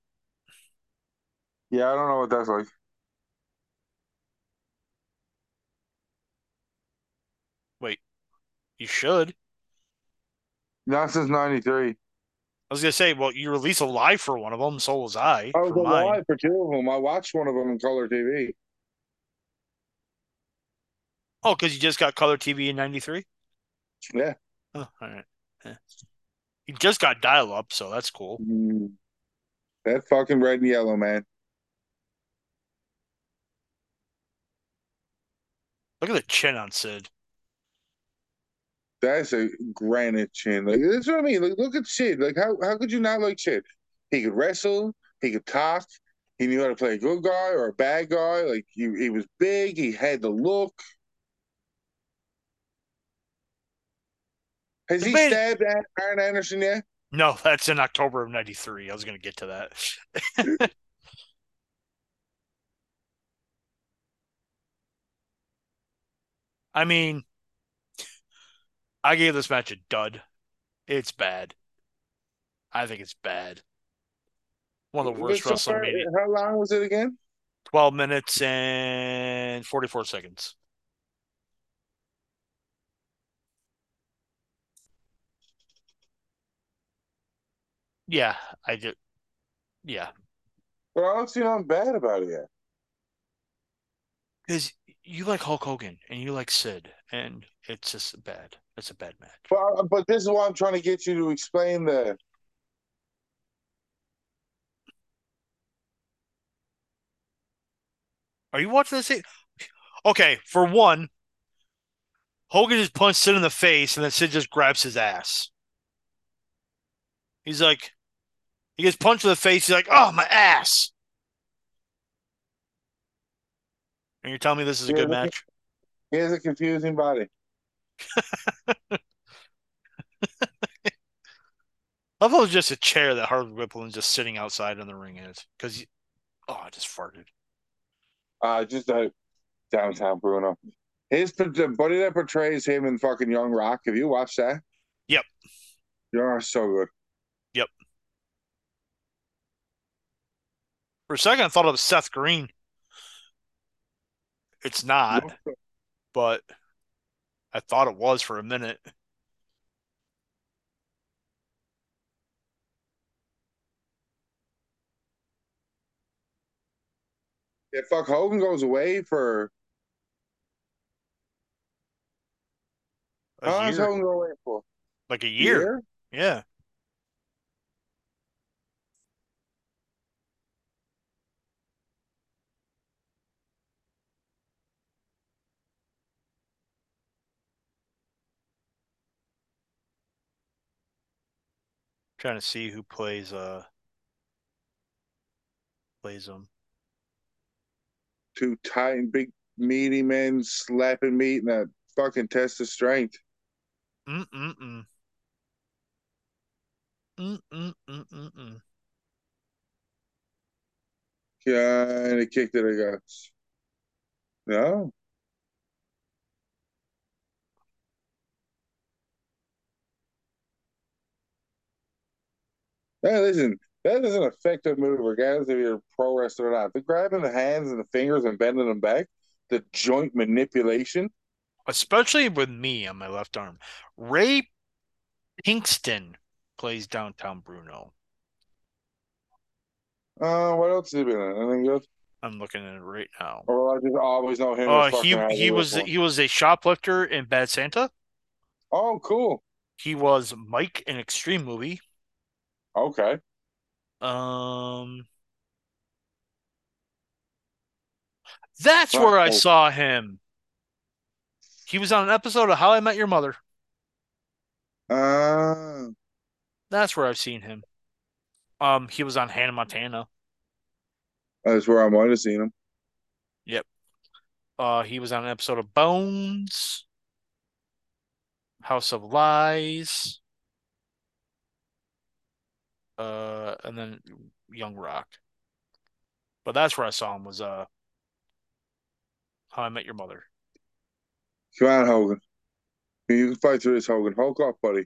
yeah, I don't know what that's like. Wait, you should. Not since '93. I was gonna say, well, you released a live for one of them, so was I I was for mine. alive for two of them. I watched one of them in color TV. Oh, because you just got color TV in '93. Yeah. Oh, all right. Yeah. You just got dial up, so that's cool. Mm. That fucking red and yellow, man. Look at the chin on Sid. That's a granite chin. Like that's what I mean. Like look at Sid. Like how how could you not like Sid? He could wrestle. He could talk. He knew how to play a good guy or a bad guy. Like he he was big. He had the look. Has he Man- stabbed Ar- Arn Anderson yet? No, that's in October of '93. I was gonna get to that. I mean, I gave this match a dud. It's bad. I think it's bad. One of the worst WrestleMania. How long was it again? 12 minutes and 44 seconds. Yeah, I did. Yeah, But I don't see nothing bad about it yet. because you like Hulk Hogan and you like Sid, and it's just bad. It's a bad match. But but this is why I'm trying to get you to explain the. Are you watching this? Okay, for one, Hogan just punched Sid in the face, and then Sid just grabs his ass. He's like, he gets punched in the face. He's like, "Oh, my ass!" And you're telling me this is a good match? He has a confusing body. I thought it was just a chair that Harvey Whipple's just sitting outside in the ring in it because, oh, I just farted. Uh, just uh, downtown Bruno. His the buddy that portrays him in fucking Young Rock. Have you watched that? Yep. Young Rock's so good. For a second, I thought it was Seth Green. It's not, but I thought it was for a minute. Yeah, fuck. Hogan goes away for. A How long year, Hogan go away for? like a year. Year? Yeah. Trying to see who plays uh plays them. Two tight, and big, meaty men slapping meat and a fucking test of strength. Mm mm mm. Mm mm mm mm mm. Kind of kick to the guts. No. Hey, listen, that is an effective move, regardless if you're a pro wrestler or not. The grabbing the hands and the fingers and bending them back, the joint manipulation. Especially with me on my left arm. Ray Pinkston plays downtown Bruno. Uh, what else has he been in? Anything good? I'm looking at it right now. Or I just always know him. Uh, he he was Hollywood he was a shoplifter in Bad Santa. Oh, cool. He was Mike in Extreme Movie. Okay. Um, that's Wow. where I saw him. He was on an episode of How I Met Your Mother. Uh, That's where I've seen him. Um, he was on Hannah Montana. that's where I might have seen him. Yep. Uh, he was on an episode of Bones, House of Lies, uh, and then Young Rock. But that's where I saw him was uh, How I Met Your Mother. Come on, Hogan. You can fight through this, Hogan. Hulk up, buddy.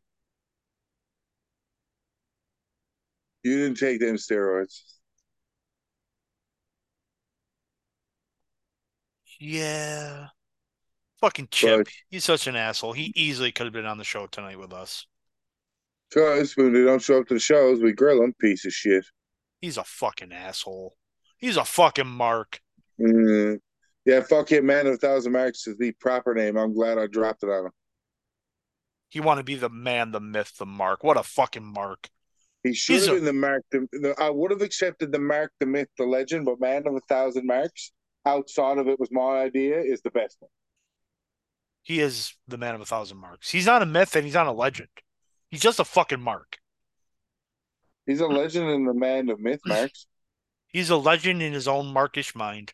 You didn't take them steroids. Yeah. Fucking Chip. But- He's such an asshole. He easily could have been on the show tonight with us. Cause when they don't show up to the shows, we grill them. Piece of shit. He's a fucking asshole. He's a fucking mark. Mm. Yeah, fuck it, man. of A thousand marks is the proper name. I'm glad I dropped it on him. He want to be the man, the myth, the mark. What a fucking mark. He should He's have a- been the mark. The, the, I would have accepted the mark, the myth, the legend, but man of a thousand marks outside of it was my idea is the best one. He is the man of a thousand marks. He's not a myth and he's not a legend. He's just a fucking mark. He's a legend in the man of myth Max. He's a legend in his own markish mind.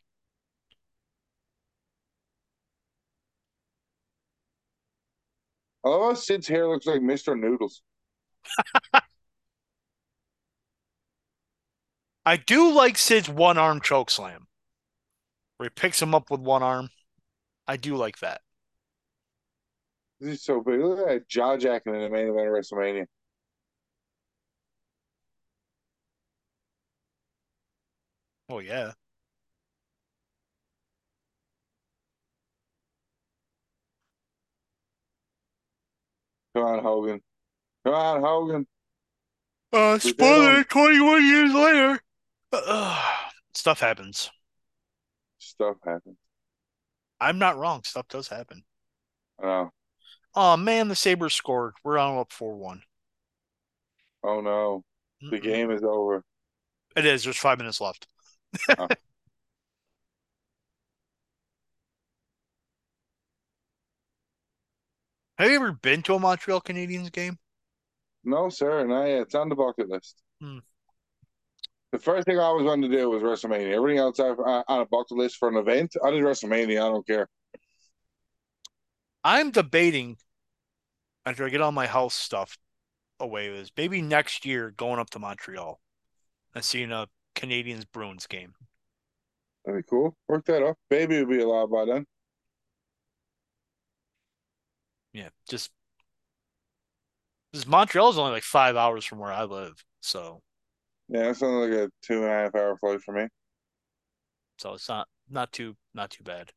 I love how Sid's hair looks like Mr. Noodles. I do like Sid's one arm choke slam, where he picks him up with one arm. I do like that. He's so big. Look at that jaw jacking in the main event of WrestleMania. Oh yeah. Come on, Hogan. Come on, Hogan. Uh, spoiler, 21 years later. Uh, stuff happens. Stuff happens. I'm not wrong. Stuff does happen. I know. Oh man, the Sabres scored. We're on up 4-1. Oh no. The Mm-mm. game is over. It is. There's five minutes left. Oh. Have you ever been to a Montreal Canadiens game? No, sir. Not yet. It's on the bucket list. Hmm. The first thing I always wanted to do was WrestleMania. Everything else I've, uh, on a bucket list for an event, I did WrestleMania. I don't care. I'm debating after I get all my house stuff away is maybe next year going up to Montreal and seeing a Canadiens Bruins game. That'd be cool. Work that up. Baby would be alive by then. Yeah, just because Montreal's only like five hours from where I live, so Yeah, it's only like a two and a half hour flight for me. So it's not not too not too bad.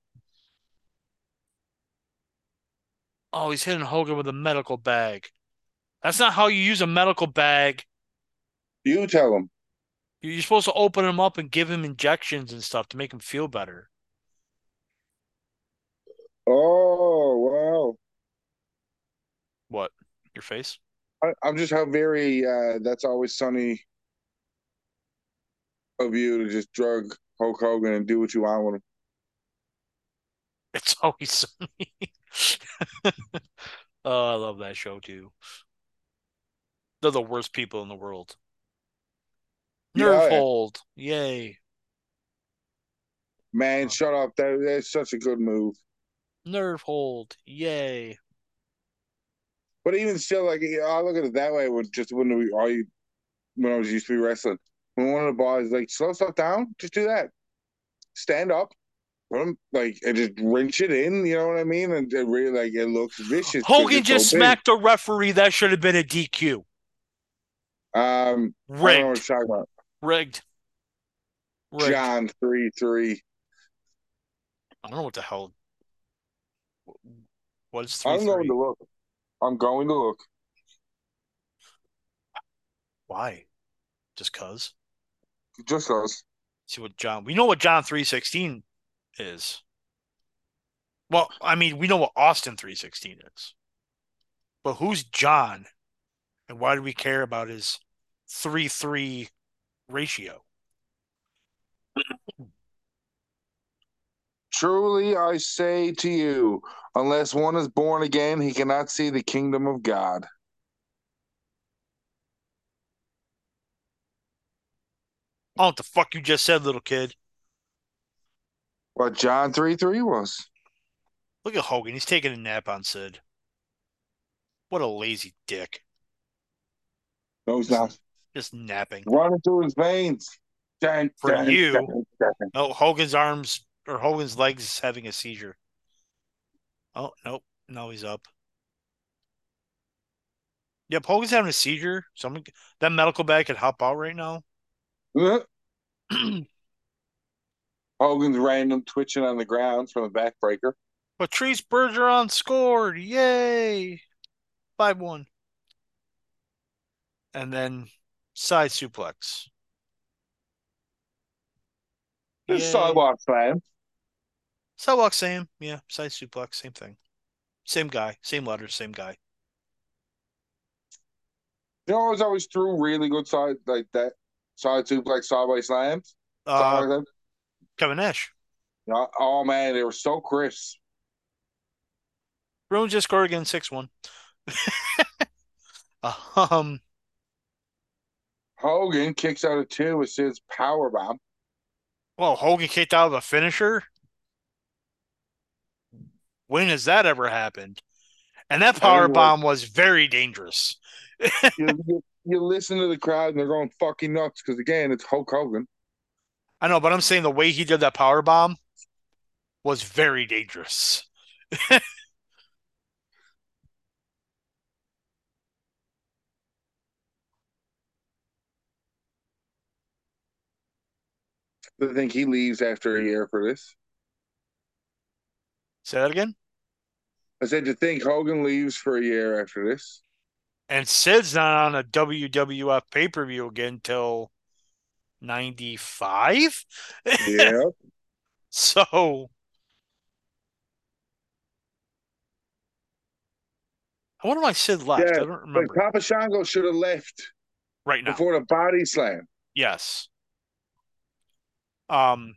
Oh, he's hitting Hogan with a medical bag. That's not how you use a medical bag. You tell him. You're supposed to open him up and give him injections and stuff to make him feel better. Oh wow! What? Your face? I, I'm just how very uh, that's always sunny of you to just drug Hulk Hogan and do what you want with him. It's always sunny. oh, I love that show too. They're the worst people in the world. Nerve Yeah, hold. Yay. man, shut up! That, that's such a good move. Nerve hold. Yay. But even still, like I look at it that way. When just when we all you when I was used to be wrestling, when one of the boys like slow stuff down, just do that. Stand up, like and just wrench it in. You know what I mean? And it really like it looks vicious. Hogan just so smacked a referee. That should have been a DQ. Um, I don't know what Rigged. you're talking about. Rigged. Rigged. John three three. I don't know what the hell. What is three I'm going to look. I'm going to look. Why? Just cause. Just cause. See what John. We know what John three sixteen is. Well, I mean, we know what Austin three sixteen is. But who's John, and why do we care about his three three ratio? Truly, I say to you, unless one is born again, he cannot see the kingdom of God. I don't know what the fuck you just said, little kid. What John 3 3 was. Look at Hogan. He's taking a nap on Sid. What a lazy dick. No, he's not. Just napping. Running through his veins. Dun, For dun, you. dun, dun. Oh, Hogan's arms or Hogan's legs is having a seizure. Oh, nope. No, he's up. Yep, Hogan's having a seizure. Someone that medical bag could hop out right now. Hogan's random twitching on the ground from the backbreaker. Patrice Bergeron scored. Yay. 5 1. And then side suplex. This Yay. sidewalk slam. Sidewalk, same. Yeah, side suplex, same thing. Same guy, same letters, same guy. You know, I was always threw really good side like that side suplex sideways slams. Uh, Something like that. Kevin Nash. Oh man, they were so crisp. Bruins just scored again, 6 1. um, Hogan kicks out of two with his power bomb. well, Hogan kicked out of a finisher. When has that ever happened? And that power Everyone- bomb was very dangerous. You, you, you listen to the crowd and they're going fucking nuts because again, it's Hulk Hogan. I know, but I'm saying the way he did that power bomb was very dangerous. I think he leaves after a year for this. Say that again. I said, you think Hogan leaves for a year after this? And Sid's not on a WWF pay per view again till 95. Yeah. So I wonder why Sid left. Yeah, I don't remember Papa Shango should have left right now. before the body slam. Yes. Um,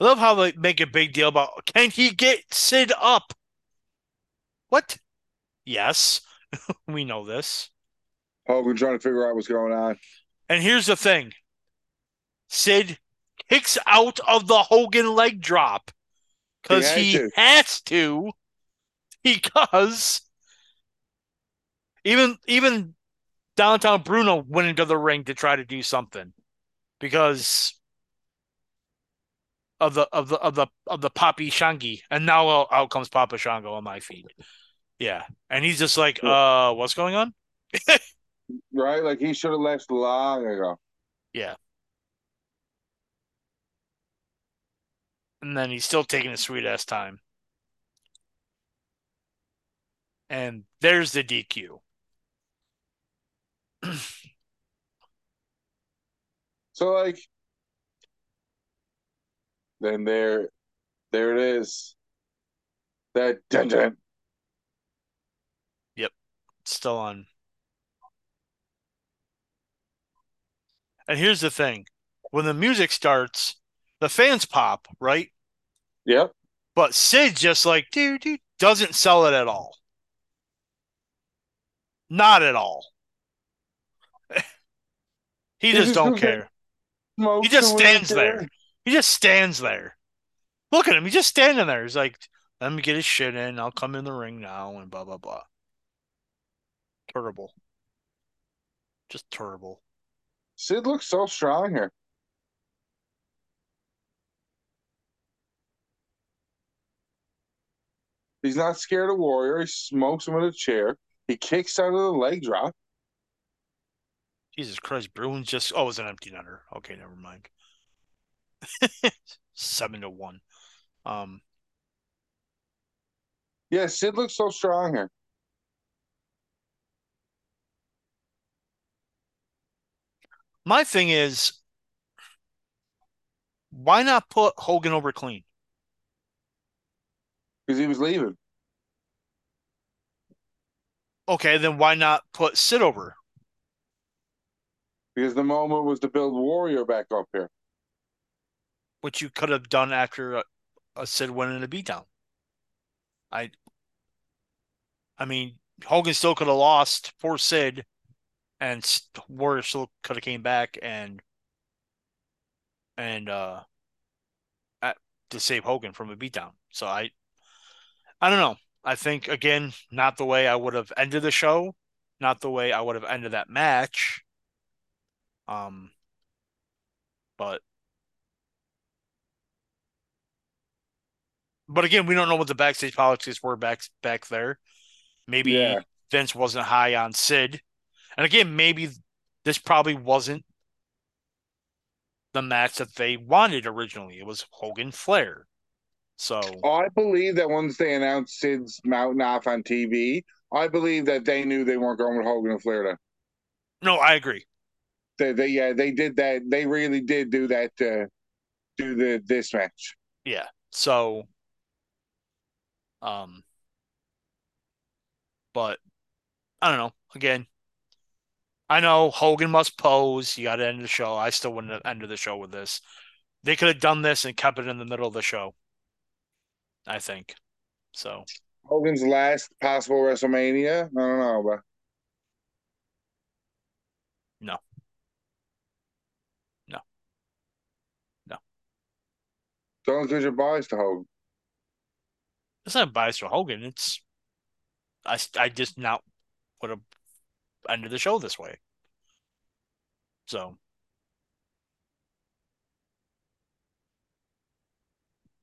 I love how they make a big deal about can he get Sid up? What? Yes, we know this. Hogan trying to figure out what's going on. And here's the thing Sid kicks out of the Hogan leg drop because He he, to. has to because even even downtown Bruno went into the ring to try to do something because of the of the of the of the Papi Shangi and now out, out comes Papa Shango on my feet. Yeah. And he's just like, uh, what's going on? Right? Like he should have left long ago. Yeah. And then he's still taking a sweet ass time. And there's the DQ. so like then there there it is. That dun dun. Yep. Still on. And here's the thing. When the music starts, the fans pop, right? Yep. But Sid just like, dude, dude, doesn't sell it at all. Not at all. he just don't care. He just stands there. He just stands there. Look at him. He's just standing there. He's like, let me get his shit in. I'll come in the ring now and blah, blah, blah. Terrible. Just terrible. Sid looks so strong here. He's not scared of Warrior. He smokes him with a chair. He kicks out of the leg drop. Jesus Christ, Bruins just oh, it was an empty netter. Okay, never mind. Seven to one. Um Yeah, Sid looks so strong here. My thing is why not put Hogan over clean? Because he was leaving. Okay, then why not put Sid over? Because the moment was to build Warrior back up here. Which you could have done after a, a Sid winning a beatdown. I I mean, Hogan still could have lost for Sid, and Warrior still could have came back and and uh at, to save Hogan from a beatdown. So I I don't know. I think again, not the way I would have ended the show, not the way I would have ended that match. Um, but but again, we don't know what the backstage politics were back back there. Maybe yeah. Vince wasn't high on Sid, and again, maybe this probably wasn't the match that they wanted originally. It was Hogan Flair. So I believe that once they announced Sid's mountain off on TV, I believe that they knew they weren't going with Hogan and Flair. Then. No, I agree. They, they yeah they did that. They really did do that. Uh, do the this match. Yeah. So, um, but I don't know. Again, I know Hogan must pose. You got to end the show. I still wouldn't have ended the show with this. They could have done this and kept it in the middle of the show. I think. So Hogan's last possible WrestleMania. I don't know, but no, no, no. Don't because you're biased to Hogan. It's not bias to Hogan. It's I I just not would end ended the show this way. So.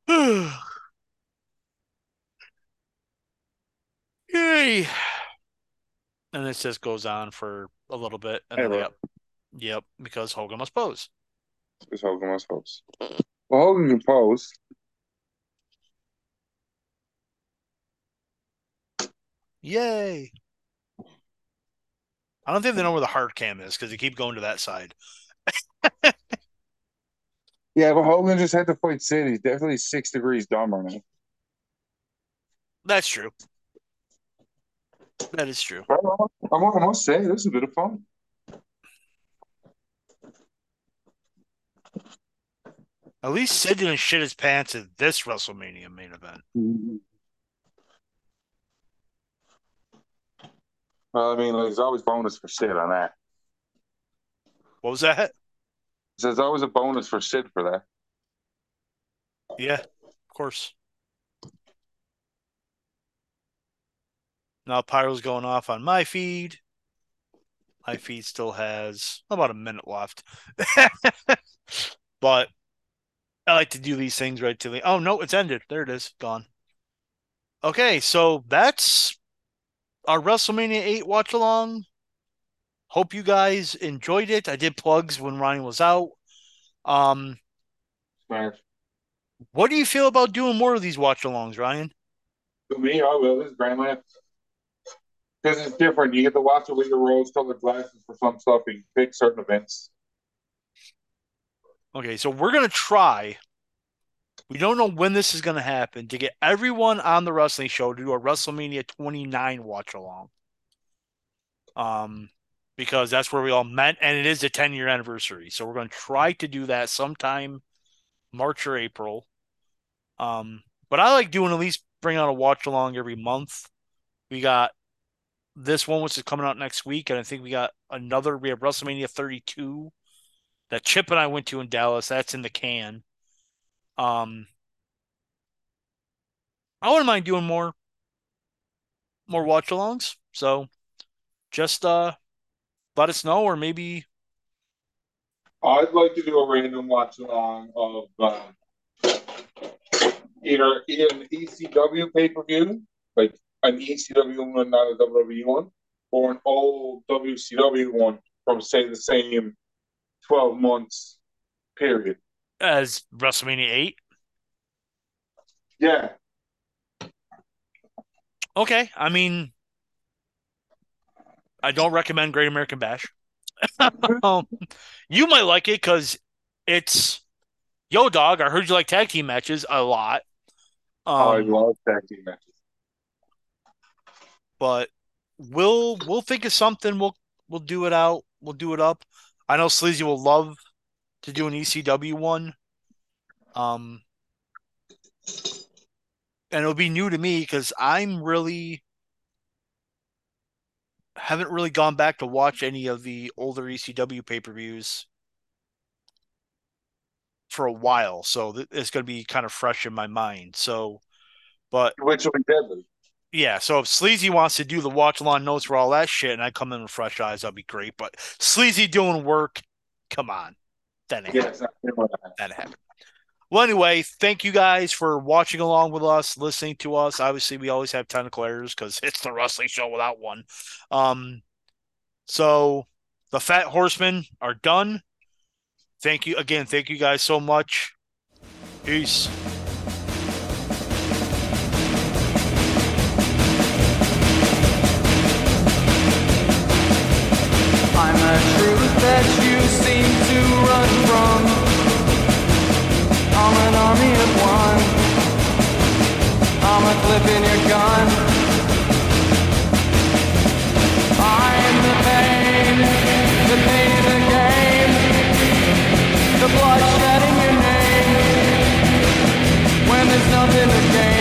Yay. And it just goes on for a little bit. And then, yep. Yep, because Hogan must pose. Because Hogan must pose. Well, Hogan can pose. Yay. I don't think they know where the hard cam is because they keep going to that side. yeah, but Hogan just had to fight Sid. He's definitely six degrees dumber now. That's true. That is true. I, I must say, this is a bit of fun. At least Sid didn't shit his pants at this WrestleMania main event. Mm-hmm. Well, I mean, like, there's always bonus for Sid on that. What was that? There's always a bonus for Sid for that. Yeah, of course. Now Pyro's going off on my feed. My feed still has about a minute left. but I like to do these things right to the oh no, it's ended. There it is, gone. Okay, so that's our WrestleMania 8 watch along. hope you guys enjoyed it. I did plugs when Ronnie was out. Um, Smash. what do you feel about doing more of these watch alongs, Ryan? To me, I will. This is Grand Life. This is different. You get to watch it with your rose colored glasses for some stuff and you pick certain events. Okay, so we're gonna try. We don't know when this is gonna happen to get everyone on the wrestling show to do a WrestleMania 29 watch along. Um, because that's where we all met, and it is a 10 year anniversary. So we're gonna try to do that sometime March or April. Um, but I like doing at least bring out a watch along every month. We got this one, which is coming out next week, and I think we got another. We have WrestleMania 32 that Chip and I went to in Dallas. That's in the can. Um, I wouldn't mind doing more, more watch alongs. So, just uh, let us know, or maybe I'd like to do a random watch along of uh, either an ECW pay per view, like an ECW one, not a WWE one, or an old WCW one from say the same twelve months period. as WrestleMania 8. Yeah, Okay, I mean, I don't recommend Great American Bash. um, you might like it because it's Yo Dog. I heard you like tag team matches a lot. I Um, love tag team matches. But we'll we'll think of something. We'll we'll do it out. We'll do it up. I know Sleazy will love to do an ECW one. Um, and it'll be new to me because I'm really haven't really gone back to watch any of the older ECW pay per views for a while. So th- it's going to be kind of fresh in my mind. So, but Which be deadly. Yeah, so if Sleazy wants to do the watch along notes for all that shit and I come in with fresh eyes, that'd be great. But Sleazy doing work, come on. That ain't, Yeah, it's not gonna happen. that happened. Well, anyway, thank you guys for watching along with us, listening to us. Obviously, we always have technical errors because it's the wrestling show without one. Um, so the Fat Horsemen are done. Thank you again. Thank you guys so much. Peace. flip your gun. I'm the pain, the pain in the game, the bloodshed in your name. When there's nothing to gain.